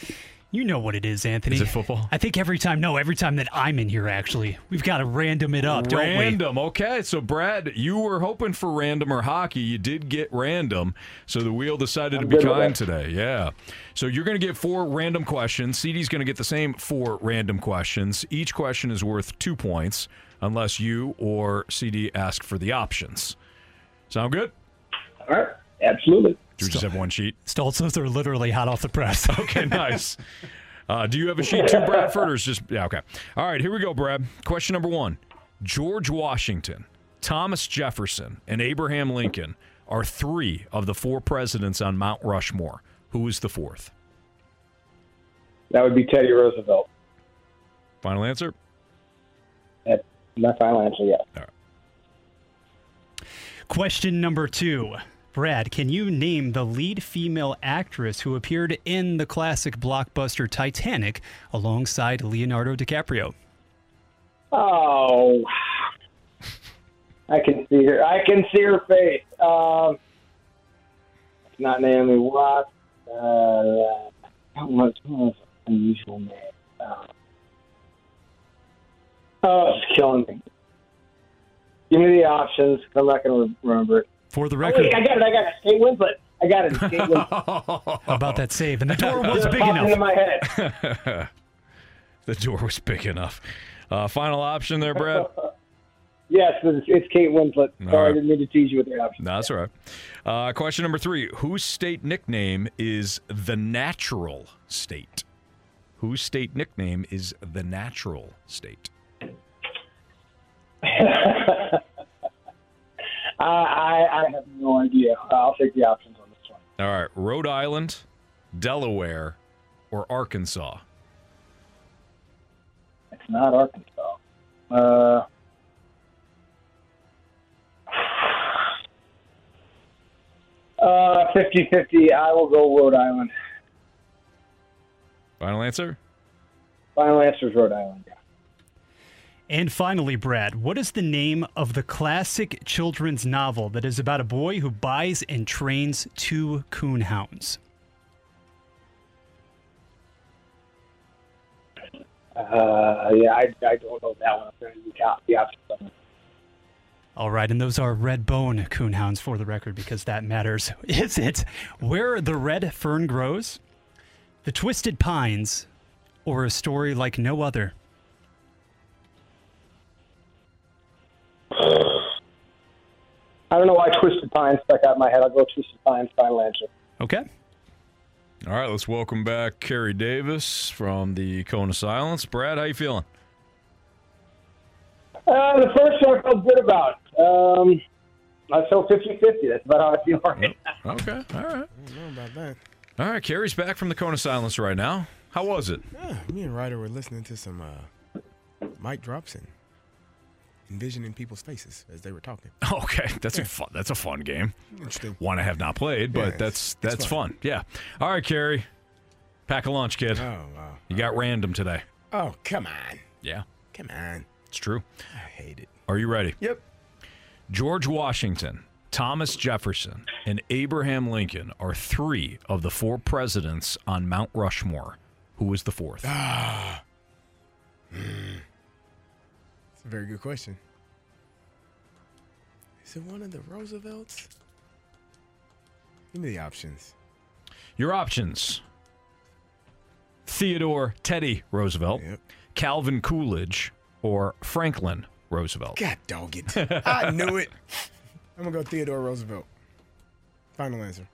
Speaker 3: You know what it is, Anthony.
Speaker 1: Is it football?
Speaker 3: I think every time, no, every time that I'm in here, actually, we've got to random it up, don't we?
Speaker 1: Random. Okay, so Brad, you were hoping for random or hockey. You did get random, so the wheel decided
Speaker 13: I'm
Speaker 1: to be
Speaker 13: good
Speaker 1: kind today. Yeah. So you're going to get four random questions. CD's going to get the same four random questions. Each question is worth two points, unless you or CD ask for the options. Sound good?
Speaker 13: All right. Absolutely.
Speaker 1: Do we just have one sheet?
Speaker 3: Stoltzos are literally hot off the press.
Speaker 1: Okay, nice. Uh, do you have a sheet too, Bradford, or is just yeah? Okay. All right, here we go, Brad. Question number one: George Washington, Thomas Jefferson, and Abraham Lincoln are three of the four presidents on Mount Rushmore. Who is the fourth?
Speaker 13: That would be Teddy Roosevelt.
Speaker 1: Final answer.
Speaker 13: That's my final answer. Yeah.
Speaker 3: Question number two. Brad, can you name the lead female actress who appeared in the classic blockbuster Titanic alongside Leonardo DiCaprio?
Speaker 13: Oh, I can see her. I can see her face. Um, not Naomi Watts. Uh, much was an unusual name? Uh, oh, it's killing me. Give me the options. I'm not going to remember it.
Speaker 3: For the
Speaker 13: Oh,
Speaker 3: record,
Speaker 13: wait, I got it. I got it. Kate Winslet. I got it. Kate Winslet.
Speaker 3: how about that save? And the door was big enough.
Speaker 13: my head.
Speaker 1: the door was big enough. Uh, final option there, Brad.
Speaker 13: Yes, it's, it's Kate Winslet. Sorry, I didn't mean to tease you with the options.
Speaker 1: No, that's all right. Uh, question number three Whose state nickname is the natural state? Whose state nickname is the natural state?
Speaker 13: I, I, I have no idea. I'll take the options on this one.
Speaker 1: All right. Rhode Island, Delaware, or Arkansas?
Speaker 13: It's not Arkansas. Uh, uh, 50-50. I will go Rhode Island.
Speaker 1: Final answer?
Speaker 13: Final answer is Rhode Island. Yeah.
Speaker 3: And finally, Brad, what is the name of the classic children's novel that is about a boy who buys and trains two coonhounds?
Speaker 13: Uh, yeah, I, I don't know that one. I'm going to need the options.
Speaker 3: All right, and those are red bone coonhounds for the record because that matters. Is it Where the Red Fern Grows, The Twisted Pines, or a story like no other?
Speaker 13: I don't know why Twisted Pine stuck out in my head. I'll go Twisted Pine. Final answer.
Speaker 3: Okay.
Speaker 1: All right, let's welcome back Kerry Davis from the Cone of Silence. Brad, how you feeling?
Speaker 13: Uh, the first one I felt good about. Um, I felt 50-50. That's about how I feel right now.
Speaker 1: Okay, all right.
Speaker 2: I don't know about that.
Speaker 1: All right, Kerry's back from the Cone of Silence right now. How was it?
Speaker 2: Yeah, me and Ryder were listening to some uh, mic drops and envisioning people's faces as they were talking.
Speaker 1: Okay, that's a fun. That's a fun game.
Speaker 2: Interesting.
Speaker 1: One I have not played, but
Speaker 2: Yeah,
Speaker 1: that's that's fun.
Speaker 2: fun.
Speaker 1: Yeah. All right, Kerry. Pack a lunch, kid.
Speaker 2: Oh, wow.
Speaker 1: You got random today.
Speaker 2: Oh, come on.
Speaker 1: Yeah,
Speaker 2: Come on.
Speaker 1: it's true.
Speaker 2: I hate it.
Speaker 1: Are you ready?
Speaker 2: Yep.
Speaker 1: George Washington, Thomas Jefferson, and Abraham Lincoln are three of the four presidents on Mount Rushmore. Who was the fourth?
Speaker 2: Ah. Hmm. It's a very good question. Is it one of the Roosevelts? Give me the options.
Speaker 1: Your options Theodore Teddy Roosevelt, Calvin Coolidge, or Franklin Roosevelt.
Speaker 2: God dog it. I knew it. I'm going to go Theodore Roosevelt. Final answer.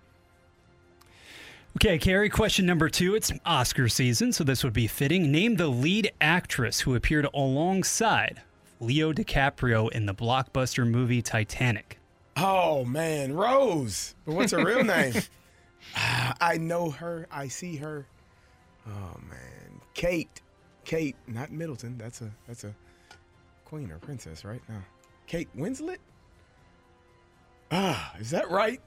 Speaker 3: Okay, Kerry, question number two. It's Oscar season, so this would be fitting. Name the lead actress who appeared alongside Leo DiCaprio in the blockbuster movie Titanic.
Speaker 2: Oh, man. Rose. But what's her real name? Ah, I know her. I see her. Oh, man. Kate. Kate, not Middleton. That's a that's a queen or princess, right? No. Kate Winslet? Ah, is that right?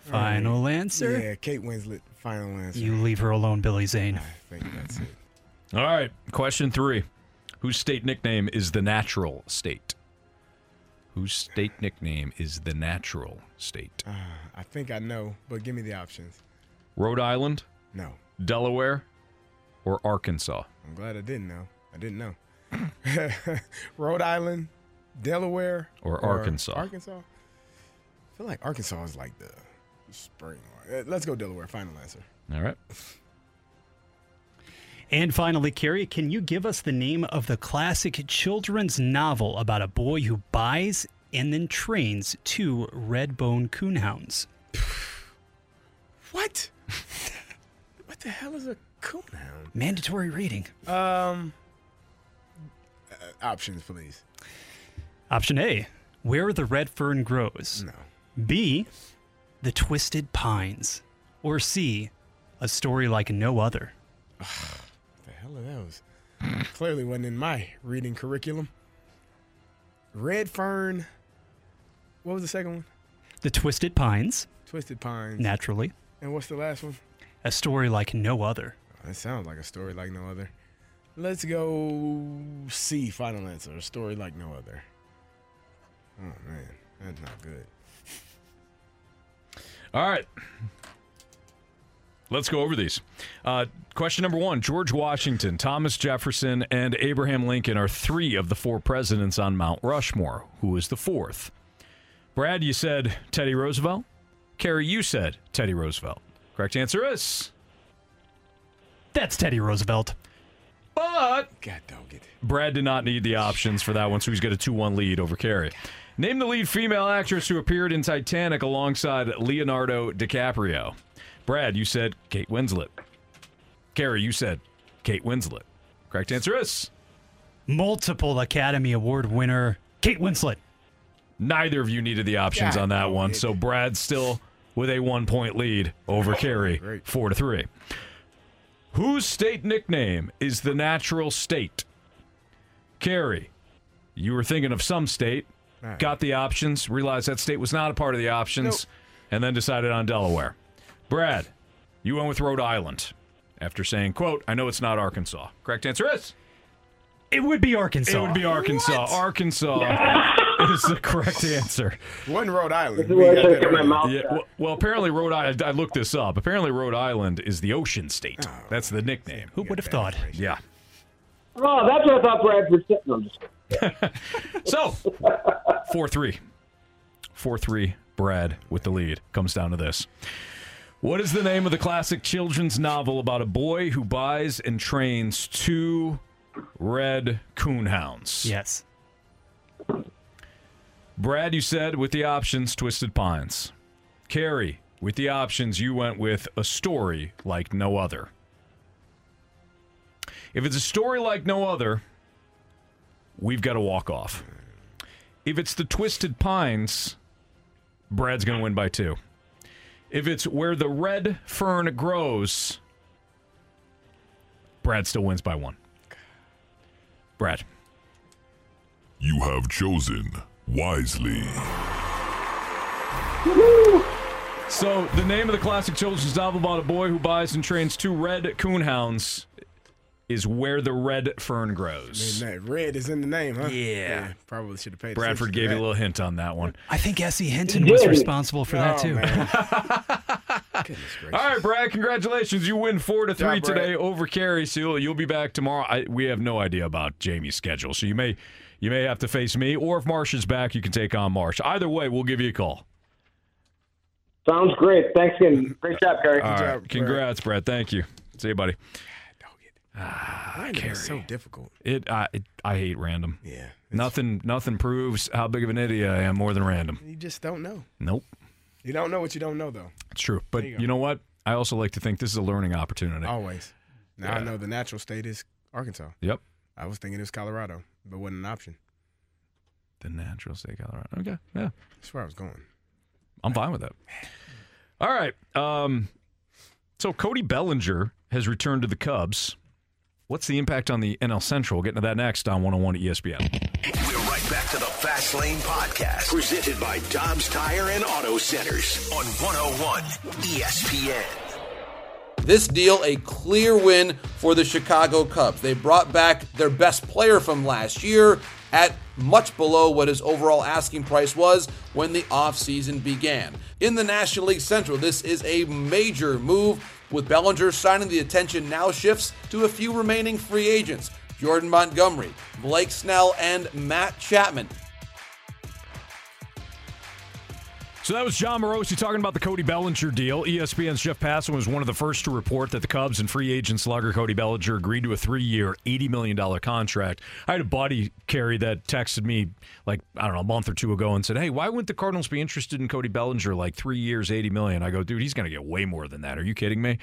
Speaker 3: Final answer?
Speaker 2: Yeah, Kate Winslet. Final answer.
Speaker 3: You leave her alone, Billy Zane.
Speaker 2: I think that's it.
Speaker 1: All right, question three. Whose state nickname is the natural state? Whose state nickname is the natural state?
Speaker 2: Ah, I think I know, but give me the options.
Speaker 1: Rhode Island,
Speaker 2: No.
Speaker 1: Delaware, or Arkansas?
Speaker 2: I'm glad I didn't know. I didn't know. Rhode Island, Delaware,
Speaker 1: Or Arkansas.
Speaker 2: Arkansas. I feel like Arkansas is like the spring. Uh, Let's go Delaware. Final answer.
Speaker 1: All right.
Speaker 3: And finally, Kerry, can you give us the name of the classic children's novel about a boy who buys and then trains two red-bone coonhounds?
Speaker 2: What? what the hell is a coonhound?
Speaker 3: Mandatory reading.
Speaker 2: Um, uh, options, please.
Speaker 3: Option A, Where the Red Fern Grows.
Speaker 2: No.
Speaker 3: B, The Twisted Pines. Or C, A Story Like No Other.
Speaker 2: What the hell are those? Clearly wasn't in my reading curriculum. Red Fern. What was the second one?
Speaker 3: The Twisted Pines,
Speaker 2: Twisted Pines.
Speaker 3: naturally.
Speaker 2: And what's the last one?
Speaker 3: A story like no other.
Speaker 2: Oh, that sounds like a story like no other. Let's go see Final answer. A story like no other. Oh man, that's not good.
Speaker 1: All right. Let's go over these. Uh, question number one George Washington, Thomas Jefferson, and Abraham Lincoln are three of the four presidents on Mount Rushmore. Who is the fourth? Brad, you said Teddy Roosevelt. Kerry, you said Teddy Roosevelt. Correct answer is.
Speaker 3: That's Teddy Roosevelt.
Speaker 1: But
Speaker 2: God dog it.
Speaker 1: Brad did not need the options for that one, so he's got a 2 1 lead over Kerry. Name the lead female actress who appeared in Titanic alongside Leonardo DiCaprio. Brad, you said Kate Winslet. Kerry, you said Kate Winslet. Correct answer is
Speaker 3: Multiple Academy Award winner, Kate Winslet.
Speaker 1: neither of you needed the options
Speaker 3: God
Speaker 1: on that one, so Brad's still with a one point lead over oh, Kerry, four to three. Whose state nickname is the natural state? Kerry, you were thinking of some state,
Speaker 2: Right.
Speaker 1: got the options, realized that state was not a part of the options, and then decided on Delaware. Brad, you went with Rhode Island after saying, quote, I know it's not Arkansas. Correct answer is?
Speaker 3: It would be Arkansas.
Speaker 1: It would be Arkansas. Arkansas is the correct answer.
Speaker 2: One Rhode Island.
Speaker 13: This is where I should have kept my mouth
Speaker 1: Yeah, well, well, apparently Rhode Island. I looked this up. Apparently Rhode Island is the ocean state.
Speaker 2: Oh,
Speaker 1: That's the nickname.
Speaker 3: Who would have thought?
Speaker 1: Yeah.
Speaker 13: Oh, that's what I thought Brad was sitting. I'm just kidding.
Speaker 1: So four three, four three. Brad with the lead comes down to this. What is the name of the classic children's novel about a boy who buys and trains two red coonhounds?
Speaker 3: Yes.
Speaker 1: Brad, you said with the options, Twisted Pines. Kerry, with the options, you went with a story like no other. If it's a story like no other, we've got to walk off. If it's the Twisted Pines, Brad's going to win by two. If it's where the red fern grows, Brad still wins by one. Brad.
Speaker 14: You have chosen wisely.
Speaker 1: So, the name of the classic children's novel about a boy who buys and trains two red coonhounds is Where the Red Fern Grows.
Speaker 2: Man, that red is in the name, huh?
Speaker 1: Yeah.
Speaker 2: probably should have paid.
Speaker 1: Bradford gave you a little hint on that one.
Speaker 3: I think S.E. Hinton was responsible for that
Speaker 2: Oh,
Speaker 3: too.
Speaker 2: man.
Speaker 1: All right, Brad, congratulations. You win four to three
Speaker 2: job, Brad.
Speaker 1: today over Kerry Seal. You'll be back tomorrow. I, we have no idea about Jamie's schedule, so you may you may have to face me, or if Marsh is back, you can take on Marsh. Either way, we'll give you a call.
Speaker 13: Sounds great. Thanks again. Great job, Gary.
Speaker 1: All right, congrats, Brad. Thank you. See you, buddy.
Speaker 2: Random is so difficult.
Speaker 1: It I it, I hate random.
Speaker 2: Yeah.
Speaker 1: Nothing nothing proves how big of an idiot I am more than random.
Speaker 2: You just don't know.
Speaker 1: Nope.
Speaker 2: You don't know what you don't know, though.
Speaker 1: It's true. But you,
Speaker 2: you
Speaker 1: know what? I also like to think this is a learning opportunity.
Speaker 2: Always. Now I know the natural state is Arkansas.
Speaker 1: Yep.
Speaker 2: I was thinking it was Colorado, but wasn't an option.
Speaker 1: The natural state Colorado. Okay. Yeah.
Speaker 2: That's where I was going.
Speaker 1: I'm fine with that. All right. Um, so Cody Bellinger has returned to the Cubs. What's the impact on the NL Central? We'll get into that next on 101 ESPN.
Speaker 4: We're right back to the Fast Lane Podcast, presented by Dobbs Tire and Auto Centers on 101 ESPN.
Speaker 15: This deal a clear win for the Chicago Cubs. They brought back their best player from last year at much below what his overall asking price was when the offseason began. In the National League Central, this is a major move with Bellinger signing the attention now shifts to a few remaining free agents. Jordan Montgomery, Blake Snell, and Matt Chapman.
Speaker 1: So that was Jon Morosi talking about the Cody Bellinger deal. ESPN's Jeff Passan was one of the first to report that the Cubs and free agent slugger Cody Bellinger agreed to a three-year, $80 million contract. I had a buddy, Kerry, that texted me like, I don't know, a month or two ago and said, hey, why wouldn't the Cardinals be interested in Cody Bellinger like three years, $80 million? I go, dude, he's going to get way more than that. Are you kidding me?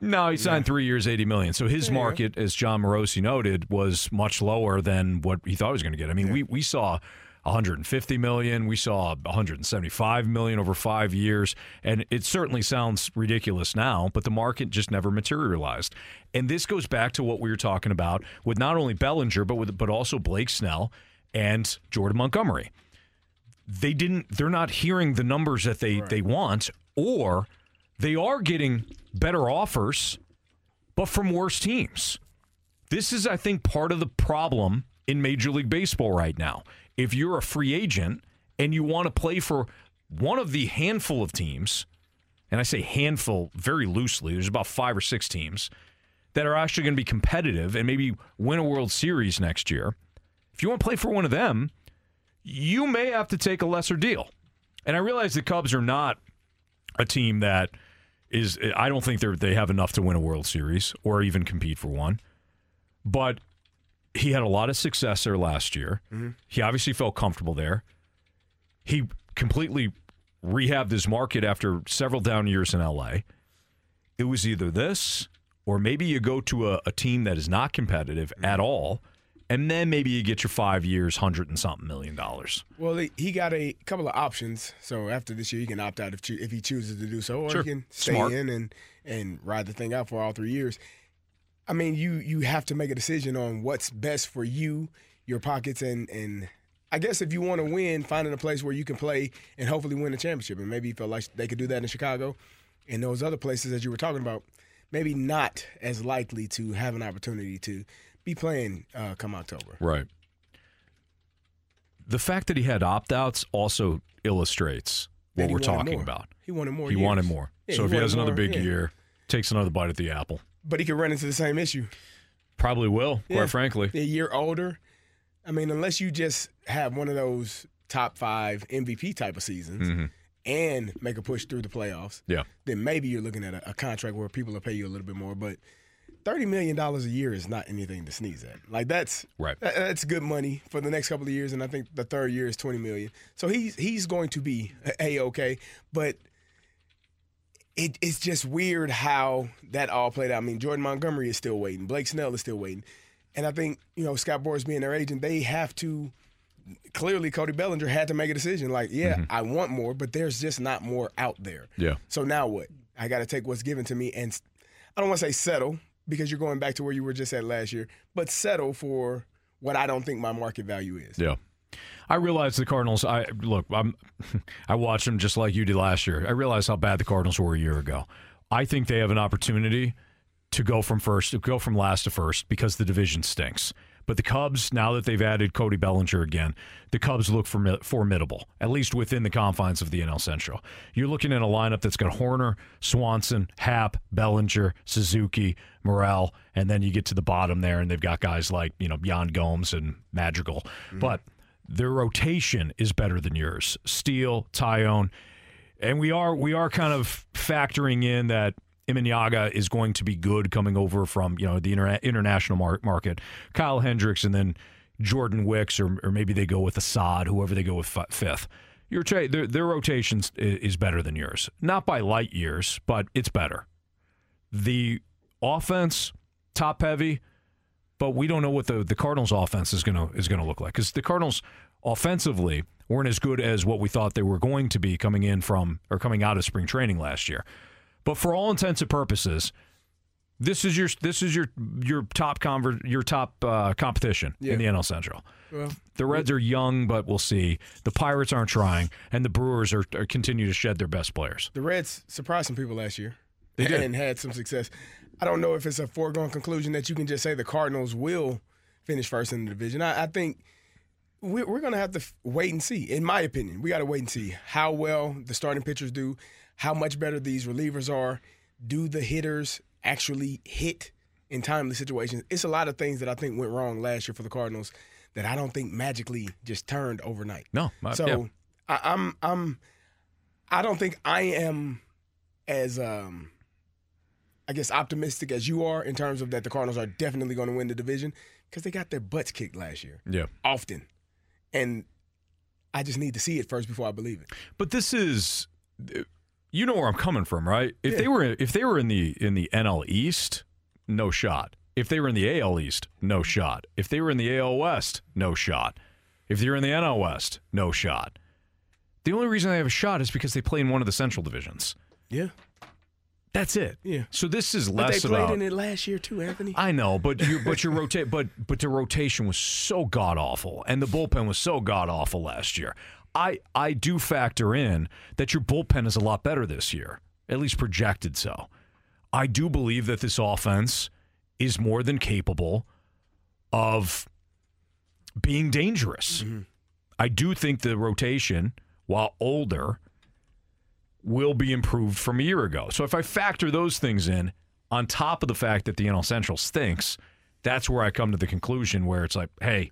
Speaker 1: No, he signed three years, eighty million. So his market, as Jon Morosi noted, was much lower than what he thought he was going to get. I mean, we we saw 150 million, we saw 175 million over five years, and it certainly sounds ridiculous now, but the market just never materialized. And this goes back to what we were talking about with not only Bellinger, but with but also Blake Snell and Jordan Montgomery they didn't they're not hearing the numbers that they they want or they are getting better offers but from worse teams. This is I think part of the problem in Major League Baseball right now. If you're a free agent and you want to play for one of the handful of teams, and I say handful very loosely, there's about 5 or 6 teams that are actually going to be competitive and maybe win a World Series next year. If you want to play for one of them, you may have to take a lesser deal. And I realize the Cubs are not a team that is I don't think they they have enough to win a World Series or even compete for one. But he had a lot of success there last year.
Speaker 2: Mhm.
Speaker 1: He obviously felt comfortable there. He completely rehabbed his market after several down years in LA. It was either this or maybe you go to a, a team that is not competitive at all, and then maybe you get your five years, hundred and something million dollars.
Speaker 2: Well, he- got a couple of options. So after this year, he can opt out if if he chooses to do so, or
Speaker 1: Sure.
Speaker 2: he can stay
Speaker 1: Smart.
Speaker 2: in and and ride the thing out for all three years. I mean, you you have to make a decision on what's best for you, your pockets, and and I guess if you want to win, finding a place where you can play and hopefully win a championship. And maybe you felt like they could do that in Chicago, and those other places that you were talking about, maybe not as likely to have an opportunity to be playing uh, come October.
Speaker 1: Right. The fact that he had opt outs also illustrates what we're talking
Speaker 2: more.
Speaker 1: about.
Speaker 2: He wanted more
Speaker 1: He
Speaker 2: years.
Speaker 1: wanted more.
Speaker 2: Yeah,
Speaker 1: so
Speaker 2: he
Speaker 1: if he has another
Speaker 2: more,
Speaker 1: big
Speaker 2: yeah.
Speaker 1: year, takes another bite at the apple.
Speaker 2: But he could run into the same issue.
Speaker 1: Probably will, quite
Speaker 2: Yeah.
Speaker 1: frankly.
Speaker 2: A year older. I mean, unless you just have one of those top five MVP type of seasons
Speaker 1: Mhm.
Speaker 2: and make a push through the playoffs,
Speaker 1: Yeah.
Speaker 2: then maybe you're looking at a, a contract where people will pay you a little bit more. But thirty million dollars a year is not anything to sneeze at. Like that's
Speaker 1: right.
Speaker 2: that- that's good money for the next couple of years, and I think the third year is twenty million. So he's he's going to be a okay, but. It, it's just weird how that all played out. I mean, Jordan Montgomery is still waiting. Blake Snell is still waiting. And I think, you know, Scott Boras being their agent, they have to clearly Cody Bellinger had to make a decision like, yeah, mm-hmm. I want more, but there's just not more out there.
Speaker 1: Yeah.
Speaker 2: So now what? I got to take what's given to me and I don't want to say settle because you're going back to where you were just at last year, but settle for what I don't think my market value is.
Speaker 1: Yeah. I realize the Cardinals. I look. I'm. I watched them just like you did last year. I realize how bad the Cardinals were a year ago. I think they have an opportunity to go from first, to go from last to first, because the division stinks. But the Cubs, now that they've added Cody Bellinger again, the Cubs look formi- formidable, at least within the confines of the NL Central. You're looking at a lineup that's got Hoerner, Swanson, Happ, Bellinger, Suzuki, Morel, and then you get to the bottom there, and they've got guys like you know Yan Gomes and Madrigal. Mm-hmm. But their rotation is better than yours. Steele, Taillon, and we are we are kind of factoring in that Imanaga is going to be good coming over from you know the interna- international mar- market. Kyle Hendricks and then Jordan Wicks, or, or maybe they go with Assad, whoever they go with fi- fifth. Your tra- their, their rotation is better than yours, not by light years, but it's better. The offense top heavy, but we don't know what the, the Cardinals offense is gonna is gonna look like because the Cardinals offensively weren't as good as what we thought they were going to be coming in from or coming out of spring training last year. But for all intents and purposes, this is your this is your your top conver- your top uh, competition
Speaker 2: Yeah.
Speaker 1: in the NL Central.
Speaker 2: Well,
Speaker 1: The Reds are young, but we'll see. The Pirates aren't trying, and the Brewers are, are continue to shed their best players.
Speaker 2: The Reds surprised some people last year.
Speaker 1: They did.
Speaker 2: and had some success. I don't know if it's a foregone conclusion that you can just say the Cardinals will finish first in the division. I, I think we're, we're going to have to wait and see. In my opinion, we got to wait and see how well the starting pitchers do, how much better these relievers are. Do the hitters actually hit in timely situations? It's a lot of things that I think went wrong last year for the Cardinals that I don't think magically just turned overnight.
Speaker 1: No, I-
Speaker 2: so
Speaker 1: yeah.
Speaker 2: I, I'm I'm I don't think I am as um I guess optimistic as you are in terms of that the Cardinals are definitely going to win the division because they got their butts kicked last year
Speaker 1: Yeah.
Speaker 2: often, and I just need to see it first before I believe it.
Speaker 1: But this is, you know where I'm coming from, right? If
Speaker 2: Yeah.
Speaker 1: they were if they were in the in the NL East, no shot. If they were in the AL East, no shot. If they were in the AL West, no shot. If they're in the NL West, no shot. The only reason they have a shot is because they play in one of the Central divisions.
Speaker 2: Yeah,
Speaker 1: That's it.
Speaker 2: Yeah.
Speaker 1: So this is less
Speaker 2: but they played
Speaker 1: about.
Speaker 2: in it last year too, Anthony.
Speaker 1: I know, but you but your rotate but but the rotation was so god awful and the bullpen was so god awful last year. I I do factor in that your bullpen is a lot better this year, at least projected so. I do believe that this offense is more than capable of being dangerous. Mm-hmm. I do think the rotation, while older, will be improved from a year ago. So if I factor those things in, on top of the fact that the NL Central stinks, that's where I come to the conclusion where it's like, hey,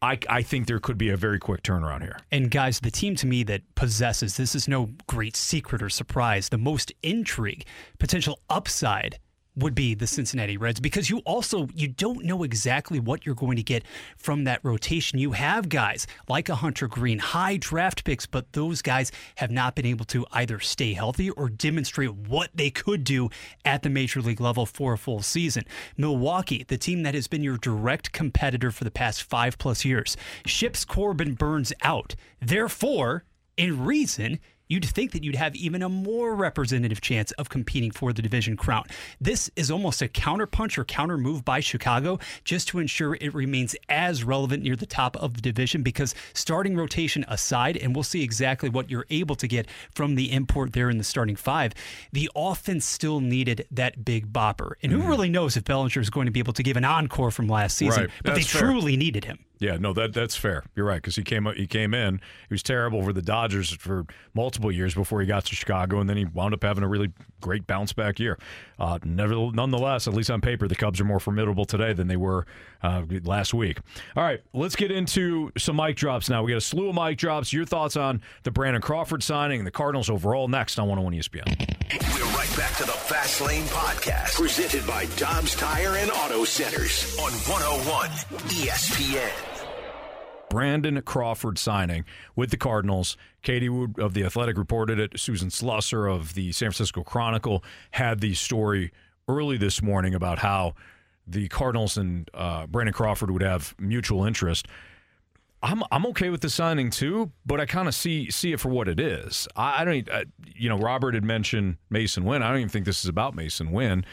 Speaker 1: I, I think there could be a very quick turnaround here.
Speaker 3: And guys, the team to me that possesses this is no great secret or surprise. The most intrigue, potential upside would be the Cincinnati Reds because you also you don't know exactly what you're going to get from that rotation. You have guys like a Hunter Greene, high draft picks, but those guys have not been able to either stay healthy or demonstrate what they could do at the major league level for a full season. Milwaukee, the team that has been your direct competitor for the past 5 plus years. Ships Corbin Burnes out. Therefore, in reason, you'd think that you'd have even a more representative chance of competing for the division crown. This is almost a counterpunch or counter move by Chicago just to ensure it remains as relevant near the top of the division because starting rotation aside, and we'll see exactly what you're able to get from the import there in the starting five, the offense still needed that big bopper. And who mm-hmm. really knows if Bellinger is going to be able to give an encore from last season,
Speaker 1: Right.
Speaker 3: but they
Speaker 1: That's fair.
Speaker 3: truly needed him.
Speaker 1: Yeah, no, that that's fair. You're right because he came he came in. He was terrible for the Dodgers for multiple years before he got to Chicago, and then he wound up having a really great bounce back year. Uh, never, nonetheless, at least on paper, the Cubs are more formidable today than they were uh, last week. All right, let's get into some mic drops now. We got a slew of mic drops. Your thoughts on the Brandon Crawford signing and the Cardinals overall next on 101 ESPN.
Speaker 4: We're right back to the Fast Lane Podcast, presented by Dobbs Tire and Auto Centers on 101 ESPN.
Speaker 1: Brandon Crawford signing with the Cardinals. Katie Woo of The Athletic reported it. Susan Slusser of the San Francisco Chronicle had the story early this morning about how the Cardinals and uh, Brandon Crawford would have mutual interest. I'm I'm okay with the signing too, but I kind of see see it for what it is. I, I don't, e- uh, you know, Robert had mentioned Masyn Winn. I don't even think this is about Masyn Winn,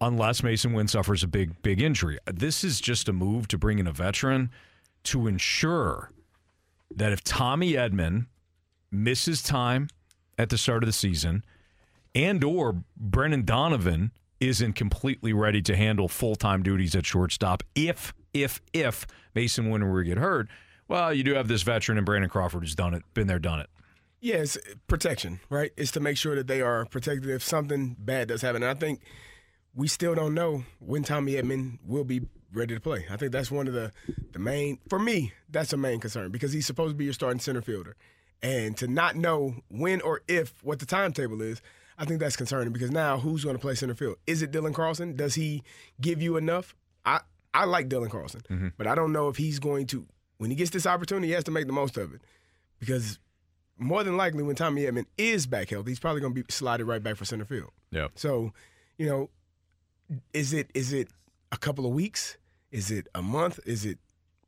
Speaker 1: unless Masyn Winn suffers a big big injury. This is just a move to bring in a veteran to ensure that if Tommy Edman misses time at the start of the season, and or Brendan Donovan isn't completely ready to handle full time duties at shortstop, if if if Masyn to get hurt, well, you do have this veteran in Brandon Crawford who's done it, been there, done it.
Speaker 2: Yeah, protection, right? It's to make sure that they are protected if something bad does happen. And I think we still don't know when Tommy Edman will be ready to play. I think that's one of the the main for me. That's a main concern because he's supposed to be your starting center fielder, and to not know when or if what the timetable is, I think that's concerning because now who's going to play center field? Is it Dylan Carlson? Does he give you enough? I I like Dylan Carlson, mm-hmm. but I don't know if he's going to when he gets this opportunity, he has to make the most of it because more than likely when Tommy Edman is back healthy, he's probably going to be slotted right back for center field.
Speaker 1: Yeah.
Speaker 2: So, you know, is it is it a couple of weeks? Is it a month? Is it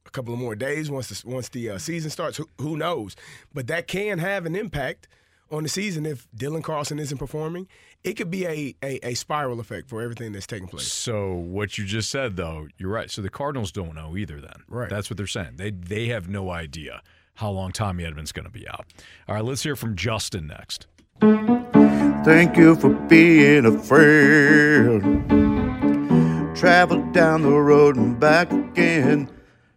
Speaker 2: a couple of more days once the, once the uh, season starts? Who, who knows? But that can have an impact on the season if Dylan Carlson isn't performing. It could be a, a, a spiral effect for everything that's taking place.
Speaker 1: So what you just said, though, you're right. So the Cardinals don't know either. Then,
Speaker 2: Right.
Speaker 1: That's what they're saying. They they have no idea how long Tommy Edman's going to be out. All right, let's hear from Justin next.
Speaker 16: Thank you for being a friend. Travel down the road and back again.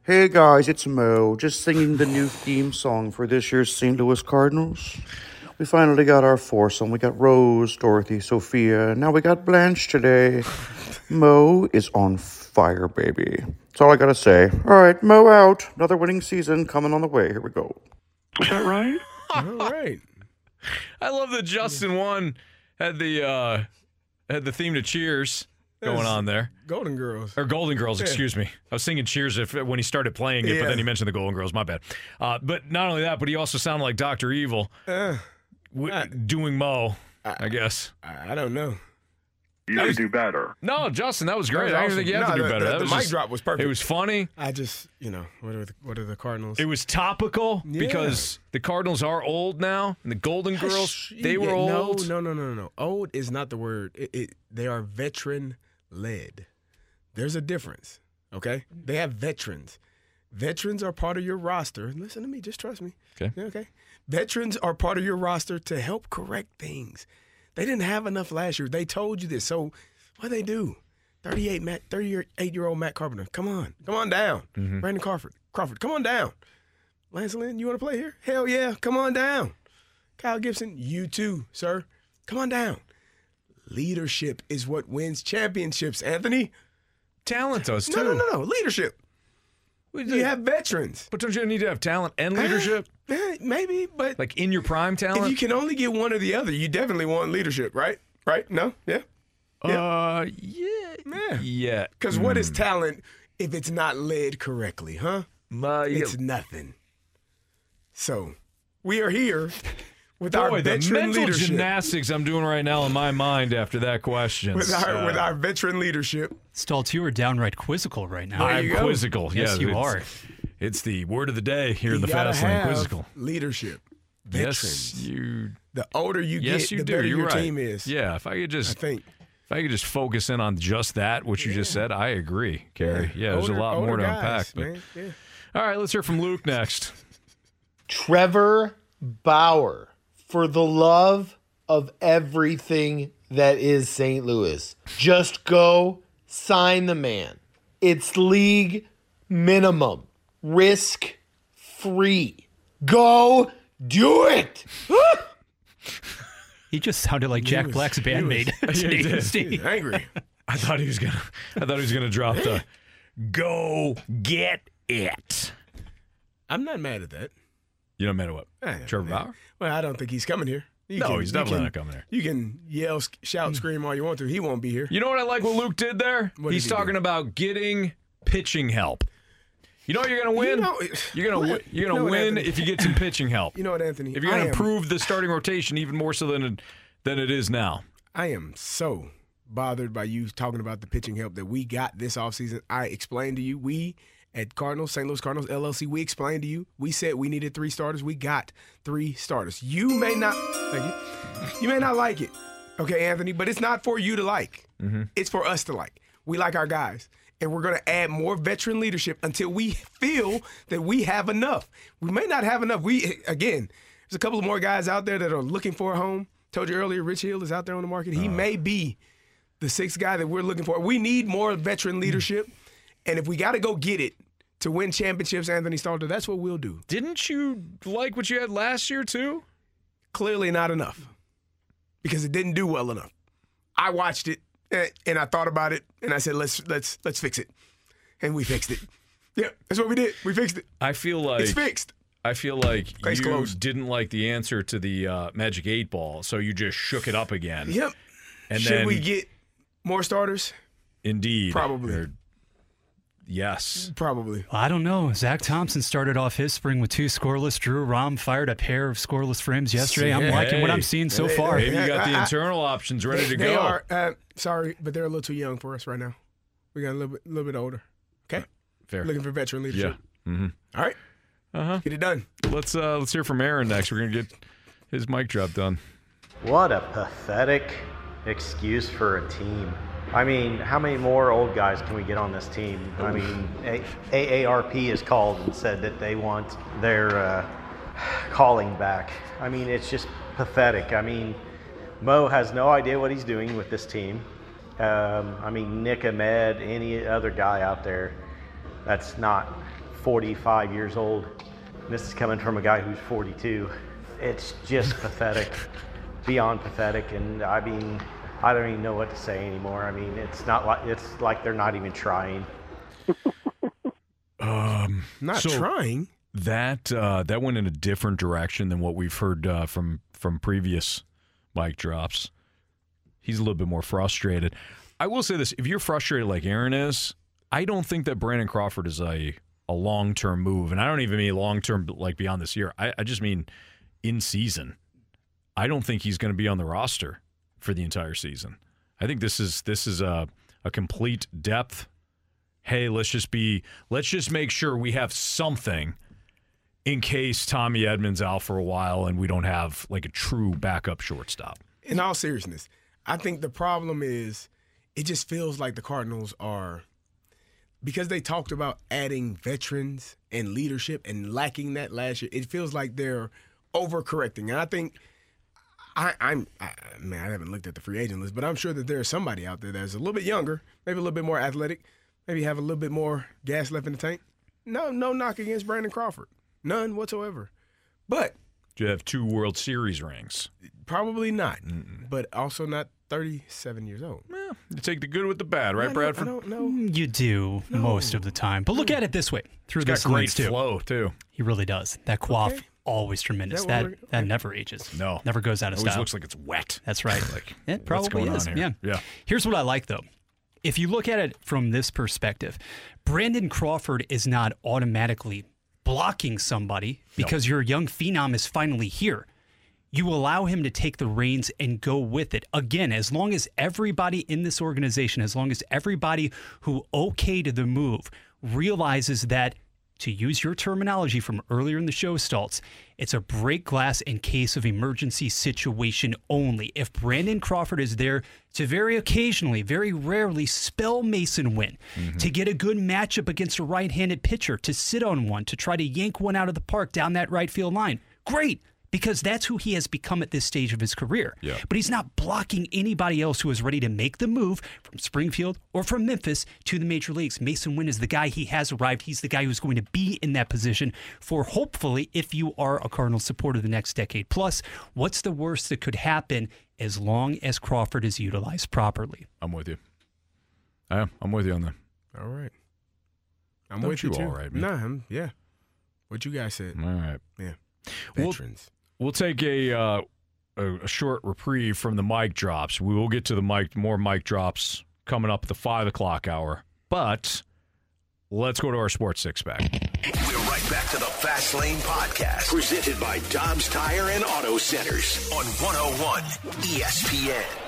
Speaker 16: Hey guys, it's Mo, just singing the new theme song for this year's St. Louis Cardinals. We finally got our foursome. We got Rose, Dorothy, Sophia. Now we got Blanche today. Mo is on fire, baby. That's all I gotta say. All right, Mo out. Another winning season coming on the way. Here we go.
Speaker 1: Is that right?
Speaker 2: All right.
Speaker 1: I love that Justin one had the uh had the theme to Cheers going on there.
Speaker 2: Golden Girls.
Speaker 1: Or Golden Girls,
Speaker 2: Yeah.
Speaker 1: excuse me. I was singing Cheers if, when he started playing it, but then he mentioned the Golden Girls. My bad. Uh, but not only that, but he also sounded like Doctor Evil
Speaker 2: Uh,
Speaker 1: w- doing Mo. I, guess.
Speaker 2: I, I don't know.
Speaker 1: You
Speaker 2: need to
Speaker 1: do better. No, Justin, that was
Speaker 2: That
Speaker 1: great.
Speaker 2: was
Speaker 1: I didn't
Speaker 2: awesome.
Speaker 1: think you had
Speaker 2: No,
Speaker 1: to do
Speaker 2: the-
Speaker 1: better.
Speaker 2: the-
Speaker 1: that
Speaker 2: the
Speaker 1: was
Speaker 2: mic
Speaker 1: just-
Speaker 2: drop was perfect.
Speaker 1: It was funny.
Speaker 2: I just, you know, what are the, what are the Cardinals?
Speaker 1: It was topical
Speaker 2: Yeah.
Speaker 1: because the Cardinals are old now, and the Golden Girls they were
Speaker 2: Yeah,
Speaker 1: old.
Speaker 2: No, no, no, no, no. Old is not the word. It, it, they are veteran led. There's a difference. Okay, they have veterans. Veterans are part of your roster. Listen to me, just trust me.
Speaker 1: Okay.
Speaker 2: Okay. Veterans are part of your roster to help correct things. They didn't have enough last year. They told you this. So what do they do? 38 Matt, 38 year old Matt Carpenter. Come on. Come on down.
Speaker 1: Mm-hmm.
Speaker 2: Brandon Crawford. Crawford, come on down. Lance Lynn, you want to play here? Hell yeah. Come on down. Kyle Gibson, you too, sir. Come on down. Leadership is what wins championships, Anthony.
Speaker 1: Talent does
Speaker 2: too. No,
Speaker 1: no,
Speaker 2: no, no. Leadership. You have veterans.
Speaker 1: But don't you need to have talent and leadership?
Speaker 2: Eh, maybe, but
Speaker 1: Like in your prime talent?
Speaker 2: if you can only get one or the other, you definitely want leadership, right? Right? No? Yeah?
Speaker 1: Uh, yeah.
Speaker 2: Yeah.
Speaker 1: Yeah.
Speaker 2: Because what is talent if it's not led correctly, huh?
Speaker 1: Uh, yeah.
Speaker 2: It's nothing. So, we are here with
Speaker 1: Boy,
Speaker 2: our
Speaker 1: the
Speaker 2: veteran
Speaker 1: mental
Speaker 2: leadership.
Speaker 1: gymnastics I'm doing right now in my mind after that question.
Speaker 2: With our,
Speaker 1: Uh,
Speaker 2: with our veteran leadership.
Speaker 3: Stoltz, you are downright quizzical right now.
Speaker 1: I'm quizzical.
Speaker 3: Yes,
Speaker 1: yeah,
Speaker 3: you
Speaker 1: it's-
Speaker 3: are.
Speaker 1: It's the word of the day here in the
Speaker 2: gotta
Speaker 1: fast lane. Quizzical.
Speaker 2: leadership.
Speaker 1: Yes,
Speaker 2: Veterans.
Speaker 1: you.
Speaker 2: The older you
Speaker 1: yes,
Speaker 2: get,
Speaker 1: you
Speaker 2: the
Speaker 1: do.
Speaker 2: better
Speaker 1: You're
Speaker 2: your
Speaker 1: right.
Speaker 2: team is.
Speaker 1: Yeah, if I could just
Speaker 2: I think.
Speaker 1: If I could just focus in on just that, what you just said, I agree, Kerry. Yeah, there's
Speaker 2: Older-
Speaker 1: a lot more to
Speaker 2: guys,
Speaker 1: unpack. But.
Speaker 2: Yeah.
Speaker 1: all right, let's hear from Luke next.
Speaker 17: Trevor Bauer, for the love of everything that is St. Louis, just go sign the man. It's league minimum, risk free. Go do it.
Speaker 3: He just sounded like Jack Black's bandmate.
Speaker 1: Yeah, he
Speaker 3: today,
Speaker 1: did.
Speaker 3: Steve.
Speaker 2: Angry.
Speaker 1: I thought he was gonna. I thought he was gonna drop the go get it.
Speaker 2: I'm not mad at that.
Speaker 1: You don't matter what.
Speaker 2: Eh,
Speaker 1: Trevor. Bauer.
Speaker 2: Well, I don't think he's coming here. You
Speaker 1: No,
Speaker 2: can-
Speaker 1: he's definitely
Speaker 2: can-
Speaker 1: not coming here.
Speaker 2: You can yell, shout, scream all you want to. He won't be here.
Speaker 1: You know what I like what Luke did there?
Speaker 2: What
Speaker 1: He's
Speaker 2: did he
Speaker 1: talking
Speaker 2: do?
Speaker 1: about getting pitching help. You know you're gonna win.
Speaker 2: You know-
Speaker 1: you're gonna
Speaker 2: what?
Speaker 1: you're gonna
Speaker 2: You know
Speaker 1: win
Speaker 2: Anthony?
Speaker 1: if you get some pitching help.
Speaker 2: You know what, Anthony?
Speaker 1: If you're gonna improve the starting rotation even more so than it, than it is now.
Speaker 2: I am so bothered by you talking about the pitching help that we got this offseason. I explained to you, we at Cardinals, St. Louis Cardinals LLC, we explained to you, we said we needed three starters. We got three starters. You may not, thank you. You may not like it, okay, Anthony, but it's not for you to like. Mm-hmm. It's for us to like. We like our guys. And we're going to add more veteran leadership until we feel that we have enough. We may not have enough. We again, there's a couple of more guys out there that are looking for a home. Told you earlier, Rich Hill is out there on the market. He uh-huh. may be the sixth guy that we're looking for. We need more veteran leadership. And if we got to go get it to win championships, Anthony Stalter, that's what we'll do.
Speaker 1: Didn't you like what you had last year too?
Speaker 2: Clearly not enough because it didn't do well enough. I watched it eh, and I thought about it and I said, let's let's let's fix it, and we fixed it. Yeah, that's what we did. We fixed it.
Speaker 1: I feel like
Speaker 2: It's fixed.
Speaker 1: I feel like
Speaker 2: Case
Speaker 1: you
Speaker 2: closed.
Speaker 1: didn't like the answer to the uh, Magic Eight Ball, so you just shook it up again.
Speaker 2: Yep.
Speaker 1: And
Speaker 2: Should
Speaker 1: then,
Speaker 2: we get more starters?
Speaker 1: indeed,
Speaker 2: Probably.
Speaker 1: or- yes,
Speaker 2: Probably.
Speaker 3: I don't know. Zach Thompson started off his spring with two scoreless. Drew Rom fired a pair of scoreless frames yesterday. I'm liking what I'm seeing so
Speaker 2: Hey,
Speaker 3: far.
Speaker 1: maybe you got the
Speaker 2: I- I-
Speaker 1: internal options ready to
Speaker 2: they
Speaker 1: go.
Speaker 2: are. Uh, sorry, but they're a little too young for us right now. We got a little bit, little bit older. Okay.
Speaker 1: Fair.
Speaker 2: Looking for veteran leadership.
Speaker 1: Yeah. Mm-hmm.
Speaker 2: All right.
Speaker 1: Uh huh.
Speaker 2: Get it done.
Speaker 1: Let's uh let's hear from Aaron next. We're gonna get his mic drop done.
Speaker 18: What a pathetic excuse for a team. I mean, how many more old guys can we get on this team? I mean, AARP has called and said that they want their uh, calling back. I mean, it's just pathetic. I mean, Mo has no idea what he's doing with this team. Um, I mean, Nick Ahmed, any other guy out there that's not 45 years old. This is coming from a guy who's 42. It's just pathetic, beyond pathetic. And I mean, I don't even know what to say anymore. I mean, it's not like it's like they're not even trying.
Speaker 1: Um,
Speaker 2: Not
Speaker 1: so
Speaker 2: trying.
Speaker 1: That uh, that went in a different direction than what we've heard uh, from from previous mic drops. He's a little bit more frustrated. I will say this: if you're frustrated like Aaron is, I don't think that Brandon Crawford is a a long term move, and I don't even mean long term like beyond this year. I, I just mean in season. I don't think he's going to be on the roster for the entire season. I think this is this is a a complete depth. Hey, let's just be let's just make sure we have something in case Tommy Edman's out for a while and we don't have like a true backup shortstop.
Speaker 2: In all seriousness, I think the problem is it just feels like the Cardinals are because they talked about adding veterans and leadership and lacking that last year, it feels like they're overcorrecting. And I think I, I'm I, man, I haven't looked at the free agent list, but I'm sure that there's somebody out there that's a little bit younger, maybe a little bit more athletic, maybe have a little bit more gas left in the tank. No, no knock against Brandon Crawford, none whatsoever. But
Speaker 1: Do you have two World Series rings?
Speaker 2: probably not. But also not 37 years old.
Speaker 1: You take the good with the bad,
Speaker 2: I
Speaker 1: right,
Speaker 2: don't-
Speaker 1: Bradford?
Speaker 2: I don't know.
Speaker 3: Mm, you do most of the time. But look at it this way through
Speaker 1: He's got great
Speaker 3: lens, too.
Speaker 1: flow too.
Speaker 3: He really does. That quaff
Speaker 1: Okay.
Speaker 3: Always tremendous.
Speaker 1: Is
Speaker 3: That
Speaker 1: that
Speaker 3: that, never ages.
Speaker 1: No.
Speaker 3: never goes out of style.
Speaker 1: Always
Speaker 3: style.
Speaker 1: looks like it's wet.
Speaker 3: That's right.
Speaker 1: Like,
Speaker 3: it
Speaker 1: what's
Speaker 3: probably
Speaker 1: going on
Speaker 3: is.
Speaker 1: here?
Speaker 3: Yeah.
Speaker 1: Yeah.
Speaker 3: Here's what I like though. If you look at it from this perspective, Brandon Crawford is not automatically blocking somebody because your young phenom is finally here. You allow him to take the reins and go with it. Again, as long as everybody in this organization, as long as everybody who okayed the move realizes that, to use your terminology from earlier in the show, Stultz, it's a break glass in case of emergency situation only. If Brandon Crawford is there to very occasionally, very rarely spell Masyn Winn, mm-hmm. to get a good matchup against a right handed pitcher, to sit on one, to try to yank one out of the park down that right field line, great because that's who he has become at this stage of his career.
Speaker 1: Yeah.
Speaker 3: But he's not blocking anybody else who is ready to make the move from Springfield or from Memphis to the major leagues. Masyn Winn is the guy he has arrived. He's the guy who's going to be in that position for hopefully, if you are a Cardinal supporter, the next decade. Plus, what's the worst that could happen as long as Crawford is utilized properly?
Speaker 1: I'm with you. I am. I'm with you on that.
Speaker 2: All right. I'm
Speaker 1: Don't
Speaker 2: with you,
Speaker 1: you
Speaker 2: too.
Speaker 1: all right, man?
Speaker 2: Nah, I'm, yeah. What you guys said.
Speaker 1: All right.
Speaker 2: Yeah.
Speaker 1: We'll-
Speaker 2: Veterans.
Speaker 1: We'll take a, uh, a short reprieve from the mic drops. We will get to the mic more mic drops coming up at the five o'clock hour. But let's go to our sports six pack.
Speaker 4: We're right back to the Fast Lane Podcast, presented by Dobbs Tire and Auto Centers on 101 ESPN.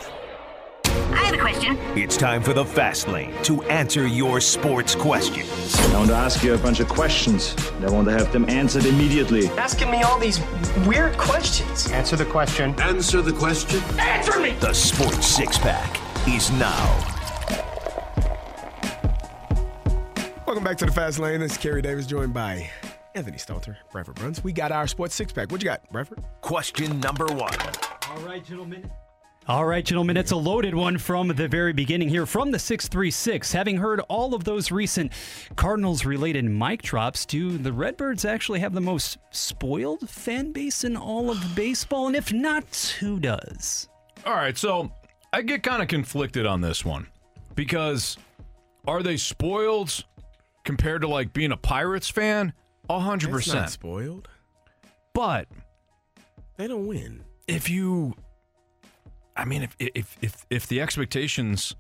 Speaker 19: I have a question.
Speaker 4: It's time for the Fast Lane to answer your sports questions.
Speaker 20: I want to ask you a bunch of questions. and I want to have them answered immediately.
Speaker 19: Asking me all these weird questions.
Speaker 20: Answer the question.
Speaker 4: Answer the question.
Speaker 19: Answer me!
Speaker 4: The Sports Six Pack is now.
Speaker 2: Welcome back to the Fast Lane. This is Kerry Davis, joined by Anthony Stalter, Bradford Bruns. We got our sports six pack. What you got, Bradford?
Speaker 4: Question number one.
Speaker 3: All right, gentlemen. All right, gentlemen, it's a loaded one from the very beginning here from the 636. Having heard all of those recent Cardinals related mic drops, do the Redbirds actually have the most spoiled fan base in all of baseball? And if not, who does?
Speaker 1: All right, so I get kind of conflicted on this one because are they spoiled compared to like being a Pirates fan? A hundred
Speaker 2: That's not
Speaker 1: percent.
Speaker 2: spoiled.
Speaker 1: But
Speaker 2: They don't win.
Speaker 1: if you, I mean, if if if if the expectations,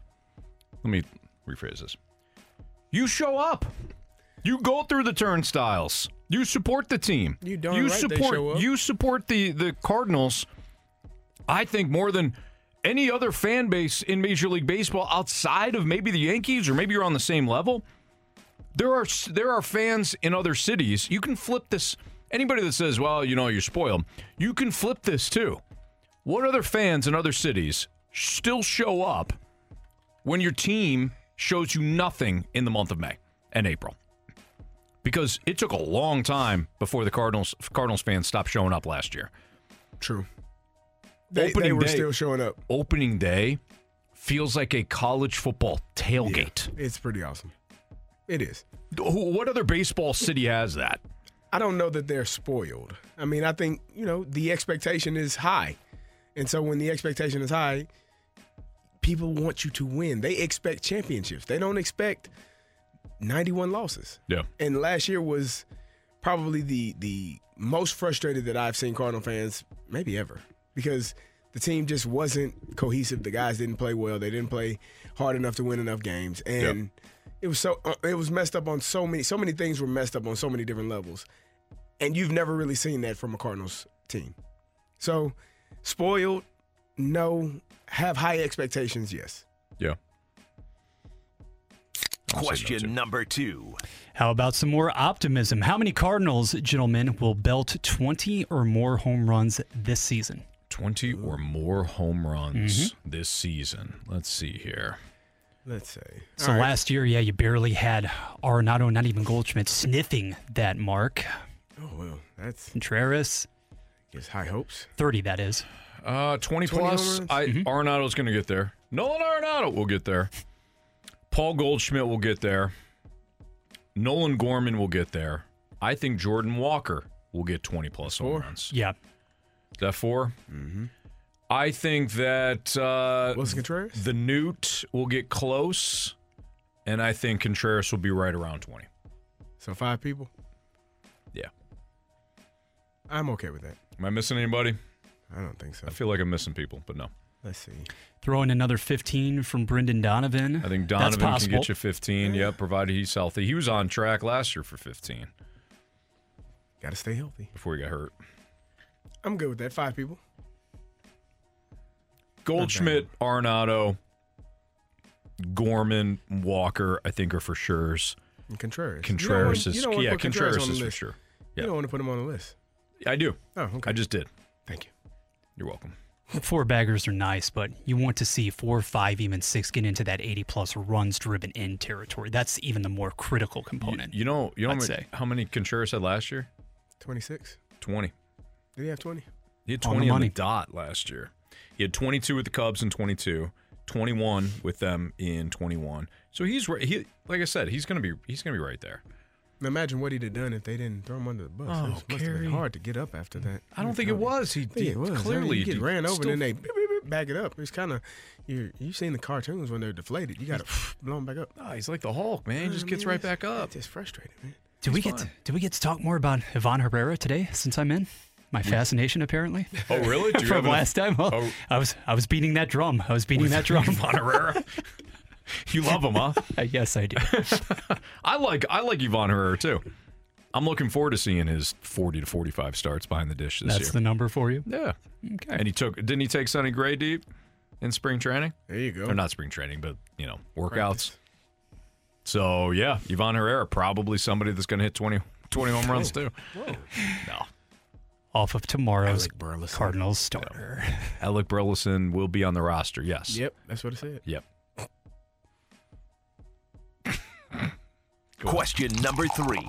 Speaker 1: let me rephrase this. You show up. You go through the turnstiles. You support the team.
Speaker 2: You darn
Speaker 1: you
Speaker 2: right
Speaker 1: support you support the the Cardinals. I think more than any other fan base in Major League Baseball outside of maybe the Yankees or maybe you're on the same level. There are there are fans in other cities. You can flip this. Anybody that says, "Well, you know, you're spoiled," you can flip this too. What other fans in other cities still show up when your team shows you nothing in the month of May and April? Because it took a long time before the Cardinals Cardinals fans stopped showing up last year.
Speaker 2: True. They, they were still showing up.
Speaker 1: Opening day feels like a college football tailgate.
Speaker 2: It's pretty awesome. It is.
Speaker 1: What other baseball city has that?
Speaker 2: I don't know that they're spoiled. I mean, I think, you know, the expectation is high. And so when the expectation is high, people want you to win. They expect championships. They don't expect 91 losses.
Speaker 1: Yeah.
Speaker 2: And last year was probably the the most frustrated that I've seen Cardinal fans maybe ever because the team just wasn't cohesive. The guys didn't play well. They didn't play hard enough to win enough games, and it was so uh, it was messed up on so many so many things were messed up on so many different levels, and you've never really seen that from a Cardinals team. So spoiled, no. Have high expectations, yes.
Speaker 1: Yeah.
Speaker 4: Question number two.
Speaker 3: How about some more optimism? How many Cardinals, gentlemen, will belt 20 or more home runs this season?
Speaker 1: 20 or more home runs mm-hmm. this season. Let's see here.
Speaker 2: Let's say.
Speaker 3: So
Speaker 2: All right.
Speaker 3: last year, yeah, you barely had Arenado, not even Goldschmidt, sniffing that mark.
Speaker 2: Oh well, that's
Speaker 3: Contreras,
Speaker 2: Guess high hopes.
Speaker 3: 30, that is.
Speaker 1: Uh, 20,
Speaker 2: 20
Speaker 1: plus.
Speaker 2: home
Speaker 1: I
Speaker 2: runs?
Speaker 1: Arenado's going to get there. Nolan Arenado will get there. Paul Goldschmidt will get there. Nolan Gorman will get there. I think Jordan Walker will get 20 plus home
Speaker 2: Four?
Speaker 1: runs.
Speaker 3: Yeah.
Speaker 1: Is that 4 Mm-hmm. I think that uh,
Speaker 2: Willson Contreras?
Speaker 1: the Newt will get close, and I think Contreras will be right around 20.
Speaker 2: So five people.
Speaker 1: Yeah.
Speaker 2: I'm okay with that.
Speaker 1: Am I missing anybody?
Speaker 2: I don't think so.
Speaker 1: I feel like I'm missing people, but no.
Speaker 2: Let's see.
Speaker 3: Throw in another 15 from Brendan Donovan.
Speaker 1: I think Donovan can get you 15. Yep, provided he's healthy. He was on track last year for 15
Speaker 2: Got to stay healthy.
Speaker 1: before he got hurt.
Speaker 2: I'm good with that. Five people.
Speaker 1: Goldschmidt, Arenado, Gorman, Walker, I think are for sure's.
Speaker 2: And Contreras.
Speaker 1: Contreras
Speaker 2: you
Speaker 1: is
Speaker 2: you
Speaker 1: yeah,
Speaker 2: to Contreras,
Speaker 1: Contreras is for
Speaker 2: list.
Speaker 1: sure.
Speaker 2: You
Speaker 1: Yeah,
Speaker 2: don't want to put him on the list.
Speaker 1: I do.
Speaker 2: Oh, okay.
Speaker 1: I just did.
Speaker 2: Thank you.
Speaker 1: You're welcome.
Speaker 3: Four baggers are nice, but you want to see four, five, even six get into that 80 plus runs driven in territory. That's even the more critical component.
Speaker 1: You know, you know
Speaker 3: I'd
Speaker 1: how many,
Speaker 3: say.
Speaker 1: how many Contreras had last year?
Speaker 2: 26.
Speaker 1: 20.
Speaker 2: Did he have 20?
Speaker 1: He had
Speaker 3: On the
Speaker 1: 20 on the, dot last year. He had 22 with the Cubs in 22, 21 with them in 21. So he's right. He, like I said, he's gonna be he's gonna be right there.
Speaker 2: Now imagine what he'd have done if they didn't throw him under the bus.
Speaker 1: Oh,
Speaker 2: it must have
Speaker 1: Kerry.
Speaker 2: been hard to get up after that.
Speaker 1: I don't think it was. He,
Speaker 2: Yeah, it was.
Speaker 1: clearly
Speaker 2: you get
Speaker 1: he
Speaker 2: ran over and then they beep, beep, beep, back it up. It's kind of you. You seen the cartoons when they're deflated. You got to blow them back up.
Speaker 1: Ah, he's like the Hulk, man. He just gets right back up.
Speaker 2: It's just frustrating, man.
Speaker 3: Did we
Speaker 1: He's
Speaker 3: get
Speaker 1: fine.
Speaker 3: did we get to talk more about Ivan Herrera today since I'm in? My fascination apparently.
Speaker 1: Oh, really? Do you
Speaker 3: From
Speaker 1: an-
Speaker 3: last time? Well,
Speaker 1: Oh.
Speaker 3: I was I was beating that drum. I was beating that drum.
Speaker 1: Ivan Herrera. you love him, huh?
Speaker 3: Uh, yes, I do.
Speaker 1: I like I like Ivan Herrera too. I'm looking forward to seeing his 40 to 45 starts behind the dish this
Speaker 3: That's
Speaker 1: year.
Speaker 3: the number for you.
Speaker 1: yeah.
Speaker 3: Okay.
Speaker 1: And he took didn't he take Sonny Gray deep in spring training?
Speaker 2: There you go.
Speaker 1: Or not spring training, but you know, workouts. So yeah, Ivan Herrera probably somebody that's going to hit 20, 20 home runs too. No,
Speaker 3: Off of tomorrow's
Speaker 2: Alec Burleson.
Speaker 3: Cardinals starter.
Speaker 1: Alec Burleson will be on the roster. Yes.
Speaker 2: Yep, that's what it said.
Speaker 1: Yep.
Speaker 4: Question number three.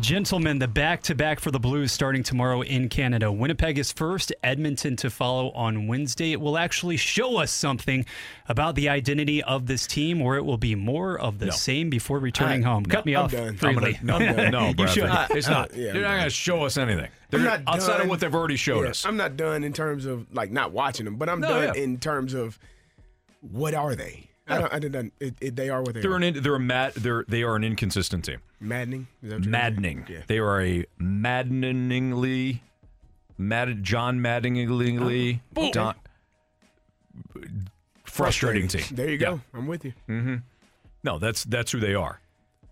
Speaker 3: Gentlemen, the back to back for the Blues starting tomorrow in Canada. Winnipeg is first, Edmonton to follow on Wednesday. It will actually show us something about the identity of this team, or it will be more of the
Speaker 1: No.
Speaker 3: same before returning
Speaker 2: I-
Speaker 3: home. Cut me
Speaker 2: I'm
Speaker 3: off.
Speaker 2: done. I'm
Speaker 3: freely.
Speaker 1: No, no, no,
Speaker 3: You
Speaker 1: Bradley.
Speaker 3: should.
Speaker 1: It's not.
Speaker 2: Uh, yeah,
Speaker 1: They're
Speaker 2: I'm
Speaker 1: not going to show us anything. They're
Speaker 2: I'm not
Speaker 1: outside
Speaker 2: done.
Speaker 1: of what they've already showed
Speaker 2: Yeah,
Speaker 1: us.
Speaker 2: I'm not done in terms of like not watching them, but I'm
Speaker 1: No,
Speaker 2: done
Speaker 1: yeah.
Speaker 2: in terms of what are they? I don't. I didn't. It, it, they are what they
Speaker 1: They're
Speaker 2: are.
Speaker 1: an in- they're a mad they're they are an inconsistent team.
Speaker 2: maddening. Is that what
Speaker 1: Maddening.
Speaker 2: Yeah.
Speaker 1: They are a maddeningly mad John Maddeningly
Speaker 2: Oh,
Speaker 1: Don, frustrating team.
Speaker 2: There you
Speaker 1: Yeah.
Speaker 2: go. I'm with you.
Speaker 1: Mm-hmm. No, that's that's who they are.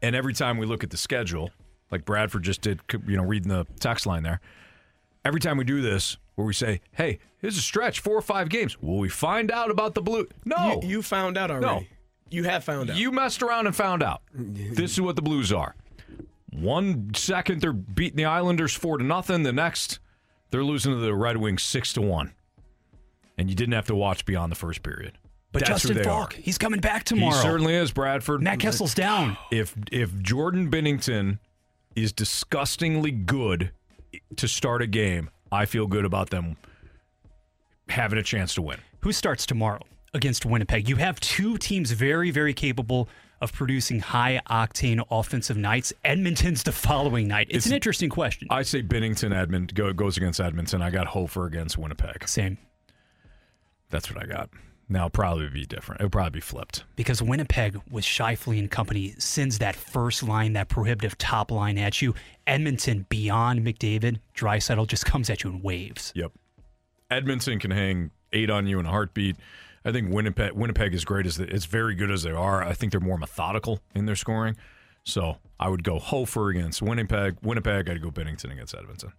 Speaker 1: And every time we look at the schedule, like Bradford just did, you know, reading the text line there. Every time we do this, where we say, "Hey, here's a stretch, four or five games," will we find out about the blue? No,
Speaker 2: You, you found out already. You have found out.
Speaker 1: You messed around and found out. this is what the Blues are. One second they're beating the Islanders four to nothing. The next they're losing to the Red Wings six to one. And you didn't have to watch beyond the first period.
Speaker 3: But
Speaker 1: That's
Speaker 3: Justin
Speaker 1: they
Speaker 3: Faulk,
Speaker 1: are.
Speaker 3: he's coming back tomorrow.
Speaker 1: He certainly is, Bradford.
Speaker 3: Matt Kessel's down.
Speaker 1: If if Jordan Binnington is disgustingly good to start a game, I feel good about them having a chance to win.
Speaker 3: Who starts tomorrow against Winnipeg? You have two teams very, very capable of producing high octane offensive nights. Edmonton's the following night. It's, an interesting question.
Speaker 1: I say Binnington Edmond go, goes against Edmonton. I got Hofer against Winnipeg.
Speaker 3: Same.
Speaker 1: That's what I got. Now it'll probably be different. It'll probably be flipped.
Speaker 3: because Winnipeg with Scheifele and company sends that first line, that prohibitive top line at you. Edmonton beyond McDavid, Draisaitl just comes at you in waves.
Speaker 1: Yep. Edmonton can hang eight on you in a heartbeat. I think Winnipeg Winnipeg is great as they, it's very good as they are. I think they're more methodical in their scoring. So I would go Hofer against Winnipeg. Winnipeg, I'd go Binnington against Edmonton.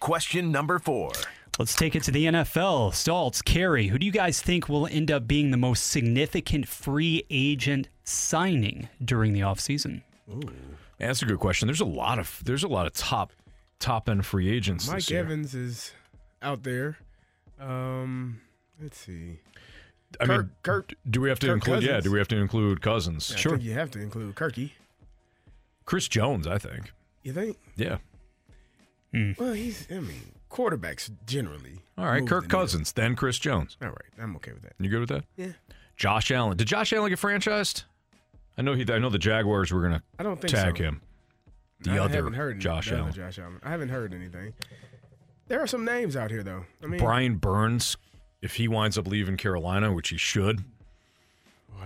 Speaker 4: Question number four.
Speaker 3: Let's take it to the NFL. Stoltz, Kerry, who do you guys think will end up being the most significant free agent signing during the offseason?
Speaker 1: Yeah, that's a good question. There's a lot of there's a lot of top top end free agents.
Speaker 2: Mike
Speaker 1: this year.
Speaker 2: Evans is out there. Um, let's see.
Speaker 1: I mean,
Speaker 2: Kirk- Kirk-
Speaker 1: do we have to
Speaker 2: Kirk
Speaker 1: include? Yeah,
Speaker 2: Cousins.
Speaker 1: do we have to include Cousins?
Speaker 2: I
Speaker 1: sure.
Speaker 2: think you have to include Kirky.
Speaker 1: Chris Jones, I think.
Speaker 2: You think?
Speaker 1: Yeah.
Speaker 2: Well, he's. I mean, quarterbacks generally.
Speaker 1: All right, Kirk
Speaker 2: the.
Speaker 1: Cousins, then Chris Jones.
Speaker 2: All right, I'm okay with that.
Speaker 1: You good with that?
Speaker 2: Yeah.
Speaker 1: Josh Allen. Did Josh Allen get franchised? I know he. I know the Jaguars were gonna.
Speaker 2: I don't think
Speaker 1: tag
Speaker 2: so.
Speaker 1: him. The
Speaker 2: I
Speaker 1: other
Speaker 2: haven't heard
Speaker 1: Josh Allen.
Speaker 2: Josh Allen. I haven't heard anything. There are some names out here, though. I mean,
Speaker 1: Brian Burns, if he winds up leaving Carolina, which he should.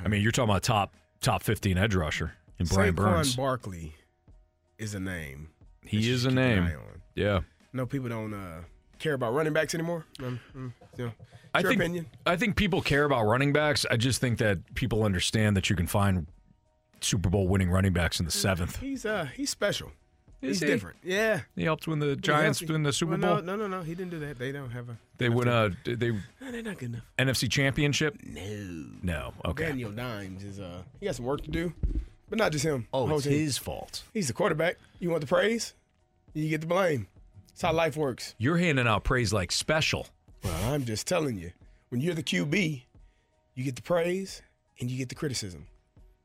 Speaker 1: I mean, you're talking about top top 15 edge rusher in Brian
Speaker 2: Saquon
Speaker 1: Burns.
Speaker 2: Barkley is a name.
Speaker 1: He is a name. Yeah.
Speaker 2: No, people don't uh, care about running backs anymore. Um, mm, you know,
Speaker 1: I
Speaker 2: your
Speaker 1: think
Speaker 2: opinion.
Speaker 1: I think people care about running backs. I just think that people understand that you can find Super Bowl winning running backs in the seventh.
Speaker 2: He's uh he's special.
Speaker 1: Is
Speaker 2: he's
Speaker 1: he?
Speaker 2: different. Yeah.
Speaker 1: He helped win the Giants
Speaker 2: helped-
Speaker 1: win the Super
Speaker 2: well,
Speaker 1: Bowl.
Speaker 2: No, no, no, no. He didn't do that. They don't have a.
Speaker 1: They win a they
Speaker 2: No, they're not good enough.
Speaker 1: NFC Championship.
Speaker 2: No.
Speaker 1: No. Okay.
Speaker 2: Daniel Dimes is uh he got some work to do, but not just him.
Speaker 1: Oh,
Speaker 2: The
Speaker 1: it's
Speaker 2: team.
Speaker 1: his fault.
Speaker 2: He's the quarterback. You want the praise, you get the blame. That's how life works.
Speaker 1: You're handing out praise like special.
Speaker 2: Well, I'm just telling you, when you're the QB, you get the praise and you get the criticism.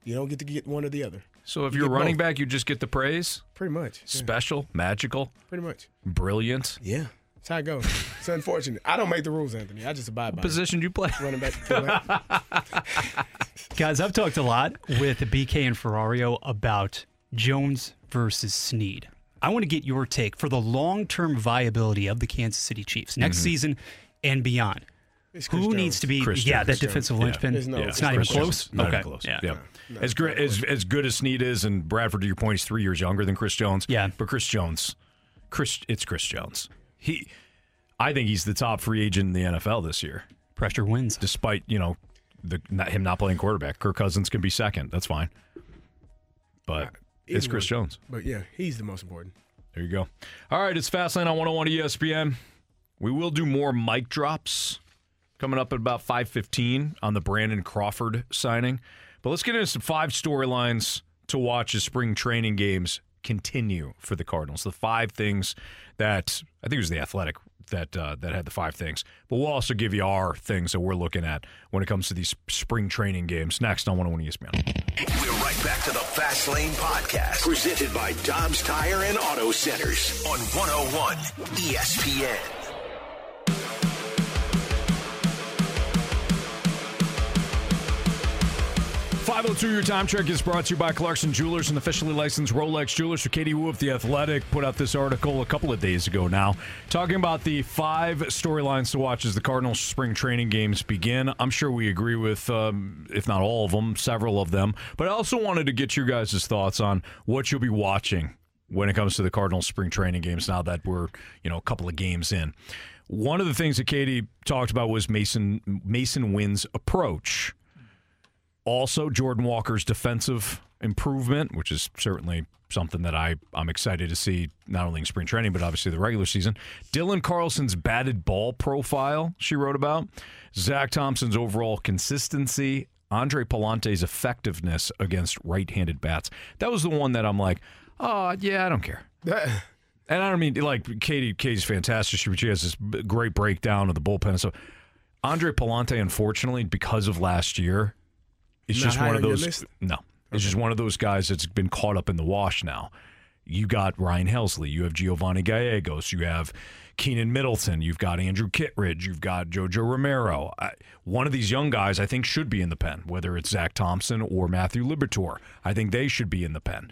Speaker 2: You don't get to get one or the other.
Speaker 1: So if
Speaker 2: You
Speaker 1: you're a running
Speaker 2: both.
Speaker 1: back, you just get the praise.
Speaker 2: Pretty much. yeah.
Speaker 1: Special, magical,
Speaker 2: Pretty much.
Speaker 1: brilliant.
Speaker 2: Yeah. That's how it goes. It's unfortunate. I don't make the rules, Anthony. I just abide by.
Speaker 1: What position do you play?
Speaker 2: Running back. fullback.
Speaker 3: Guys, I've talked a lot with BK and Ferrario about Jones versus Sneed. I want to get your take for the long term viability of the Kansas City Chiefs next
Speaker 1: Mhm.
Speaker 3: season and beyond.
Speaker 2: It's
Speaker 3: Who
Speaker 2: Jones.
Speaker 3: needs to be,
Speaker 1: Chris
Speaker 3: yeah,
Speaker 1: Jones.
Speaker 3: that defensive
Speaker 1: Yeah.
Speaker 3: linchpin?
Speaker 2: There's no-
Speaker 3: it's
Speaker 2: it's
Speaker 3: not even close.
Speaker 1: Not
Speaker 3: okay.
Speaker 1: even close.
Speaker 3: Yeah.
Speaker 1: Yeah. as great as as good as Sneed is, and Bradford, to your point, is three years younger than Chris Jones.
Speaker 3: Yeah.
Speaker 1: But Chris Jones, Chris, it's Chris Jones. He, I think he's the top free agent in the NFL this year.
Speaker 3: Pressure wins,
Speaker 1: despite you know the not, him not playing quarterback. Kirk Cousins can be second. That's fine. But it's Chris
Speaker 2: one.
Speaker 1: Jones.
Speaker 2: But yeah, he's the most important.
Speaker 1: There you go. All right, it's Fastlane on 101 ESPN. We will do more mic drops coming up at about 5:15 on the Brandon Crawford signing. But let's get into some five storylines to watch as spring training games continue for the Cardinals. The five things that I think it was the Athletic that uh, that had the five things. But we'll also give you our things that we're looking at when it comes to these spring training games next on 101 ESPN.
Speaker 4: We're right back to the Fast Lane Podcast, presented by Dobbs Tire and Auto Centers on 101 ESPN.
Speaker 1: 502 Your Time Check is brought to you by Clarkson Jewelers, an officially licensed Rolex jeweler. So Katie Woo of The Athletic put out this article a couple of days ago now, talking about the five storylines to watch as the Cardinals spring training games begin. I'm sure we agree with, um, if not all of them, several of them. But I also wanted to get your guys' thoughts on what you'll be watching when it comes to the Cardinals spring training games now that we're, you know, a couple of games in. One of the things that Katie talked about was Masyn Masyn Winn's approach. Also, Jordan Walker's defensive improvement, which is certainly something that I, I'm excited to see, not only in spring training, but obviously the regular season. Dylan Carlson's batted ball profile, she wrote about. Zack Thompson's overall consistency. Andre Pallante's effectiveness against right handed bats. That was the one that I'm like, oh, yeah, I don't care. And I don't mean like Katie. Katie's fantastic. She, she has this great breakdown of the bullpen and stuff. Andre Palante, unfortunately, because of last year, it's
Speaker 2: Not
Speaker 1: just one of those. No, it's just one of those guys that's been caught up in the wash now. You got Ryan Helsley, you have Giovanni Gallegos, you have Keenan Middleton, you've got Andrew Kittredge, you've got Jojo Romero. I, one of these young guys, I think, should be in the pen, whether it's Zack Thompson or Matthew Liberatore. I think they should be in the pen.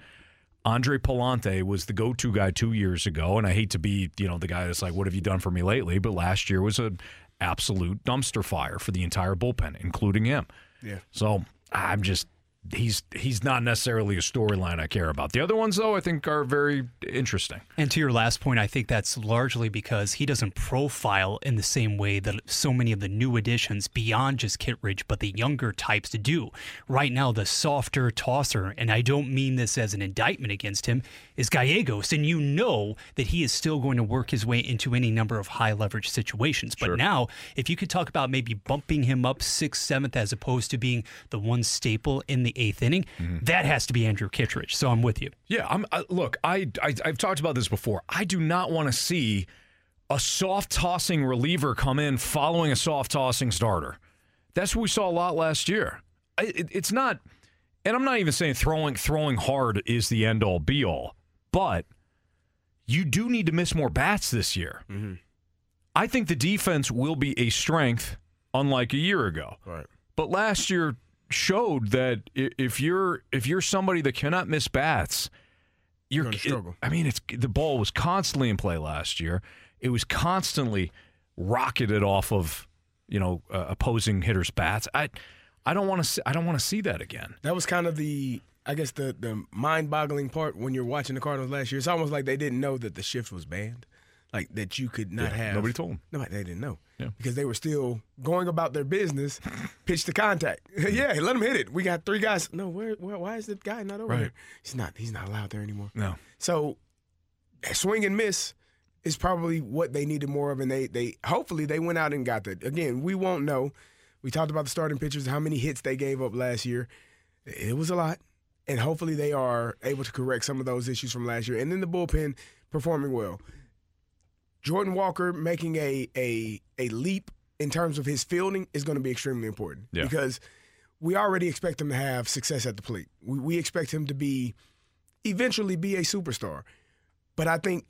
Speaker 1: Andre Pallante was the go-to guy two years ago, and I hate to be, you know, the guy that's like, "What have you done for me lately?" But last year was an absolute dumpster fire for the entire bullpen, including him.
Speaker 2: Yeah.
Speaker 1: So I'm just he's he's not necessarily a storyline I care about. The other ones, though, I think are very interesting.
Speaker 3: And to your last point, I think that's largely because he doesn't profile in the same way that so many of the new additions beyond just Kittredge, but the younger types do. Right now, the softer tosser, and I don't mean this as an indictment against him, is Gallegos. And you know that he is still going to work his way into any number of high leverage situations. But now, if you could talk about maybe bumping him up sixth, seventh, as opposed to being the one staple in the eighth inning, mm-hmm. that has to be Andrew Kittredge. So I'm with you.
Speaker 1: Yeah, I'm. I, look, I, I I've talked about this before. I do not want to see a soft tossing reliever come in following a soft tossing starter. That's what we saw a lot last year. I, it, it's not, and I'm not even saying throwing throwing hard is the end all be all, but you do need to miss more bats this year. Mm-hmm. I think the defense will be a strength, unlike a year ago.
Speaker 2: Right.
Speaker 1: But last year showed that if you're if you're somebody that cannot miss bats, you're,
Speaker 2: struggle.
Speaker 1: I mean, it's the ball was constantly in play last year. It was constantly rocketed off of you know uh, opposing hitters' bats. I I don't want to I don't want to see that again.
Speaker 2: That was kind of the, I guess, the the mind-boggling part when you're watching the Cardinals last year. It's almost like they didn't know that the shift was banned, like that you could not
Speaker 1: Yeah,
Speaker 2: have.
Speaker 1: nobody told them.
Speaker 2: No, they didn't know.
Speaker 1: Yeah.
Speaker 2: Because they were still going about their business, pitch to contact. yeah, let him hit it. We got three guys. No, where, where why is the guy not over
Speaker 1: Right.
Speaker 2: there? He's not. He's not allowed there anymore.
Speaker 1: No.
Speaker 2: So, swing and miss is probably what they needed more of, and they they hopefully they went out and got that. Again, we won't know. We talked about the starting pitchers, how many hits they gave up last year. It was a lot, and hopefully they are able to correct some of those issues from last year. And then the bullpen performing well. Jordan Walker making a a a leap in terms of his fielding is going to be extremely important
Speaker 1: Yeah.
Speaker 2: because we already expect him to have success at the plate. We, we expect him to be eventually be a superstar. But I think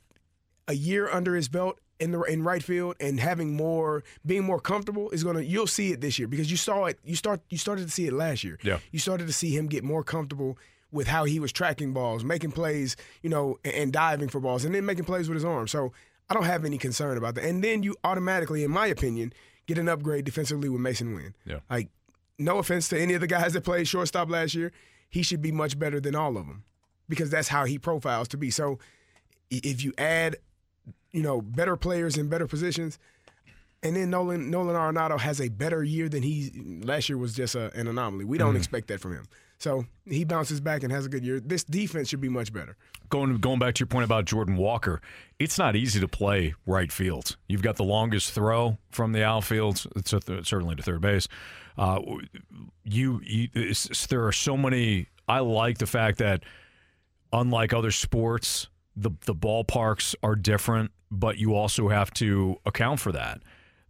Speaker 2: a year under his belt in the in right field and having more being more comfortable is gonna you'll see it this year because you saw it you start you started to see it last year.
Speaker 1: Yeah.
Speaker 2: You started to see him get more comfortable with how he was tracking balls, making plays, you know, and, and diving for balls, and then making plays with his arm. So I don't have any concern about that. And then you automatically, in my opinion, get an upgrade defensively with Masyn Winn.
Speaker 1: Yeah.
Speaker 2: Like, no offense to any of the guys that played shortstop last year, he should be much better than all of them because that's how he profiles to be. So if you add, you know, better players in better positions, and then Nolan Nolan Arenado has a better year than he last year was just a, an anomaly. We don't
Speaker 1: Mhm.
Speaker 2: expect that from him. So he bounces back and has a good year. This defense should be much better.
Speaker 1: Going going back to your point about Jordan Walker, it's not easy to play right field. You've got the longest throw from the outfield, it's the- certainly to third base. Uh, you, you there are so many. I like the fact that unlike other sports, the the ballparks are different, but you also have to account for that.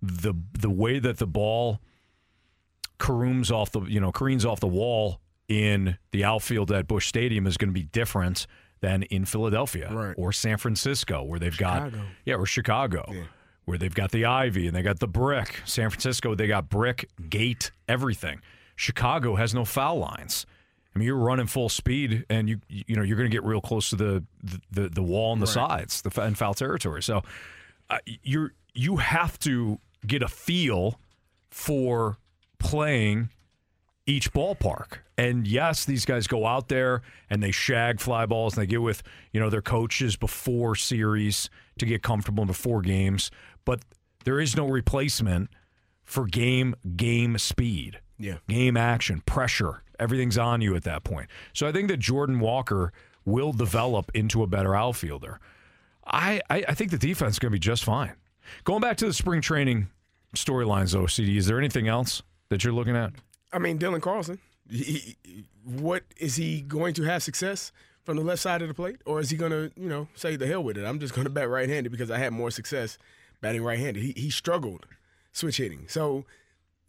Speaker 1: the The way that the ball caroms off the you know careens off the wall in the outfield at Busch Stadium is going to be different than in Philadelphia or San Francisco, where they've got yeah, or Chicago, where they've got the ivy and they got the brick. San Francisco, they got brick, gate, everything. Chicago has no foul lines. I mean, you're running full speed, and you you know you're going to get real close to the the, the wall on the sides, the and foul territory. So uh, you're you have to get a feel for playing each ballpark. And yes, these guys go out there and they shag fly balls and they get with, you know, their coaches before series to get comfortable before games, but there is no replacement for game game speed.
Speaker 2: Yeah.
Speaker 1: Game action, pressure, everything's on you at that point. So I think that Jordan Walker will develop into a better outfielder. I, I, I think the defense is going to be just fine. Going back to the spring training storylines, though, CD, is there anything else that you're looking at?
Speaker 2: I mean, Dylan Carlson. He, what is he going to have success from the left side of the plate, or is he going to, you know, say the hell with it? I'm just going to bat right-handed because I had more success batting right-handed. He he struggled switch hitting. So,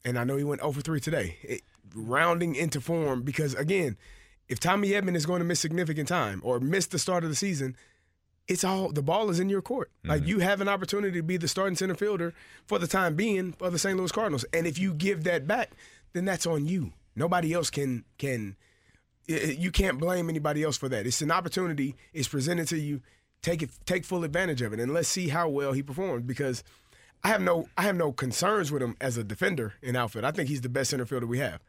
Speaker 2: and I know he went oh over 3 today, it, rounding into form because again, if Tommy Edman is going to miss significant time or miss the start of the season, it's all the ball is in your court. Like mm-hmm. you have an opportunity to be the starting center fielder for the time being for the St. Louis Cardinals, and if you give that back, then that's on you. Nobody else can can. i- i- You can't blame anybody else for that. It's an opportunity. It's presented to you. Take it. Take full advantage of it, and let's see how well he performs. Because I have no I have no concerns with him as a defender in outfield. I think he's the best center fielder we have.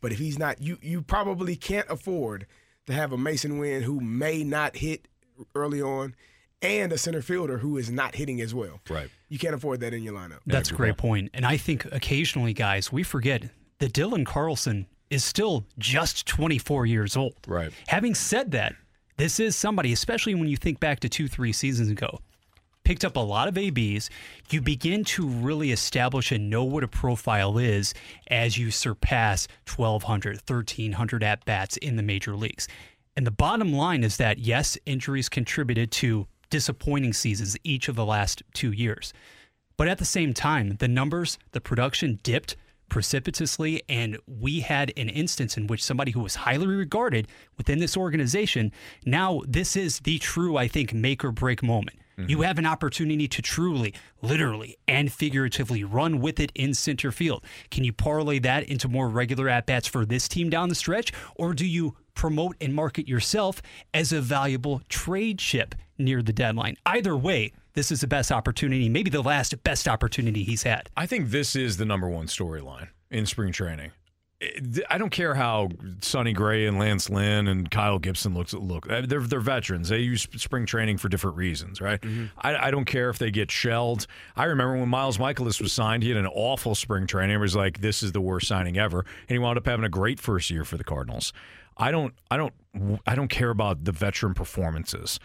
Speaker 2: But if he's not, you you probably can't afford to have a Masyn Winn who may not hit early on, and a center fielder who is not hitting as well.
Speaker 1: Right.
Speaker 2: You can't afford that in your lineup.
Speaker 3: That's a great point. And I think occasionally, guys, we forget that Dylan Carlson is still just 24 years old.
Speaker 1: Right.
Speaker 3: Having said that, this is somebody, especially when you think back to two, three seasons ago, picked up a lot of ABs. You begin to really establish and know what a profile is as you surpass 1,200, 1,300 at bats in the major leagues. And the bottom line is that, yes, injuries contributed to disappointing seasons each of the last two years. But at the same time, the numbers, the production dipped precipitously. And we had an instance in which somebody who was highly regarded within this organization, now this is the true, I think, make or break moment. Mm-hmm. You have an opportunity to truly, literally, and figuratively run with it in center field. Can you parlay that into more regular at bats for this team down the stretch? Or do you promote and market yourself as a valuable trade chip near the deadline? Either way, this is the best opportunity, maybe the last best opportunity he's had.
Speaker 1: I think this is the number one storyline in spring training. I don't care how Sonny Gray and Lance Lynn and Kyle Gibson looks look. Uh, They're they're veterans. They use spring training for different reasons, right? I, I don't care if they get shelled. I remember when Miles Mikolas was signed, he had an awful spring training. It was like this is the worst signing ever, and he wound up having a great first year for the Cardinals. I don't I don't I don't care about the veteran performances.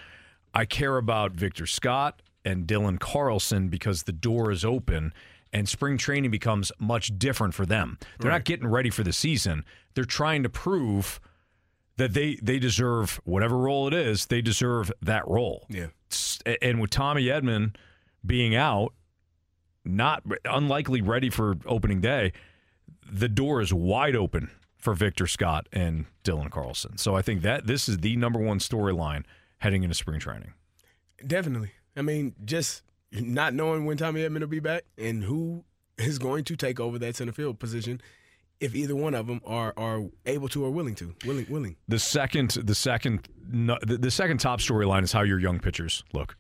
Speaker 1: I care about Victor Scott and Dylan Carlson because the door is open and spring training becomes much different for them. They're not getting ready for the season. They're trying to prove that they they deserve whatever role it is, they deserve that role.
Speaker 2: Yeah.
Speaker 1: And with Tommy Edman being out, not unlikely ready for opening day, the door is wide open for Victor Scott and Dylan Carlson. So I think that this is the number one storyline heading into spring training.
Speaker 2: Definitely. I mean, just not knowing when Tommy Edman will be back and who is going to take over that center field position, if either one of them are are able to or willing to, willing, willing.
Speaker 1: The second, the second, no, the, second top storyline is how your young pitchers look.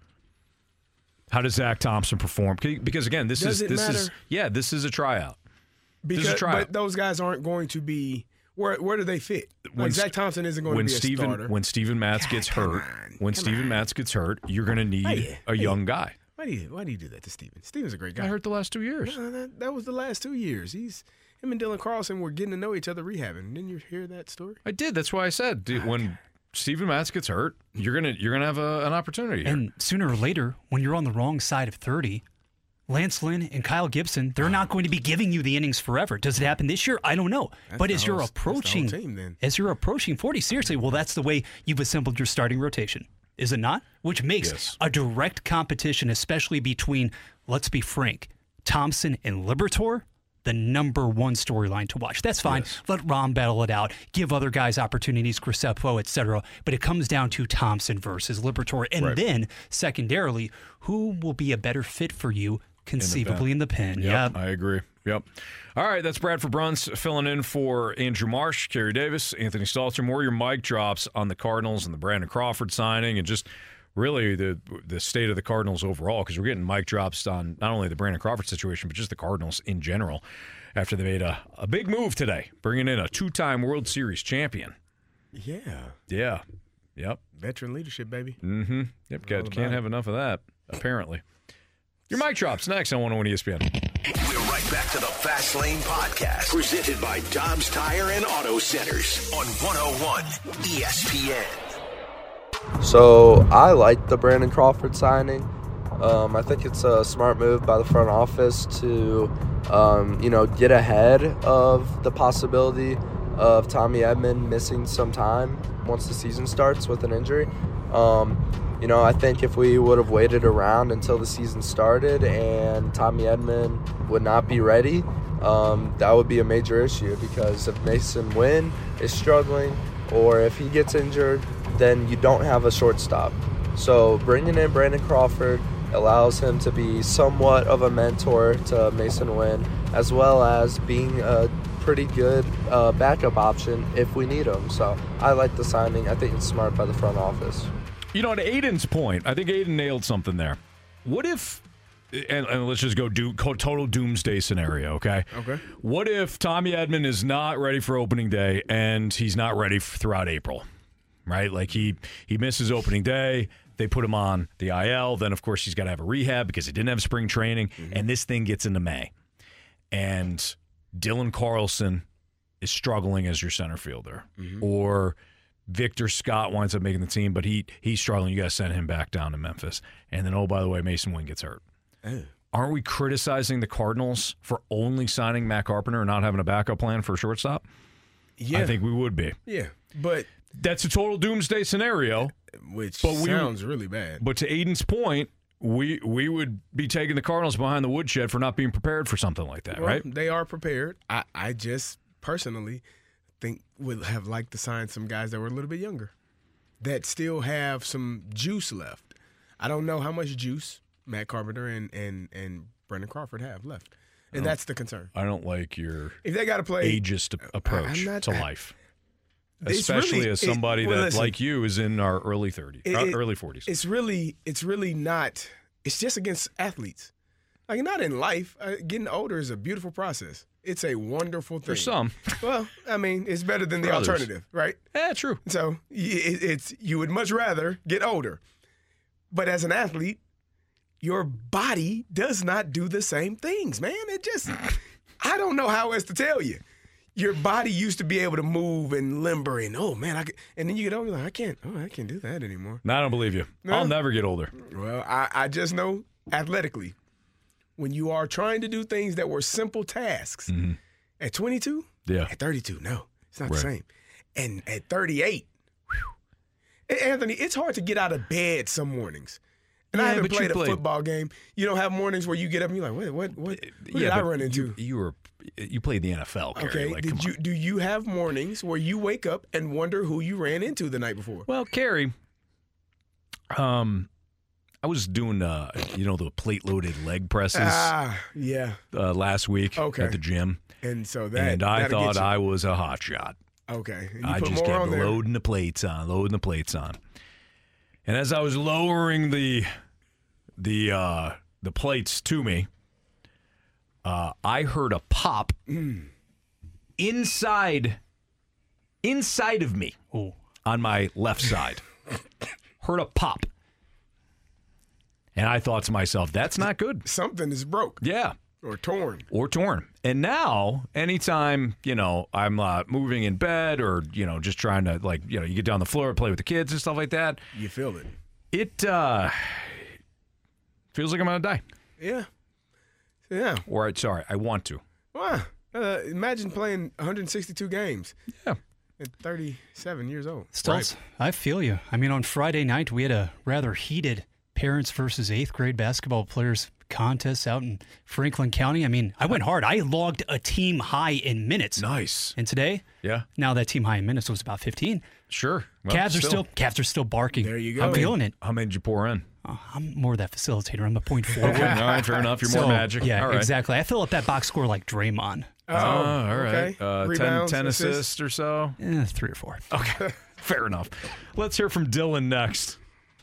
Speaker 1: How does Zack Thompson perform? Because again, this
Speaker 2: Does
Speaker 1: is this is yeah, this is a tryout. this is a
Speaker 2: Because,
Speaker 1: tryout.
Speaker 2: but those guys aren't going to be where where do they fit?
Speaker 1: When
Speaker 2: Like Zack Thompson isn't going
Speaker 1: when
Speaker 2: to be a
Speaker 1: Steven,
Speaker 2: starter.
Speaker 1: When Steven Matz gets hurt, when Steven Matz gets hurt, you're going to need
Speaker 2: Hey,
Speaker 1: a
Speaker 2: hey.
Speaker 1: young guy.
Speaker 2: Why do you why do you do that to Steven? Steven's a great guy.
Speaker 1: I hurt the last two years.
Speaker 2: No, that, that was the last two years. He's him and Dylan Carlson were getting to know each other rehabbing. Didn't you hear that story?
Speaker 1: I did. That's why I said dude, ah, when Steven Matz gets hurt, you're gonna you're gonna have a, an opportunity. here.
Speaker 3: And sooner or later, when you're on the wrong side of 30, Lance Lynn and Kyle Gibson, they're not going to be giving you the innings forever. Does it happen this year? I don't know.
Speaker 2: That's
Speaker 3: but as you're
Speaker 2: whole- that's the whole
Speaker 3: approaching
Speaker 2: team then.
Speaker 3: as you're approaching 40, seriously, well that's the way you've assembled your starting rotation. Is it not? Which makes a direct competition especially between let's be frank, Thompson and Liberatore the number one storyline to watch. That's fine. Let Rom battle it out. Give other guys opportunities, Graceffo, etc. But it comes down to Thompson versus Liberatore. And
Speaker 1: Right.
Speaker 3: then, secondarily, who will be a better fit for you conceivably in the pen?
Speaker 1: Yep, I agree. Yep. All right, that's Bradford Bruns filling in for Andrew Marsh, Kerry Davis, Anthony Stalter. More your mic drops on the Cardinals and the Brandon Crawford signing, and just really the the state of the Cardinals overall. Because we're getting mic drops on not only the Brandon Crawford situation, but just the Cardinals in general. After they made a, a big move today, bringing in a two time World Series champion.
Speaker 2: Yeah.
Speaker 1: Yeah. Yep.
Speaker 2: Veteran leadership, baby.
Speaker 1: Mm-hmm. Yep.
Speaker 2: all
Speaker 1: Can't,
Speaker 2: about
Speaker 1: can't
Speaker 2: it.
Speaker 1: have enough of that. Apparently. Your mic drops next on 101 ESPN.
Speaker 4: We're right back to the Fast Lane Podcast, presented by Dobbs Tire and Auto Centers on 101 ESPN.
Speaker 21: So I like the Brandon Crawford signing. Um, I think it's a smart move by the front office to, um, you know, get ahead of the possibility of Tommy Edman missing some time once the season starts with an injury. Um, you know, I think if we would have waited around until the season started and Tommy Edman would not be ready, um, that would be a major issue because if Masyn Winn is struggling or if he gets injured, then you don't have a shortstop. So bringing in Brandon Crawford allows him to be somewhat of a mentor to Masyn Winn, as well as being a pretty good uh, backup option if we need him. So I like the signing. I think it's smart by the front office.
Speaker 1: You know, to Aiden's point, I think Aiden nailed something there. What if, and, and let's just go do total doomsday scenario, okay?
Speaker 2: Okay.
Speaker 1: What if Tommy Edman is not ready for opening day and he's not ready throughout April, right? Like he he misses opening day. They put him on the IL. Then, of course, he's got to have a rehab because he didn't have spring training. Mm-hmm. And this thing gets into May. And Dylan Carlson is struggling as your center fielder. Mm-hmm. Or Victor Scott winds up making the team, but he he's struggling. You got to send him back down to Memphis. And then, oh, by the way, Masyn Winn gets hurt. Aren't we criticizing the Cardinals for only signing Matt Carpenter and not having a backup plan for a shortstop?
Speaker 2: Yeah.
Speaker 1: I think we would be.
Speaker 2: Yeah, but
Speaker 1: That's a total doomsday scenario.
Speaker 2: which
Speaker 1: But we-
Speaker 2: sounds really bad.
Speaker 1: But to Aiden's point, we we would be taking the Cardinals behind the woodshed for not being prepared for something like that,
Speaker 2: Well,
Speaker 1: right?
Speaker 2: They are prepared. I, I just personally think would have liked to sign some guys that were a little bit younger that still have some juice left. I don't know how much juice Matt Carpenter and and and Brandon Crawford have left, and that's the concern.
Speaker 1: I don't like your
Speaker 2: If they got to play
Speaker 1: ageist approach
Speaker 2: not-
Speaker 1: to life, especially
Speaker 2: really-
Speaker 1: as
Speaker 2: it-
Speaker 1: somebody
Speaker 2: well,
Speaker 1: that,
Speaker 2: listen.
Speaker 1: like you, is in our early 30s, uh,
Speaker 2: it-
Speaker 1: early 40s.
Speaker 2: It's really, it's really not. It's just against athletes. Like not in life. Uh, getting older is a beautiful process. It's a wonderful thing
Speaker 1: For some.
Speaker 2: Well, I mean, it's better than the alternative, right?
Speaker 1: Yeah, true.
Speaker 2: So it, it's you would much rather get older, but as an athlete, your body does not do the same things, man. It just, I don't know how else to tell you. Your body used to be able to move and limber, and oh man, I could, and then you get older, like I can't, oh, I can't do that anymore.
Speaker 1: No, I don't believe you.
Speaker 2: No.
Speaker 1: I'll never get older.
Speaker 2: Well, I, I just know athletically, when you are trying to do things that were simple tasks at 22,
Speaker 1: Mm-hmm. Yeah.
Speaker 2: at 32, no, it's not the same. And at 38, whew, Anthony, it's hard to get out of bed some mornings. And I haven't played a
Speaker 1: played-
Speaker 2: football game. You don't have mornings where you get up and you're like, what, what, what, what did I run into?
Speaker 1: You, you were you played the NFL, Kerry.
Speaker 2: Okay,
Speaker 1: Like,
Speaker 2: did you do you have mornings where you wake up and wonder who you ran into the night before?
Speaker 1: Well, Kerry, um, I was doing uh, you know, the plate loaded leg presses
Speaker 2: Ah, yeah.
Speaker 1: uh, last week
Speaker 2: Okay.
Speaker 1: at the gym,
Speaker 2: And so that
Speaker 1: and I thought. I was a hot shot.
Speaker 2: okay. And you
Speaker 1: I
Speaker 2: put
Speaker 1: just
Speaker 2: more
Speaker 1: kept loading the plates on, loading the plates on, and as I was lowering the the uh, the plates to me, uh, I heard a pop
Speaker 2: Mm.
Speaker 1: inside inside of me on my left side. heard a pop. And I thought to myself, that's not good.
Speaker 2: Something is broke.
Speaker 1: Yeah.
Speaker 2: Or torn.
Speaker 1: Or torn. And now, anytime, you know, I'm uh, moving in bed or, you know, just trying to, like, you know, you get down the floor, play with the kids and stuff like that,
Speaker 2: You feel it.
Speaker 1: it uh, feels like I'm going to die.
Speaker 2: Yeah. Yeah.
Speaker 1: Or, I- sorry, I want to.
Speaker 2: Wow. Uh, imagine playing 162 games.
Speaker 1: Yeah.
Speaker 2: At 37 years old.
Speaker 3: Stoltz, I feel you. I mean, on Friday night, we had a rather heated parents versus eighth grade basketball players contest out in Franklin County. I mean, I went hard. I logged a team high in minutes.
Speaker 1: Nice.
Speaker 3: And today,
Speaker 1: Yeah.
Speaker 3: now that team high in minutes was about 15.
Speaker 1: Sure. Well,
Speaker 3: calves are still calves are still barking.
Speaker 2: There you go.
Speaker 3: I'm feeling it.
Speaker 1: How many did you pour in?
Speaker 3: Uh, I'm more that facilitator. I'm a point forward.
Speaker 1: Okay, all right, fair enough. You're more magic.
Speaker 3: Yeah,
Speaker 1: All right.
Speaker 3: exactly. I fill up that box score like Draymond.
Speaker 2: Oh,
Speaker 1: all right.
Speaker 2: okay.
Speaker 1: Uh, 10,
Speaker 2: Rebounds,
Speaker 1: 10
Speaker 2: assists?
Speaker 1: assists or so.
Speaker 3: Eh, three or four.
Speaker 1: Okay. Fair enough. Let's hear from Dylan next.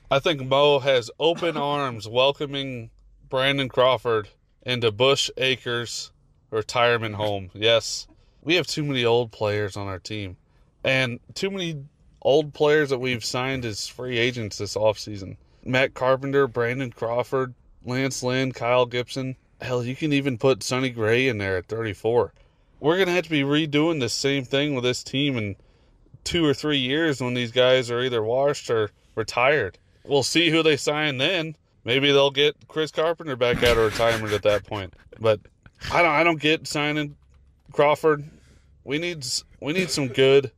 Speaker 22: I think Mo has open arms welcoming Brandon Crawford into Busch Acres retirement home. Yes, we have too many old players on our team and too many old players that we've signed as free agents this offseason. Matt Carpenter, Brandon Crawford, Lance Lynn, Kyle Gibson. Hell, you can even put Sonny Gray in there at 34. We're going to have to be redoing the same thing with this team in two or three years when these guys are either washed or retired. We'll see who they sign then. Maybe they'll get Chris Carpenter back out of retirement at that point. But I don't I don't get signing Crawford. We need we need some good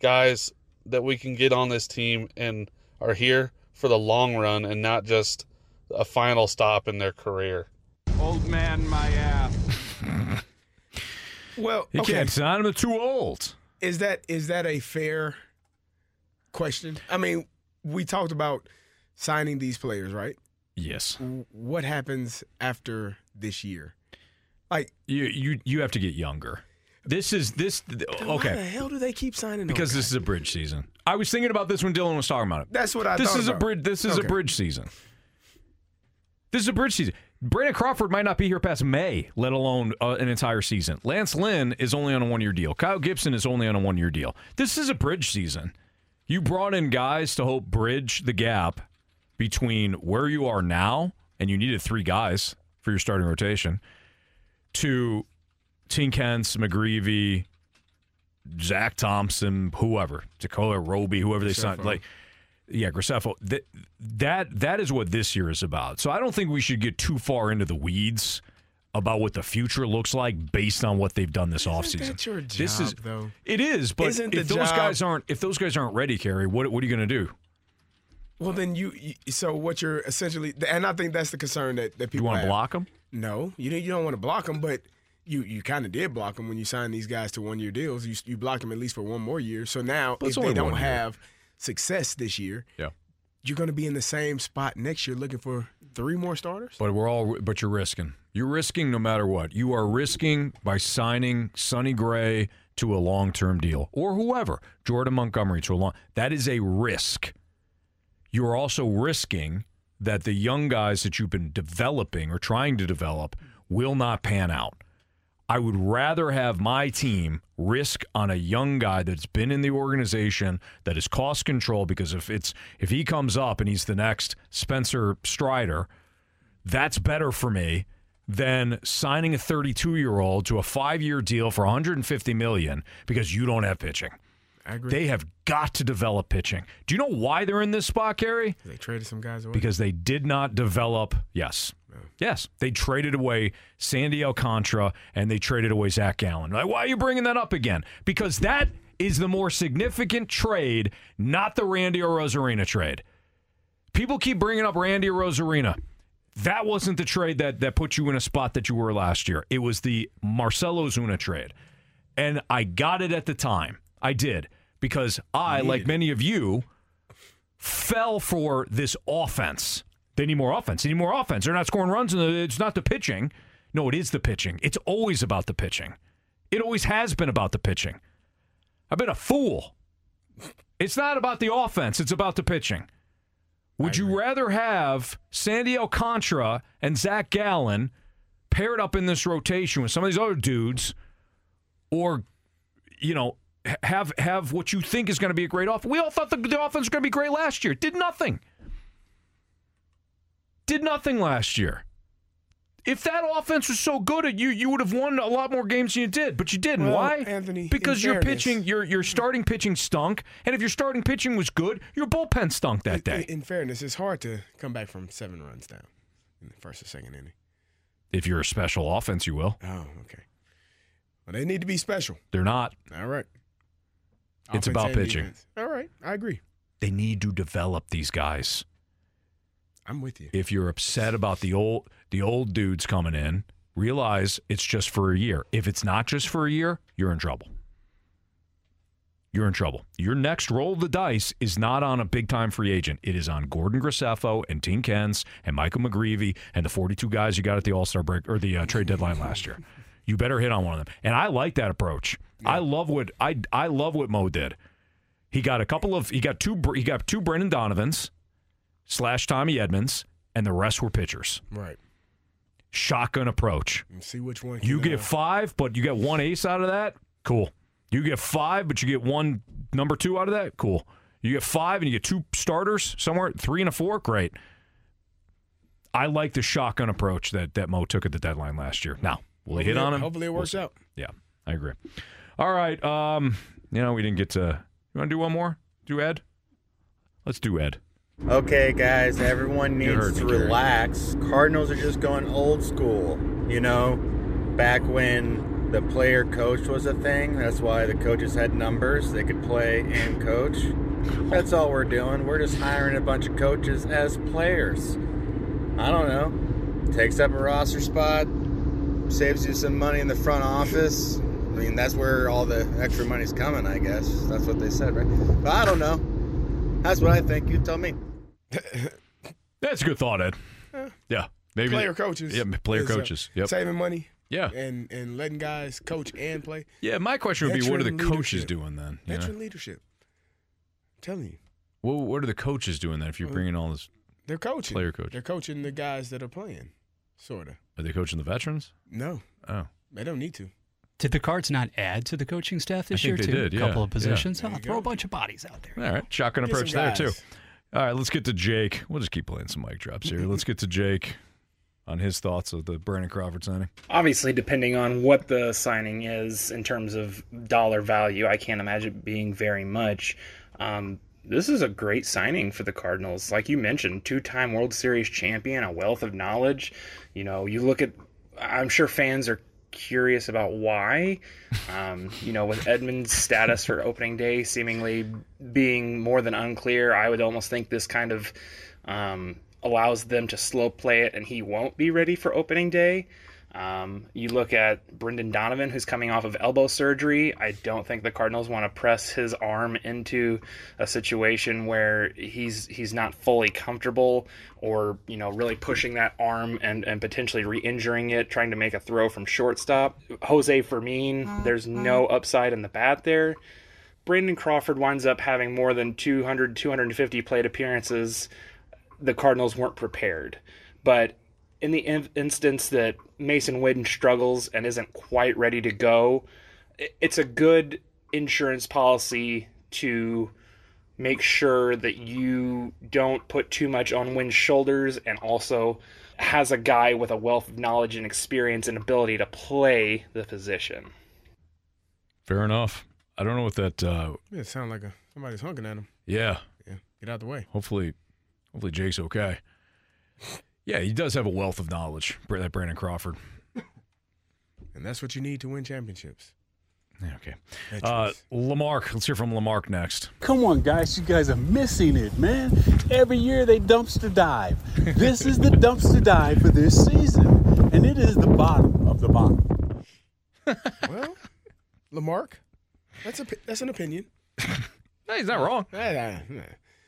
Speaker 22: guys that we can get on this team and are here for the long run and not just a final stop in their career.
Speaker 23: Old man, my ass.
Speaker 2: Well,
Speaker 1: You
Speaker 2: okay.
Speaker 1: can't sign him. Too old.
Speaker 2: Is that is that a fair question? I mean, we talked about signing these players, right?
Speaker 1: Yes.
Speaker 2: What happens after this year? Like,
Speaker 1: You you you have to get younger. This is this okay.
Speaker 2: Why the hell do they keep signing?
Speaker 1: because this is a bridge season. I was thinking about this when Dylan was talking about it.
Speaker 2: That's what I
Speaker 1: This
Speaker 2: thought
Speaker 1: is a bridge. This is
Speaker 2: Okay.
Speaker 1: a bridge season. This is a bridge season. Brandon Crawford might not be here past May, let alone uh, an entire season. Lance Lynn is only on a one-year deal. Kyle Gibson is only on a one-year deal. This is a bridge season. You brought in guys to help bridge the gap between where you are now, and you needed three guys for your starting rotation, to Tink Hence, McGreevy, Zack Thompson, whoever, Tekoah Roby, whoever they signed. Like, yeah, Graceffo. That, that that is what this year is about. So I don't think we should get too far into the weeds about what the future looks like based on what they've done this offseason.
Speaker 2: that your
Speaker 1: this is
Speaker 2: though?
Speaker 1: it is, but
Speaker 2: Isn't
Speaker 1: if those
Speaker 2: job-
Speaker 1: guys aren't if those guys aren't ready, Kerry, what what are you going to do?
Speaker 2: Well, then you, you. So what you're essentially, and I think that's the concern that that people
Speaker 1: You want to block them?
Speaker 2: No, you don't- you don't want to block them, but you you kind of did block them when you signed these guys to one year deals. You you blocked them at least for one more year. So now, if they don't
Speaker 1: year.
Speaker 2: have success this year,
Speaker 1: Yeah.
Speaker 2: you're going to be in the same spot next year looking for three more starters.
Speaker 1: But we're all but you're risking. You're risking no matter what. You are risking by signing Sonny Gray to a long-term deal or whoever, Jordan Montgomery to a long. That is a risk. You're also risking that the young guys that you've been developing or trying to develop will not pan out. I would rather have my team risk on a young guy that's been in the organization that is cost control because if it's if he comes up and he's the next Spencer Strider, that's better for me than signing a 32 year old to a five year deal for 150 million because you don't have pitching.
Speaker 2: Agree.
Speaker 1: They have got to develop pitching. Do you know why they're in this spot, Gary?
Speaker 2: They traded some guys away.
Speaker 1: Because they did not develop. Yes. Yes. They traded away Sandy Alcantara and they traded away Zac Gallen. Like, why are you bringing that up again? Because that is the more significant trade, not the Randy Arozarena trade. People keep bringing up Randy Arozarena. That wasn't the trade that, that put you in a spot that you were last year. It was the Marcell Ozuna trade. And I got it at the time. I did. Because I, like many of you, fell for this offense. They need more offense. They need more offense. They're not scoring runs, and it's not the pitching. No, it is the pitching. It's always about the pitching. It always has been about the pitching. I've been a fool. It's not about the offense, it's about the pitching. Would you rather have Sandy Alcantara and Zac Gallen paired up in this rotation with some of these other dudes, or, you know, have have what you think is going to be a great offense? We all thought the, the offense was going to be great last year. Did nothing. Did nothing last year. If that offense was so good at you, you would have won a lot more games than you did, but you didn't.
Speaker 2: Well,
Speaker 1: Why?
Speaker 2: Anthony,
Speaker 1: because your
Speaker 2: fairness-
Speaker 1: pitching, your your starting pitching stunk, and if your starting pitching was good, your bullpen stunk that day.
Speaker 2: In, in fairness, it's hard to come back from seven runs down in the first or second inning.
Speaker 1: If you're a special offense, you will.
Speaker 2: Oh, okay. Well, they need to be special.
Speaker 1: They're not.
Speaker 2: All right.
Speaker 1: It's about pitching.
Speaker 2: defense. All right, I agree.
Speaker 1: They need to develop these guys.
Speaker 2: I'm with you.
Speaker 1: If you're upset about the old the old dudes coming in, realize it's just for a year. If it's not just for a year, you're in trouble. You're in trouble. Your next roll of the dice is not on a big time free agent. It is on Gordon Graceffo and Tink Hence and Michael McGreevy and the 42 guys you got at the All Star break or the uh, trade deadline last year. You better hit on one of them. And I like that approach. I love what I I love what Mo did. He got a couple of he got two he got two Brendan Donovans slash Tommy Edmans, and the rest were pitchers.
Speaker 2: Right.
Speaker 1: Shotgun approach.
Speaker 2: And see which one.
Speaker 1: You get
Speaker 2: uh,
Speaker 1: five, but you get one ace out of that. Cool. You get five, but you get one number two out of that. Cool. You get five and you get two starters somewhere, three and a four. Great. I like the shotgun approach that that Mo took at the deadline last year. Now, will he hit on him?
Speaker 2: hopefully it
Speaker 1: We'll
Speaker 2: works out.
Speaker 1: Yeah, I agree. All right. Um, you know, we didn't get to. You want to do one more? Do Ed? Let's do Ed.
Speaker 24: Okay, guys, everyone needs to
Speaker 1: me, Gary.
Speaker 24: relax. Cardinals are just going old school. You know, back when the player coach was a thing, that's why the coaches had numbers. They could play and coach. That's all we're doing. We're just hiring a bunch of coaches as players. I don't know. Takes up a roster spot, saves you some money in the front office. I mean, that's where all the extra money's coming, I guess. That's what they said, right? But I don't know. That's what I think. You tell me.
Speaker 1: That's a good thought, Ed. Yeah, maybe
Speaker 2: player coaches.
Speaker 1: Yeah, player
Speaker 2: is, uh,
Speaker 1: coaches. Yep.
Speaker 2: Saving money.
Speaker 1: Yeah.
Speaker 2: And and letting guys coach and play.
Speaker 1: Yeah, my question would be, what are the
Speaker 2: Veteran
Speaker 1: coaches
Speaker 2: leadership.
Speaker 1: doing then? you know?
Speaker 2: Veteran leadership. I'm telling you,
Speaker 1: What, what are the coaches doing then? If you're
Speaker 2: Well,
Speaker 1: bringing all this,
Speaker 2: they're coaching.
Speaker 1: Player coach.
Speaker 2: They're coaching the guys that are playing, sorta.
Speaker 1: Are they coaching the veterans?
Speaker 2: No,
Speaker 1: Oh,
Speaker 2: they don't need to.
Speaker 3: Did the Cards not add to the coaching staff this
Speaker 1: I
Speaker 3: year
Speaker 1: think they
Speaker 3: too?
Speaker 1: did,
Speaker 3: a couple of positions.
Speaker 2: There
Speaker 3: Oh, throw
Speaker 2: go.
Speaker 3: a bunch of bodies out there.
Speaker 1: all right. Shotgun
Speaker 2: Get
Speaker 1: approach there too. All right, let's get to Jake. We'll just keep playing some mic drops here. Let's get to Jake on his thoughts of the Brandon Crawford signing.
Speaker 25: Obviously, depending on what the signing is in terms of dollar value, I can't imagine it being very much. Um, this is a great signing for the Cardinals. Like you mentioned, two time World Series champion, a wealth of knowledge. You know, you look at, I'm sure fans are curious about why. Um, you know, with Edman's status for opening day seemingly being more than unclear, I would almost think this kind of um, allows them to slow play it and he won't be ready for opening day. Um, you look at Brendan Donovan, who's coming off of elbow surgery. I don't think the Cardinals want to press his arm into a situation where he's he's not fully comfortable, or you know, really pushing that arm and and potentially re-injuring it, trying to make a throw from shortstop. Jose Fermin, there's no upside in the bat there. Brandon Crawford winds up having more than 200, 250 plate appearances. The Cardinals weren't prepared, but in the in- instance that Masyn Witten struggles and isn't quite ready to go, it's a good insurance policy to make sure that you don't put too much on Winn's shoulders and also has a guy with a wealth of knowledge and experience and ability to play the position.
Speaker 1: Fair enough. I don't know what that. Uh,
Speaker 2: it sounds like a, somebody's honking at him.
Speaker 1: yeah.
Speaker 2: Yeah, get out the way.
Speaker 1: Hopefully, hopefully Jake's okay. Yeah, he does have a wealth of knowledge. Br- That Brandon Crawford.
Speaker 2: And that's what you need to win championships.
Speaker 1: Yeah, okay. Uh, Lamarck. Let's hear from Lamarck next.
Speaker 26: Come on, guys. You guys are missing it, man. Every year they dumpster dive. This is the dumpster dive for this season. And it is the bottom of the bottom.
Speaker 2: well, Lamarck, that's a that's an opinion.
Speaker 1: No, he's not wrong.
Speaker 2: Yeah,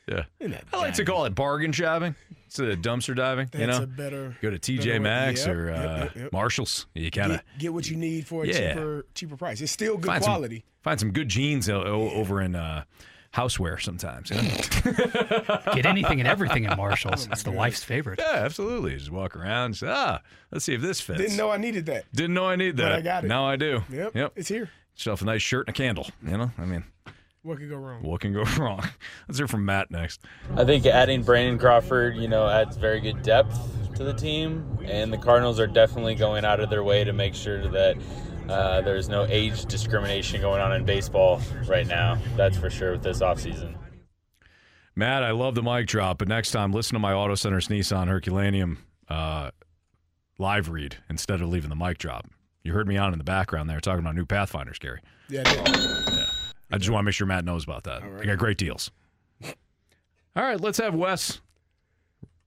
Speaker 1: Yeah.
Speaker 2: Isn't that
Speaker 1: I like to call it bargain shopping. It's a dumpster diving. you know,
Speaker 2: a better-
Speaker 1: go to TJ
Speaker 2: better
Speaker 1: Maxx
Speaker 2: Yep,
Speaker 1: or uh,
Speaker 2: yep, yep.
Speaker 1: Marshalls. You kind of
Speaker 2: get, get what you need for a
Speaker 1: Yeah.
Speaker 2: cheaper cheaper price. It's still good
Speaker 1: find
Speaker 2: quality.
Speaker 1: Some, find some good jeans o- o- over in uh, houseware sometimes. You know?
Speaker 3: Get anything and everything in Marshalls. It's the wife's favorite.
Speaker 1: Yeah, absolutely. Just walk around. And say, ah, let's see if this fits.
Speaker 2: Didn't know I needed that.
Speaker 1: Didn't know I need
Speaker 2: But
Speaker 1: that.
Speaker 2: I got it.
Speaker 1: Now I do.
Speaker 2: Yep,
Speaker 1: Yep.
Speaker 2: it's here.
Speaker 1: Yourself a nice shirt and a candle. You know, I mean,
Speaker 2: What could go wrong?
Speaker 1: what can go wrong? Let's hear from Matt next.
Speaker 27: I think adding Brandon Crawford, you know, adds very good depth to the team, and the Cardinals are definitely going out of their way to make sure that uh, there's no age discrimination going on in baseball right now. That's for sure with this offseason.
Speaker 1: Matt, I love the mic drop, but next time listen to my Auto Center's Nissan Herculaneum uh, live read instead of leaving the mic drop. You heard me on in the background there talking about new Pathfinders, Gary.
Speaker 2: Yeah, I
Speaker 1: just want to make sure Matt knows about that. I got great deals. All right, let's have Wes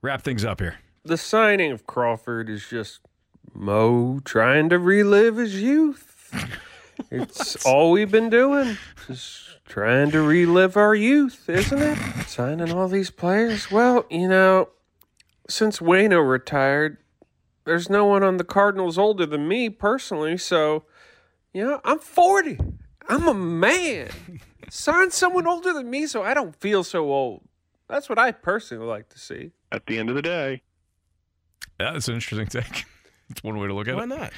Speaker 1: wrap things up here.
Speaker 11: The signing of Crawford is just Mo trying to relive his youth. It's all we've been doing. Just trying to relive our youth, isn't it? Signing all these players. Well, you know, since Waino retired, there's no one on the Cardinals older than me personally, so you know, I'm 40. I'm a man. Sign someone older than me so I don't feel so old. That's what I personally like to see.
Speaker 28: At the end of the day,
Speaker 1: Yeah, that's an interesting take. It's one way to look at
Speaker 2: Why
Speaker 1: it.
Speaker 2: Why not?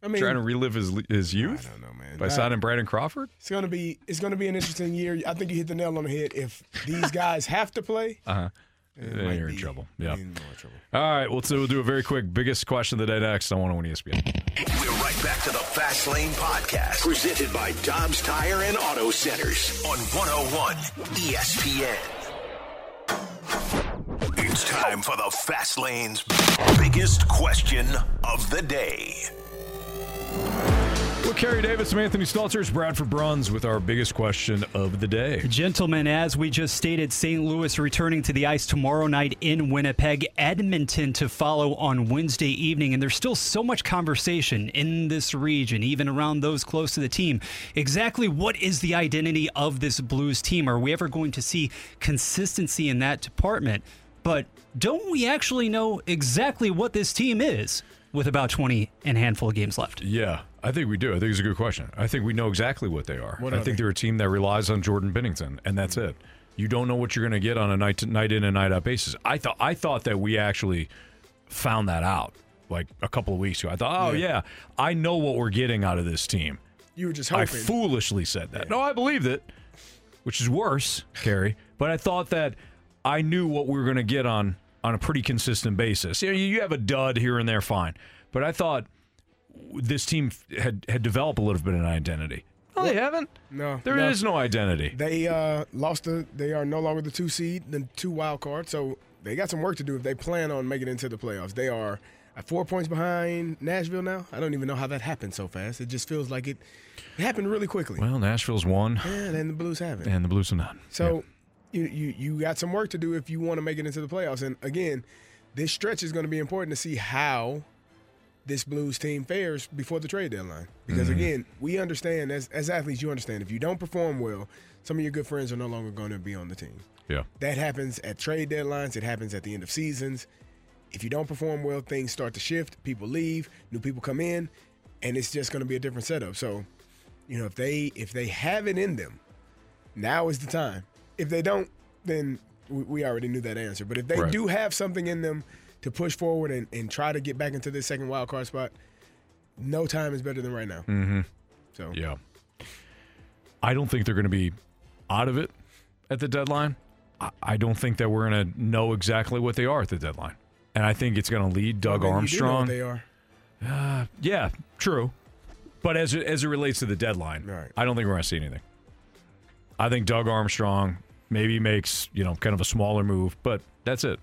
Speaker 2: I mean,
Speaker 1: Trying to relive his his youth. I don't
Speaker 2: know, man.
Speaker 1: By
Speaker 2: I-
Speaker 1: signing Brandon Crawford.
Speaker 2: It's gonna be it's gonna be an interesting year. I think you hit the nail on the head. If these guys have to play,
Speaker 1: Uh huh.
Speaker 2: It
Speaker 1: Then
Speaker 2: might
Speaker 1: you're in
Speaker 2: be
Speaker 1: trouble. Yeah.
Speaker 2: in trouble.
Speaker 1: All right. Well, so we'll do a very quick biggest question of the day next on 101 ESPN.
Speaker 4: We're right back to the Fast Lane Podcast, presented by Dobbs Tire and Auto Centers on 101 ESPN. It's time for the Fast Lane's biggest question of the day.
Speaker 1: Well, Kerry Davis, I'm Anthony Stalters, Bradford Bruns with our biggest question of the day.
Speaker 3: Gentlemen, as we just stated, St. Louis returning to the ice tomorrow night in Winnipeg, Edmonton to follow on Wednesday evening. And there's still so much conversation in this region, even around those close to the team. Exactly what is the identity of this Blues team? Are we ever going to see consistency in that department? But don't we actually know exactly what this team is with about 20 and a handful of games left?
Speaker 1: Yeah, I think we do. I think it's a good question. I think we know exactly what they are.
Speaker 3: What
Speaker 1: I
Speaker 3: are
Speaker 1: think
Speaker 3: they?
Speaker 1: they're a team that relies on Jordan Binnington, and that's it. You don't know what you're going to get on a night to, night in and night out basis. I thought I thought that we actually found that out like a couple of weeks ago. I thought, oh yeah,
Speaker 2: Yeah.
Speaker 1: I know what we're getting out of this team.
Speaker 2: you were just hoping.
Speaker 1: I foolishly said that. No, I believed it, which is worse, Kerry. But I thought that I knew what we were going to get on on a pretty consistent basis. You, know, you have a dud here and there, fine. But I thought this team had had developed a little bit of an identity. No, they haven't.
Speaker 2: No,
Speaker 1: There is no identity.
Speaker 2: They uh, lost the. They are no longer the two seed, the two wild card. So they got some work to do if they plan on making it into the playoffs. They are four points behind Nashville now. I don't even know how that happened so fast. It just feels like it, it happened really quickly.
Speaker 1: Well, Nashville's won,
Speaker 2: and the Blues haven't.
Speaker 1: and the Blues are not.
Speaker 2: So you, you you got some work to do if you want to make it into the playoffs. And again, this stretch is going to be important to see how this Blues team fares before the trade deadline. Because
Speaker 1: Mhm.
Speaker 2: again, we understand as as athletes, you understand if you don't perform well, some of your good friends are no longer going to be on the team.
Speaker 1: Yeah.
Speaker 2: That happens at trade deadlines. It happens at the end of seasons. If you don't perform well, things start to shift. People leave, new people come in, and it's just going to be a different setup. So, you know, if they if they have it in them, now is the time. If they don't, then we, we already knew that answer. But if they
Speaker 1: Right.
Speaker 2: do have something in them to push forward and, and try to get back into this second wild card spot, no time is better than right now.
Speaker 1: Mm-hmm.
Speaker 2: So
Speaker 1: yeah, I don't think they're going to be out of it at the deadline. I, I don't think that we're going to know exactly what they are at the deadline, and I think it's going to lead Doug
Speaker 2: I mean, you do know what
Speaker 1: Armstrong.
Speaker 2: they are.
Speaker 1: Uh, yeah, true. But as it, as it relates to the deadline, I don't think we're going to see anything. I think Doug Armstrong maybe makes you know kind of a smaller move, but that's it.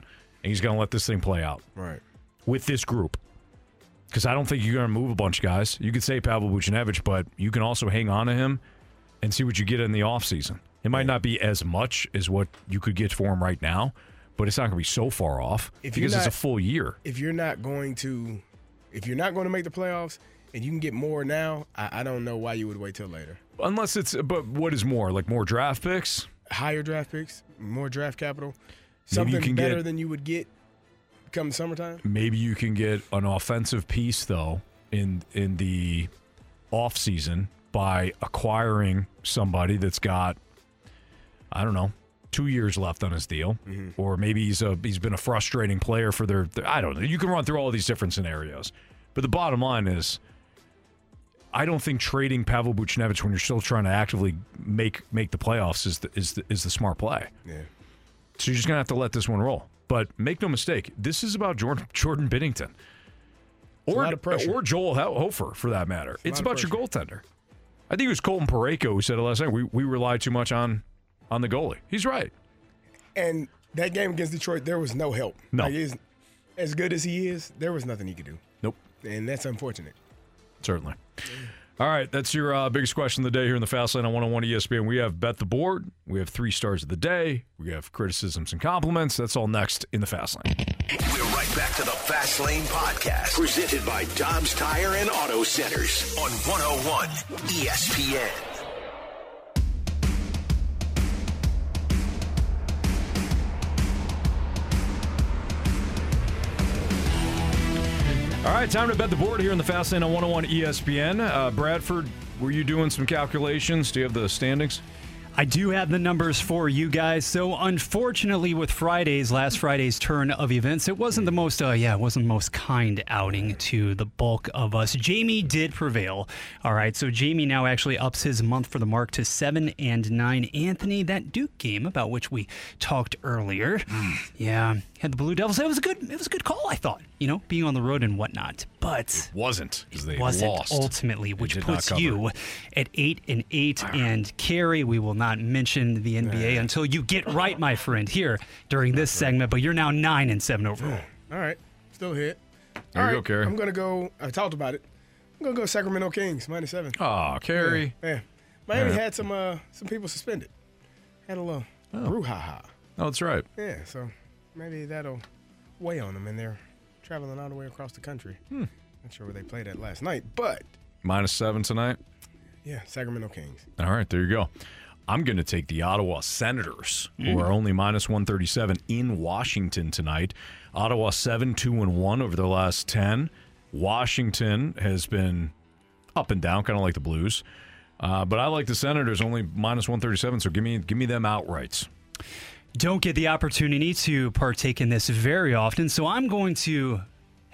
Speaker 1: And he's going to let this thing play out
Speaker 2: Right.
Speaker 1: with this group. Because I don't think you're going to move a bunch of guys. You could say Pavel Buchnevich, but you can also hang on to him and see what you get in the offseason. It might not be as much as what you could get for him right now, but it's not going to be so far off
Speaker 2: If
Speaker 1: because it's a full year.
Speaker 2: If you're not going to, if you're not going to make the playoffs and you can get more now, I, I don't know why you would wait till later.
Speaker 1: Unless it's, but what is more? Like more draft picks?
Speaker 2: Higher draft picks, more draft capital, something
Speaker 1: can
Speaker 2: better
Speaker 1: get-
Speaker 2: than you would get come summertime.
Speaker 1: Maybe you can get an offensive piece though in in the offseason by acquiring somebody that's got I don't know, 2 years left on his deal mm-hmm. or maybe he's a he's been a frustrating player for their, their I don't know. You can run through all these different scenarios. But the bottom line is I don't think trading Pavel Buchnevich when you're still trying to actively make make the playoffs is the, is the, is the smart play.
Speaker 2: Yeah.
Speaker 1: So you're just gonna have to let this one roll. But make no mistake, this is about Jordan Jordan Binnington, or
Speaker 2: lot of pressure.
Speaker 1: or Joel Hofer for that matter.
Speaker 2: a
Speaker 1: It's, about your goaltender. I think it was Colton Parayko who said it last night. We we rely too much on on the goalie. He's right.
Speaker 2: And that game against Detroit, there was no help.
Speaker 1: No.
Speaker 2: Like, as good as he is, there was nothing he could do.
Speaker 1: Nope.
Speaker 2: And that's unfortunate.
Speaker 1: Certainly. All right, that's your uh, biggest question of the day here in the Fast Lane on 101 ESPN. We have Bet the Board. We have three stars of the day. We have criticisms and compliments. That's all next in the Fast Lane.
Speaker 4: We're right back to the Fast Lane Podcast, presented by Dobbs Tire and Auto Centers on 101 ESPN.
Speaker 1: All right, time to bet the board here in the Fast Lane on 101 ESPN. Uh, Bradford, were you doing some calculations? Do you have the standings?
Speaker 3: I do have the numbers for you guys. So, unfortunately, with Friday's last Friday's turn of events, it wasn't the most, uh, yeah, it wasn't the most kind outing to the bulk of us. Jamie did prevail. All right, so Jamie now actually ups his month for the mark to seven and nine. Anthony, that Duke game about which we talked earlier, yeah, had the Blue Devils. It was a good, it was a good call. I thought, you know, being on the road and whatnot, but it
Speaker 1: wasn't because they
Speaker 3: wasn't
Speaker 1: lost
Speaker 3: ultimately, which puts you at eight and eight. And Kerry, we will not mention the NBA until you get right, my friend, here during this segment. But you're now nine and seven overall.
Speaker 2: All right. Still hit.
Speaker 1: There
Speaker 2: All
Speaker 1: you go,
Speaker 2: right,
Speaker 1: Kerry.
Speaker 2: I'm going to go. I talked about it. I'm going to go Sacramento Kings, minus seven.
Speaker 1: Aw, Kerry.
Speaker 2: Yeah. yeah. Miami
Speaker 1: Yeah.
Speaker 2: had some uh, some people suspended. Had a little brouhaha.
Speaker 1: Oh, that's right.
Speaker 2: Yeah, so maybe that'll weigh on them, and they're traveling all the way across the country.
Speaker 1: Hmm.
Speaker 2: Not sure where they played at last night, but
Speaker 1: Minus seven tonight.
Speaker 2: yeah, Sacramento Kings.
Speaker 1: All right, there you go. I'm going to take the Ottawa Senators, who
Speaker 2: Mm.
Speaker 1: are only minus 137 in Washington tonight. Ottawa 7 2 and 1 over their last 10. Washington has been up and down, kind of like the Blues. Uh, but I like the Senators only minus 137, so give me give me them outrights.
Speaker 3: Don't get the opportunity to partake in this very often, so I'm going to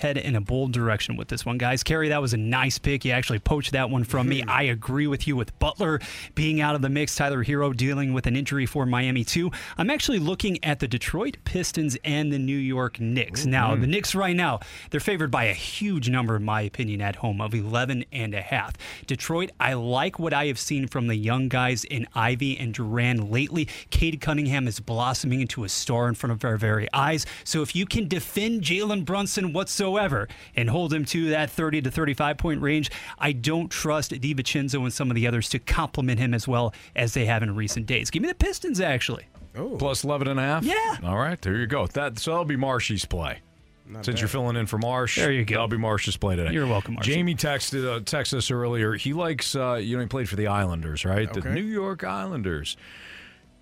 Speaker 3: head in a bold direction with this one, guys. Kerry, that was a nice pick. You actually poached that one from me. Mm-hmm. I agree with you with Butler being out of the mix, Tyler Herro dealing with an injury for Miami, too. I'm actually looking at the Detroit Pistons and the New York Knicks. Now, the mm. Knicks right now, they're favored by a huge number, in my opinion, at home of 11 and a half. Detroit, I like what I have seen from the young guys in Ivey and Duren lately. Cade Cunningham is blossoming into a star in front of our very eyes. So if you can defend Jalen Brunson whatsoever, whatsoever and hold him to that 30 to 35 point range, I don't trust DiVincenzo and some of the others to complement him as well as they have in recent days. Give me the Pistons, actually.
Speaker 1: Plus 11 and a half?
Speaker 3: Yeah.
Speaker 1: All right, there you go. That So that'll be Marshy's play.
Speaker 3: Not
Speaker 1: Since
Speaker 3: bad.
Speaker 1: you're filling in for Marsh,
Speaker 3: There you go.
Speaker 1: That'll be Marsh's play today.
Speaker 3: You're welcome, Marshy.
Speaker 1: Jamie texted uh, texted us earlier. He likes, uh, you know, he played for the Islanders, right? The New York Islanders.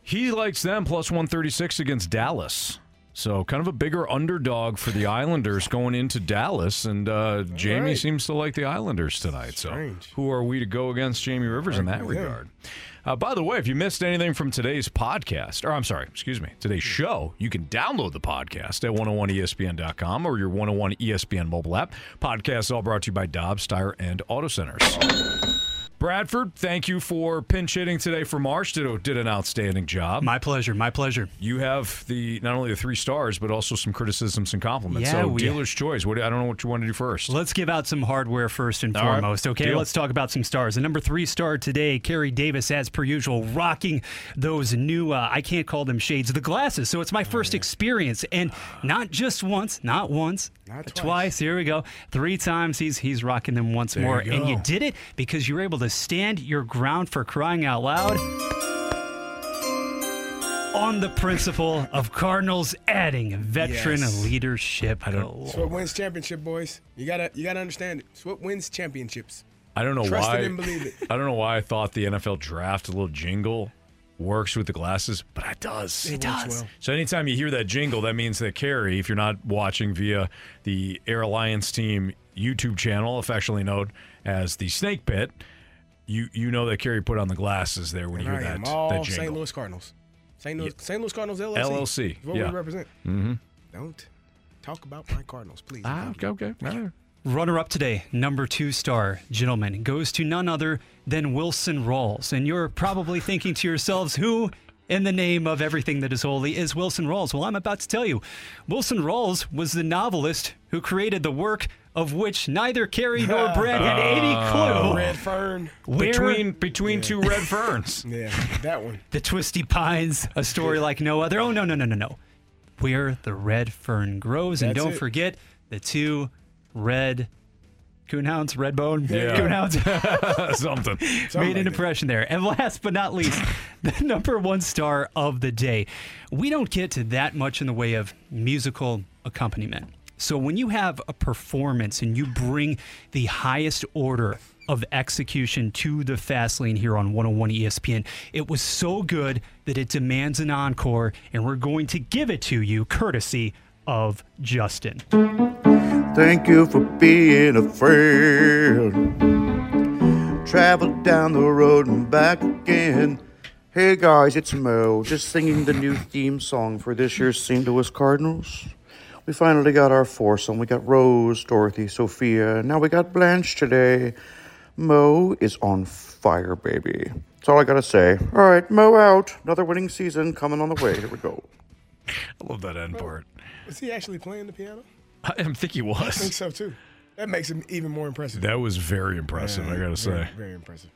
Speaker 1: He likes them plus 136 against Dallas. So kind of a bigger underdog for the Islanders going into Dallas, and uh, Jamie
Speaker 2: right.
Speaker 1: seems to like the Islanders tonight.
Speaker 2: Strange.
Speaker 1: So who are we to go against Jamie Rivers in that
Speaker 2: yeah.
Speaker 1: regard? Uh, by the way, if you missed anything from today's podcast, or I'm sorry, excuse me, today's show, you can download the podcast at 101ESPN.com or your 101 ESPN mobile app. Podcasts all brought to you by Dobbs Tire and Auto Centers. Bradford, thank you for pinch hitting today for Marsh. Did, did an outstanding job.
Speaker 3: My pleasure. My pleasure.
Speaker 1: You have the not only the three stars, but also some criticisms and compliments.
Speaker 3: Yeah,
Speaker 1: so
Speaker 3: we-
Speaker 1: dealer's choice. What I don't know what you want to do first.
Speaker 3: Let's give out some hardware first and
Speaker 1: All right.
Speaker 3: foremost. Okay,
Speaker 1: Deal.
Speaker 3: let's talk about some stars. The number three star today, Kerry Davis, as per usual, rocking those new, uh, I can't call them shades, the glasses. So it's my first experience. And not just once, not once,
Speaker 2: Not twice.
Speaker 3: twice. Here we go. Three times he's he's rocking them once
Speaker 1: There
Speaker 3: more.
Speaker 1: you
Speaker 3: And you did it because you're able to stand your ground for crying out loud. On the principle of Cardinals adding veteran
Speaker 2: Yes.
Speaker 3: leadership. I don't.
Speaker 2: It's what wins championship, boys. You gotta you gotta understand it. It's what wins championships.
Speaker 1: I don't know
Speaker 2: Trust
Speaker 1: why.
Speaker 2: it and believe it.
Speaker 1: I don't know why I thought the NFL draft a little jingle works with the glasses, but it does.
Speaker 2: It It does. well.
Speaker 1: So anytime you hear that jingle, that means that Kerry, if you're not watching via the Air Alliance Team YouTube channel, affectionately known as the Snake Pit, you you know that Kerry put on the glasses there when
Speaker 2: And
Speaker 1: you
Speaker 2: I
Speaker 1: hear
Speaker 2: am
Speaker 1: that,
Speaker 2: all
Speaker 1: that
Speaker 2: St. Louis Cardinals. St. Louis, St. Louis Cardinals LLC.
Speaker 1: LLC,
Speaker 2: what
Speaker 1: yeah.
Speaker 2: we represent.
Speaker 1: Mm-hmm.
Speaker 2: Don't talk about my Cardinals, please.
Speaker 1: Ah, okay, okay. All right.
Speaker 3: Runner up today, number two star, gentlemen, goes to none other than Wilson Rawls. And you're probably thinking to yourselves, who in the name of everything that is holy is Wilson Rawls? Well, I'm about to tell you. Wilson Rawls was the novelist who created the work of which neither Kerry nor Brad had any uh, clue.
Speaker 2: Red Fern.
Speaker 3: Where-
Speaker 1: between between two red ferns.
Speaker 2: Yeah, that one.
Speaker 3: The Twisty Pines, a story like no other. Oh, no, no, no, no, no. Where the red fern grows. And
Speaker 2: That's
Speaker 3: don't
Speaker 2: it.
Speaker 3: forget the two red coonhounds, red bone
Speaker 1: Yeah.
Speaker 3: coonhounds.
Speaker 1: Something.
Speaker 3: Made an impression there. And last but not least, the number one star of the day. We don't get to that much in the way of musical accompaniment. So when you have a performance and you bring the highest order of execution to the fast lane here on 101 ESPN, it was so good that it demands an encore, and we're going to give it to you courtesy of Justin.
Speaker 16: Thank you for being a friend. Traveled down the road and back again. Hey guys, it's Mo, just singing the new theme song for this year's St. Louis Cardinals. We finally got our foursome. We got Rose, Dorothy, Sophia. Now we got Blanche today. Mo is on fire, baby. That's all I gotta say. All right, Mo out. Another winning season coming on the way. Here we go.
Speaker 1: I love that end part.
Speaker 2: Is he actually playing the piano?
Speaker 1: I didn't think he was.
Speaker 2: I think so too. That makes him even more impressive.
Speaker 1: That was very impressive. I gotta
Speaker 2: very,
Speaker 1: say.
Speaker 2: very impressive.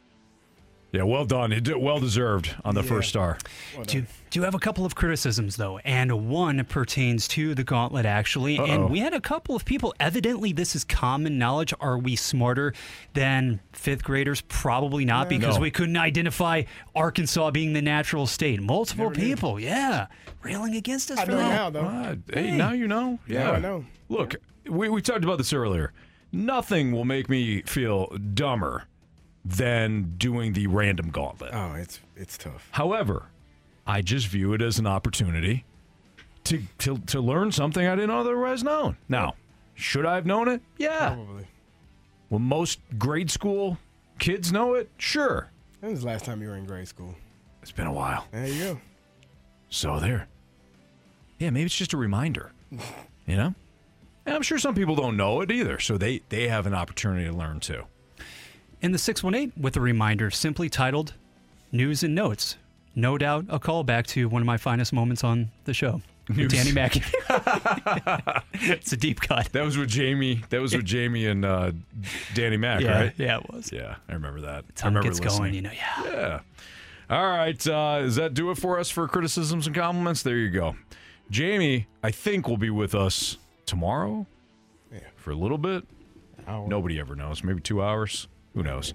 Speaker 1: Yeah, well done. Well deserved on the first star.
Speaker 3: Do, do have a couple of criticisms though, and one pertains to the gauntlet actually.
Speaker 1: Uh-oh.
Speaker 3: And we had a couple of people. Evidently, this is common knowledge. Are we smarter than fifth graders? Probably not, because
Speaker 1: No.
Speaker 3: we couldn't identify Arkansas being the natural state. Multiple people, yeah, railing against us
Speaker 2: I
Speaker 3: for
Speaker 2: know
Speaker 3: that.
Speaker 2: now though.
Speaker 1: Ah, hey, now you know. Yeah,
Speaker 2: Now I know.
Speaker 1: Look, we, we talked about this earlier. Nothing will make me feel dumber than doing the random gauntlet.
Speaker 2: Oh, it's it's tough.
Speaker 1: However, I just view it as an opportunity to, to, to learn something I didn't otherwise know. Now, should I have known it? Yeah.
Speaker 2: Probably.
Speaker 1: Will most grade school kids know it? Sure.
Speaker 2: When was the last time you were in grade school?
Speaker 1: It's been a while.
Speaker 2: There you go.
Speaker 1: So there. Yeah, maybe it's just a reminder. You know? And I'm sure some people don't know it either, so they they have an opportunity to learn too.
Speaker 3: In the 618 with a reminder simply titled News and Notes. No doubt a callback to one of my finest moments on the show.
Speaker 1: News.
Speaker 3: Danny Mack. it's a deep cut.
Speaker 1: That was with Jamie. That was with Jamie and uh, Danny Mack,
Speaker 3: Yeah,
Speaker 1: right?
Speaker 3: yeah, it was.
Speaker 1: Yeah, I remember that. I
Speaker 3: Tongue
Speaker 1: remember
Speaker 3: gets going, you know, yeah.
Speaker 1: Yeah. All right. Uh, does that do it for us for criticisms and compliments? There you go. Jamie, I think will be with us tomorrow. for a little bit. Nobody ever knows. Maybe two hours. Who knows?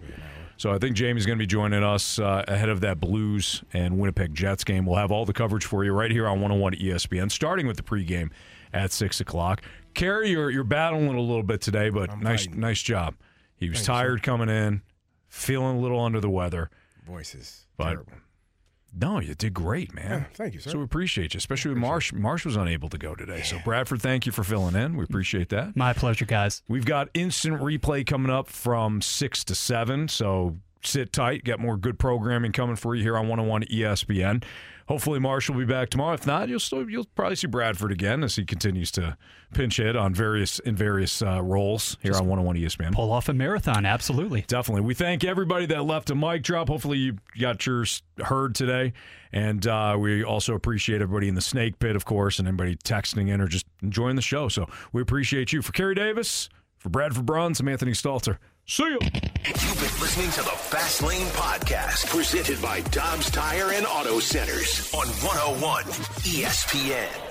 Speaker 1: So I think Jamie's going to be joining us uh, ahead of that Blues and Winnipeg Jets game. We'll have all the coverage for you right here on 101 ESPN, starting with the pregame at six o'clock. Kerry, you're you're battling a little bit today, but nice nice job. He was
Speaker 2: Thank you,
Speaker 1: tired coming in, feeling a little under the weather.
Speaker 2: Voices.
Speaker 1: But no, you did great, man.
Speaker 2: Yeah, thank you, sir.
Speaker 1: So we appreciate you, especially with Marsh. Marsh was unable to go today. So Bradford, thank you for filling in. We appreciate that.
Speaker 3: My pleasure, guys.
Speaker 1: We've got instant replay coming up from six to seven. So sit tight. Get more good programming coming for you here on 101 ESPN. Hopefully Marsh will be back tomorrow. If not, you'll still you'll probably see Bradford again as he continues to pinch hit on various in various uh, roles here on 101 ESPN.
Speaker 3: Pull off a marathon, absolutely.
Speaker 1: Definitely. We thank everybody that left a mic drop. Hopefully you got yours heard today. And uh, we also appreciate everybody in the snake pit, of course, and anybody texting in or just enjoying the show. So we appreciate you. For Kerry Davis, for Bradford Bruns, I'm Anthony Stalter. See you.
Speaker 4: You've been listening to the Fast Lane Podcast, presented by Dobbs Tire and Auto Centers on 101 ESPN.